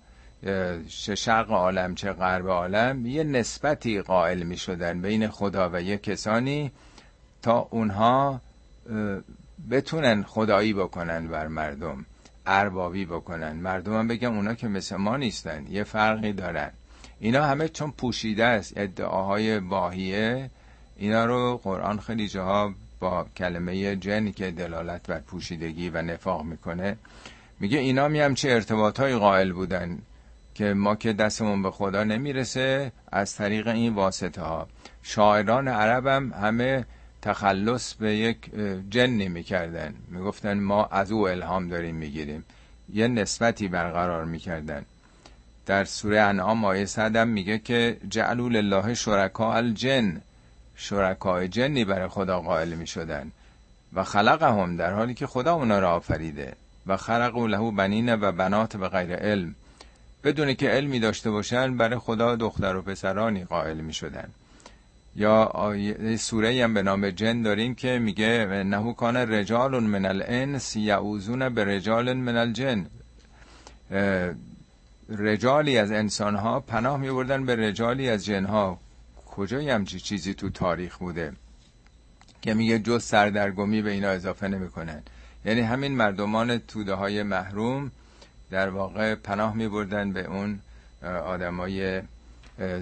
چه شرق عالم چه غرب عالم یه نسبتی قائل می شدن بین خدا و یه کسانی تا اونها بتونن خدایی بکنن بر مردم اربابی بکنن. مردم هم بگم اونا که مثل ما نیستن یه فرقی دارن. اینا همه چون پوشیده است ادعاهای واهیه اینا رو قرآن خیلی جاها با کلمه جن که دلالت بر پوشیدگی و نفاق می‌کنه میگه اینا می هم چه ارتباط های قائل بودن که ما که دستمون به خدا نمی‌رسه از طریق این واسطه ها شاعران عرب هم همه تخلص به یک جنی می‌کردن می‌گفتن ما از او الهام داریم می‌گیریم. یه نسبتی برقرار می‌کردن. در سوره انعام آیه صدم میگه که جعلوا لله شرکا الجن. شرکای جنی برای خدا قائل می‌شدن. و خلقهم در حالی که خدا اونا را آفریده. و خلقوا له بنین و بنات به غیر علم. بدون که علمی داشته باشن برای خدا دختر و پسرانی قائل می یا سوره هم به نام جن داریم که میگه نهو کان رجال من الانس یعوزون به رجال من الجن. رجالی از انسان ها پناه می بردن به رجالی از جن ها کجای همچی چیزی تو تاریخ بوده که میگه جز سردرگمی به اینا اضافه نمی‌کنن. یعنی همین مردمان توده های محروم در واقع پناه می بردن به اون آدمای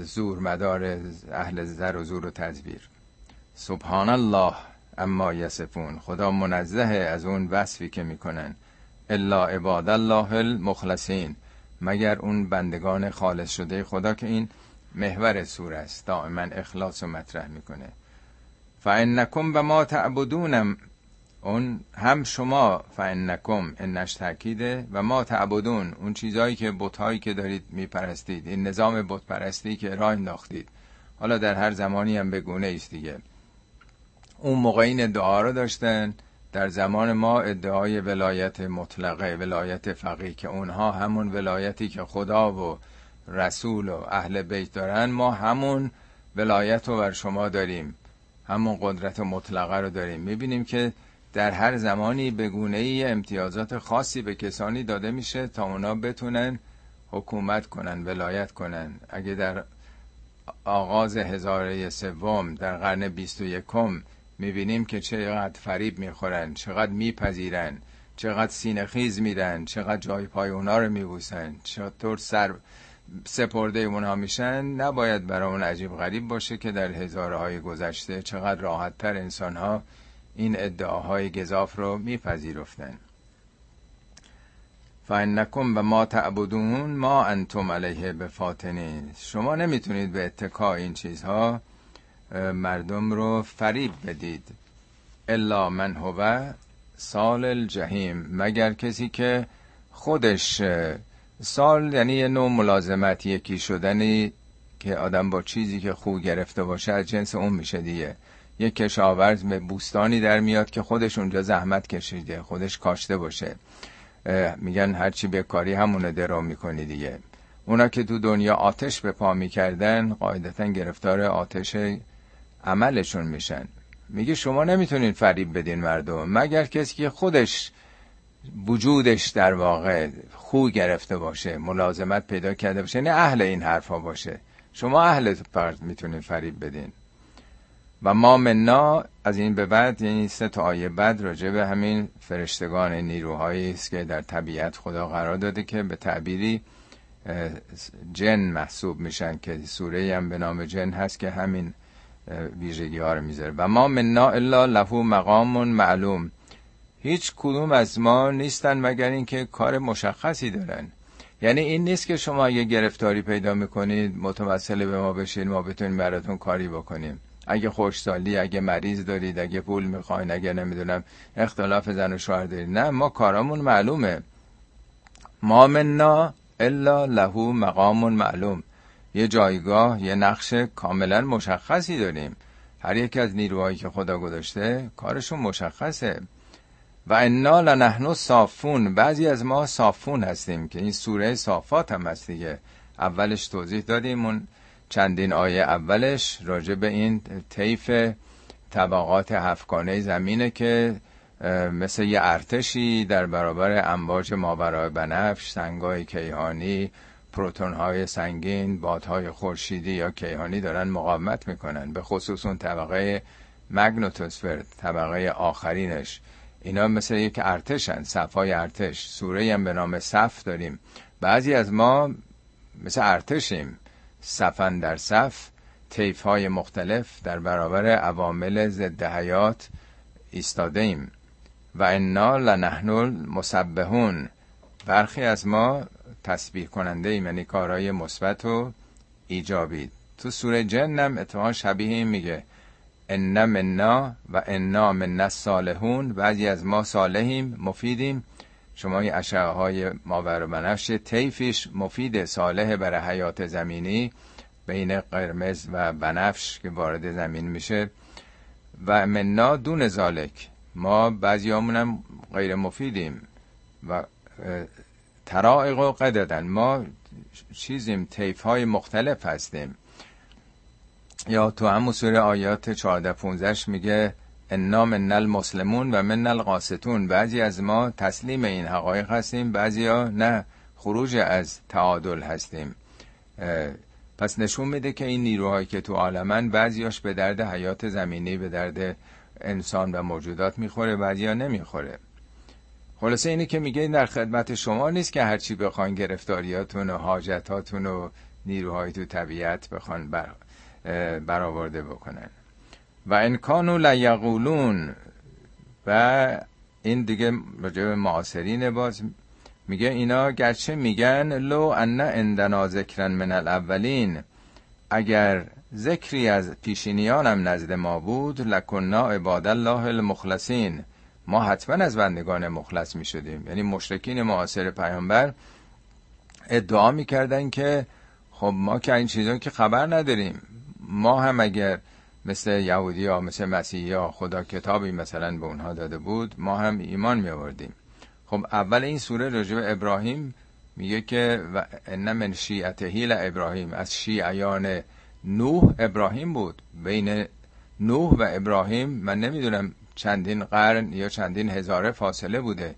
زور مدار اهل زر و زور و تزویر سبحان الله اما یسفون خدا منزه از اون وصفی که می‌کنن. الا عباد الله المخلصین. مگر اون بندگان خالص شده خدا که این محور سور است دائما اخلاص و مطرح می‌کنه. فانکم به ما تعبدونم اون هم شما فانکم انش تاکیده و ما تعبدون. اون چیزهایی که بتهایی که دارید میپرستید. این نظام بت پرستی که راه انداختید. حالا در هر زمانی هم به گونه است دیگه. اون موقع این ادعا رو داشتن. در زمان ما ادعای ولایت مطلقه ولایت فقیه که اونها همون ولایتی که خدا و رسول و اهل بیت دارن ما همون ولایت رو بر شما داریم. همون قدرت مطلقه رو داریم. می‌بینیم که در هر زمانی به گونه ای امتیازات خاصی به کسانی داده میشه تا اونا بتونن حکومت کنن ولایت کنن. اگه در آغاز هزاره سوم در قرن بیست و یکم می‌بینیم که چقدر فریب می‌خورن چقدر میپذیرن چقدر سینه خیز میدن چقدر جای پای اونا رو میبوسن چطور سر سپرده اونها میشن نباید برای اون عجیب غریب باشه که در هزاره های گذشته چقدر راحت تر انسان ها این ادعاهای گذاف رو میپذیرفتن فانکم و ما تعبدون ما انتم علیه بفاطنین شما نمی‌تونید به اتکا این چیزها مردم رو فریب بدید. الا من هو سال الجحیم. مگر کسی که خودش سال یعنی یه نوع ملازمت یکی شدنی که آدم با چیزی که خوب گرفته باشه از جنس اون میشه دیگه. یک کشاورز به بوستانی در میاد که خودش اونجا زحمت کشیده خودش کاشته باشه. میگن هرچی به کاری همونه درو می‌کنی دیگه. اونا که تو دنیا آتش به پا می‌کردن قاعدتا گرفتار آتش عملشون میشن. میگه شما نمی‌تونین فریب بدین مردم. مگر کسی که خودش وجودش در واقع خو گرفته باشه ملازمت پیدا کرده باشه یعنی اهل این حرفا باشه. شما اهل فرد می‌تونین فریب بدین. و ما مننا از این به بعد یعنی سه تا آیه بعد راجع به همین فرشتگان نیروهایی است که در طبیعت خدا قرار داده که به تعبیری جن محسوب میشن که سوره هم به نام جن هست که همین ویژگی ها رو می‌ذاره. و ما مننا الا له مقام معلوم. هیچ کدوم از ما نیستن مگر اینکه کار مشخصی دارن. یعنی این نیست که شما یه گرفتاری پیدا می‌کنید متوسل به ما بشین ما بتونیم براتون کاری بکنیم. اگه خوشسالی اگه مریض دارید اگه پول می‌خواین اگه نمی‌دونم اختلاف زن و شوهر دارید. نه ما کارامون معلومه. ما مننا الا له مقام معلوم. یه جایگاه یه نقش کاملا مشخصی داریم. هر یکی از نیروهایی که خدا گذاشته کارشون مشخصه. و انا لنحن صافون. بعضی از ما صافون هستیم که این سوره صافات هم هست دیگه. اولش توضیح دادیم اون چندین آیه اولش راجع به این طیف طبقات هفکانه زمینه که مثل یه ارتشی در برابر امواج ماورای بنفش سنگای کیهانی پروتون های سنگین بادهای خورشیدی یا کیهانی دارن مقاومت می‌کنن. به خصوص اون طبقه مگنوتوسفر طبقه آخرینش. اینا مثل یک ارتشن صفای ارتش. سوره هم به نام صف داریم. بعضی از ما مثل ارتشیم. صفن در صف تیف های مختلف در برابر عوامل ضد حیات ایستاده ایم و انا لنحن المسبحون. برخی از ما تسبیح کننده ایم یعنی کارهای مثبت و ایجابی. تو سوره جنم اتفاقا شبیه این میگه. ان منا و انا من صالحون. بعضی از ما صالحیم مفیدیم. شما این اشعه های ماور و بنفش تیفیش مفید صالح برای حیات زمینی بین قرمز و بنفش که وارد زمین میشه. و مننا دون زالک ما بعضی هم غیر مفیدیم و ترائق و قددن ما چیزیم تیف های مختلف هستیم. یا تو همون سوره آیات 14 15 میگه انا من المسلمون و من القاستون بعضی از ما تسلیم این حقایق هستیم بعضی ها نه خروج از تعادل هستیم. پس نشون میده که این نیروهایی که تو عالمن بعضیاش به درد حیات زمینی به درد انسان و موجودات می‌خوره بعضی ها نمی‌خوره. خلاصه اینه که میگه در خدمت شما نیست که هرچی بخوان گرفتاریاتون و حاجتاتون و نیروهای تو طبیعت بخوان بر برآورده بکنن. و انکانو لیقولون و این دیگه راجع به معاصرین باز. میگه اینا گرچه میگن لو ان اندنا ذکرن من الاولین. اگر ذکری از پیشینیانم نزد ما بود لکنا عباد الله المخلصین. ما حتما از بندگان مخلص می شدیم یعنی مشرکین معاصر پیامبر ادعا می‌کردن که خب ما که این چیزا که خبر نداریم. ما هم اگر مثل یهودی ها مثل مسیحی ها خدا کتابی مثلا به اونها داده بود ما هم ایمان می آوردیم خب اول این سوره به ابراهیم میگه که ان من شیعته ابراهیم از شیعیان نوح ابراهیم بود. بین نوح و ابراهیم من نمی‌دونم چندین قرن یا چندین هزاره فاصله بوده.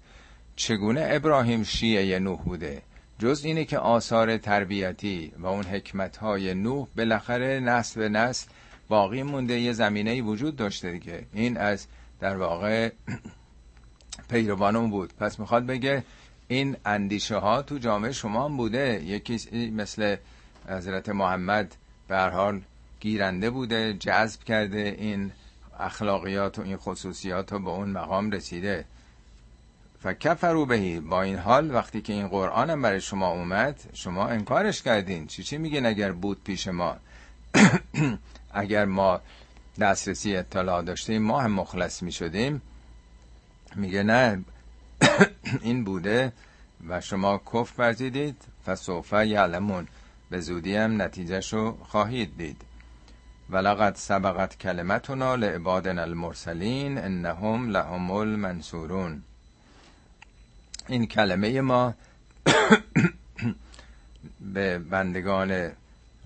چگونه ابراهیم شیعه نوح بوده؟ جز اینه که آثار تربیتی و اون حکمت های نوح بالاخره نسل به نسل باقی مونده یه زمینه وجود داشته دیگه. این از در واقع پیروانمون بود. پس می‌خواد بگه این اندیشه ها تو جامعه شما هم بوده. یکی مثل حضرت محمد به حال گیرنده بوده جذب کرده این اخلاقیات و این خصوصیات رو به اون مقام رسیده. فکفرو بهی با این حال وقتی که این قرآن هم برای شما اومد شما انکارش کردین. چی چی میگین اگر بود پیش ما؟ اگر ما دسترسی اطلاع داشتیم ما هم مخلص می‌شدیم میگه نه این بوده و شما کف ورزیدید فسوفه یعلمون. به زودی هم نتیجهشو خواهید دید. ولقد سبقت کلمتنا لعبادنا المرسلین انهم لهم المنصورون. این کلمه ما به بندگان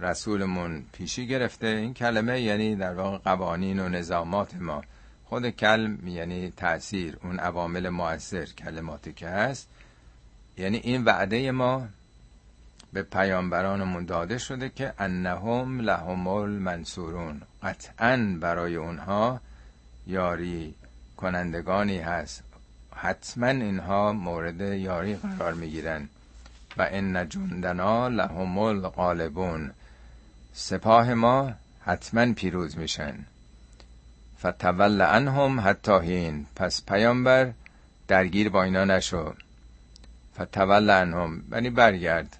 رسولمون پیشی گرفته. این کلمه یعنی در واقع قوانین و نظامات ما. خود کلم یعنی تاثیر اون عوامل مؤثر کلماتی که هست. یعنی این وعده ما به پیامبرانمون داده شده که انهم لهم المنصورون. قطعا برای اونها یاری کنندگانی هست. حتما اینها مورد یاری قرار می‌گیرن. و ان جندنا لهم الغالبون. سپاه ما حتما پیروز میشن. فتول عنهم حتی هین. پس پیامبر درگیر با اینا نشو. فتول عنهم. یعنی برگرد.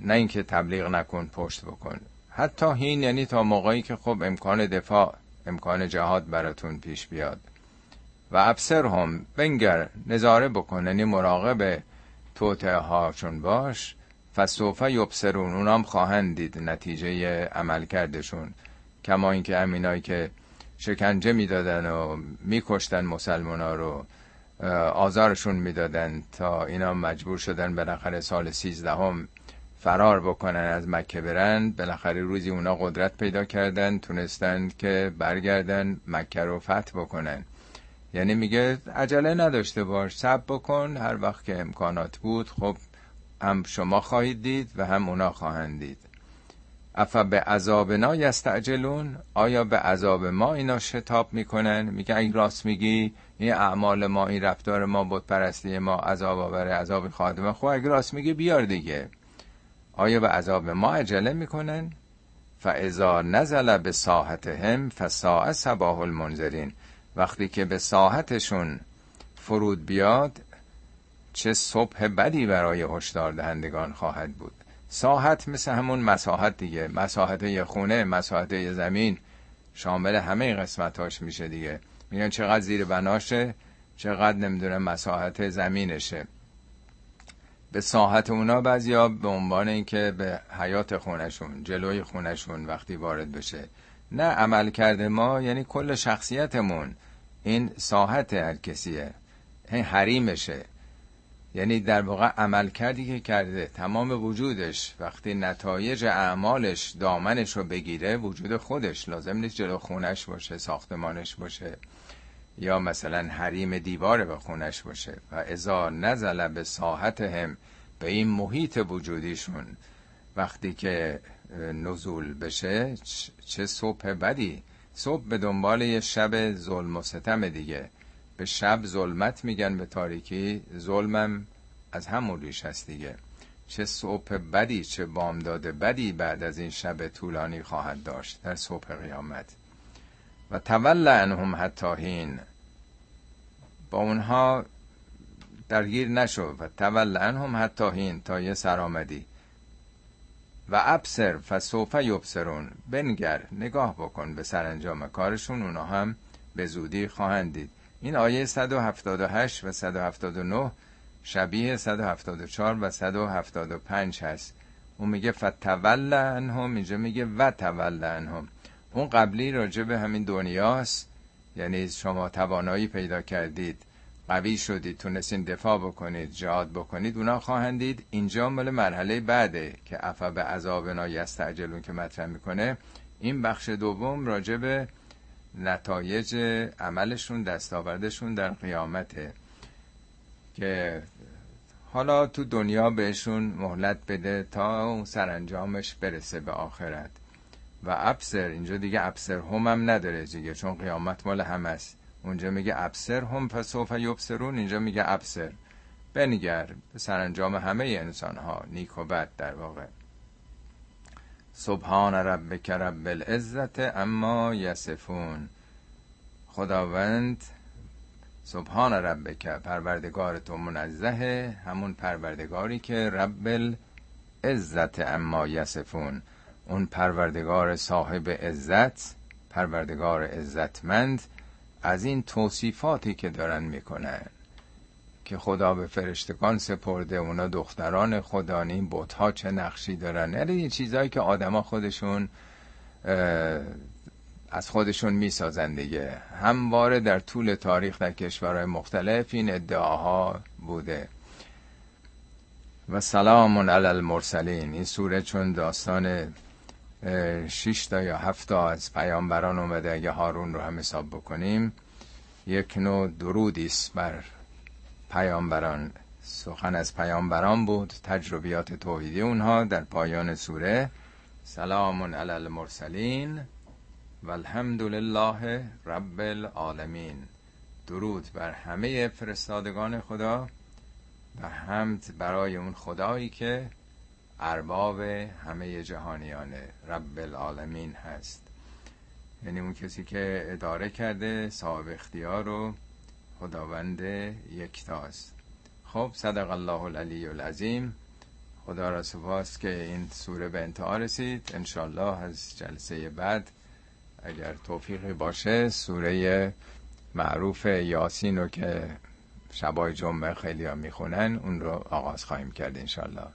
نه اینکه تبلیغ نکن پشت بکن. حتی هین یعنی تا موقعی که خب امکان دفاع امکان جهاد براتون پیش بیاد. و ابسر هم بنگر نظاره بکن. یعنی مراقب توته هاشون باش. فسوفه یبسرون اونام خواهند دید نتیجه عمل کردشون کما اینکه امینایی که شکنجه می‌دادن و میکشتن مسلمان ها رو آزارشون می‌دادن تا اینا مجبور شدن بالاخره سال سیزدهم فرار بکنن از مکه برن. بالاخره روزی اونا قدرت پیدا کردن تونستن که برگردن مکه رو فتح بکنن. یعنی میگه عجله نداشته باش سب بکن هر وقت که امکانات بود خب هم شما خواهید دید و هم اونا خواهند دید. افا به عذابنا یستعجلون؟ آیا به عذاب ما اینا شتاب می‌کنن؟ میگه این راست میگی این اعمال ما این رفتار ما بود پرستی ما عذاب آوره عذاب خادمه. خب اگه راست میگی بیار دیگه. آیا به عذاب ما عجله می‌کنن؟ فاذا نزل به ساحتهم فساء صباح المنذرین وقتی که به ساحتشون فرود بیاد چه صبح بدی برای هشدار دهندگان خواهد بود. ساحت مثل همون مساحت دیگه. مساحت خونه مساحت زمین. شامل همه قسمتاش میشه دیگه. میگن چقدر زیر بناشه چقدر نمی‌دونه مساحت زمینشه. به ساحت اونا بعضیا به عنوان اینکه به حیات خونشون جلوی خونشون وقتی وارد بشه. نه عمل کرده ما یعنی کل شخصیتمون. این ساحت هر کسیه. این حریمشه. یعنی در واقع عمل کردی که کرده تمام وجودش وقتی نتایج اعمالش دامنش رو بگیره وجود خودش لازم نیست جلو خونش باشه ساختمانش باشه یا مثلا حریم دیوار به خونش باشه. و ازا نزل به ساحت هم به این محیط وجودیشون وقتی که نزول بشه چه صبح بدی؟ صبح به دنبال یه شب ظلم و ستم دیگه. به شب ظلمت میگن به تاریکی. ظلمم از همون ریش هست دیگه. چه صبح بدی چه بامداد بدی بعد از این شب طولانی خواهد داشت در صبح قیامت. و تول عنهم حتی هین با اونها درگیر نشو. و تول عنهم حتی هین تا یه سرآمدی و ابسر فسوف یبصرون. بنگر نگاه بکن به سرانجام کارشون. اونا هم به زودی خواهند دید. این آیه 178 و 179 شبیه 174 و 175 هست. اون میگه فتول عنهم اینجا میگه و تول عنهم. اون قبلی راجع به همین دنیاست. یعنی شما توانایی پیدا کردید قوی شدید تونستین دفاع بکنید جهاد بکنید اونا خواهند دید اینجا مال مرحله بعده که افا به عذابنا یستعجلون که مطرح می‌کنه. این بخش دوم راجع به نتایج عملشون دستاوردشون در قیامته. که حالا تو دنیا بهشون مهلت بده تا اون سرانجامش برسه به آخرت. و ابسر اینجا دیگه ابسر هم هم نداره دیگه چون قیامت مال هم است. اونجا میگه ابسر هم فسوف یبسرون اینجا میگه ابسر بنگر سرانجام همه انسان ها نیک و بد در واقع. سبحان ربک رب العزت اما یسفون خداوند سبحان ربک پروردگار تو منزه همون پروردگاری که رب العزت اما یسفون اون پروردگار صاحب عزت پروردگار عزتمند از این توصیفاتی که دارن می‌کنن. که خدا به فرشتگان سپرده اونا دختران خدا این بوتها چه نقشی دارن؟ یعنی این چیزهایی که آدما خودشون از خودشون می‌سازن دیگه. همواره در طول تاریخ در کشورهای مختلف این ادعاها بوده. و سلام علی المرسلین. این سوره چون داستان شش تا یا هفت تا از پیامبران اومده اگه هارون رو هم حساب بکنیم یک نوع درودی است بر پیامبران. سخن از پیامبران بود تجربیات توحیدی اونها در پایان سوره. سلام علی المرسلین و الحمد لله رب العالمین. درود بر همه فرستادگان خدا و حمد برای اون خدایی که ارباب همه جهانیان رب العالمین هست. یعنی اون کسی که اداره کرده صاحب اختیار و خداوند یکتاست خب صدق الله العلی العظیم. خدا را سپاس که این سوره به انتها رسید. انشالله از جلسه بعد اگر توفیقی باشه سوره معروف یاسین رو که شبای جمعه خیلی ها می‌خونن اون رو آغاز خواهیم کرد انشالله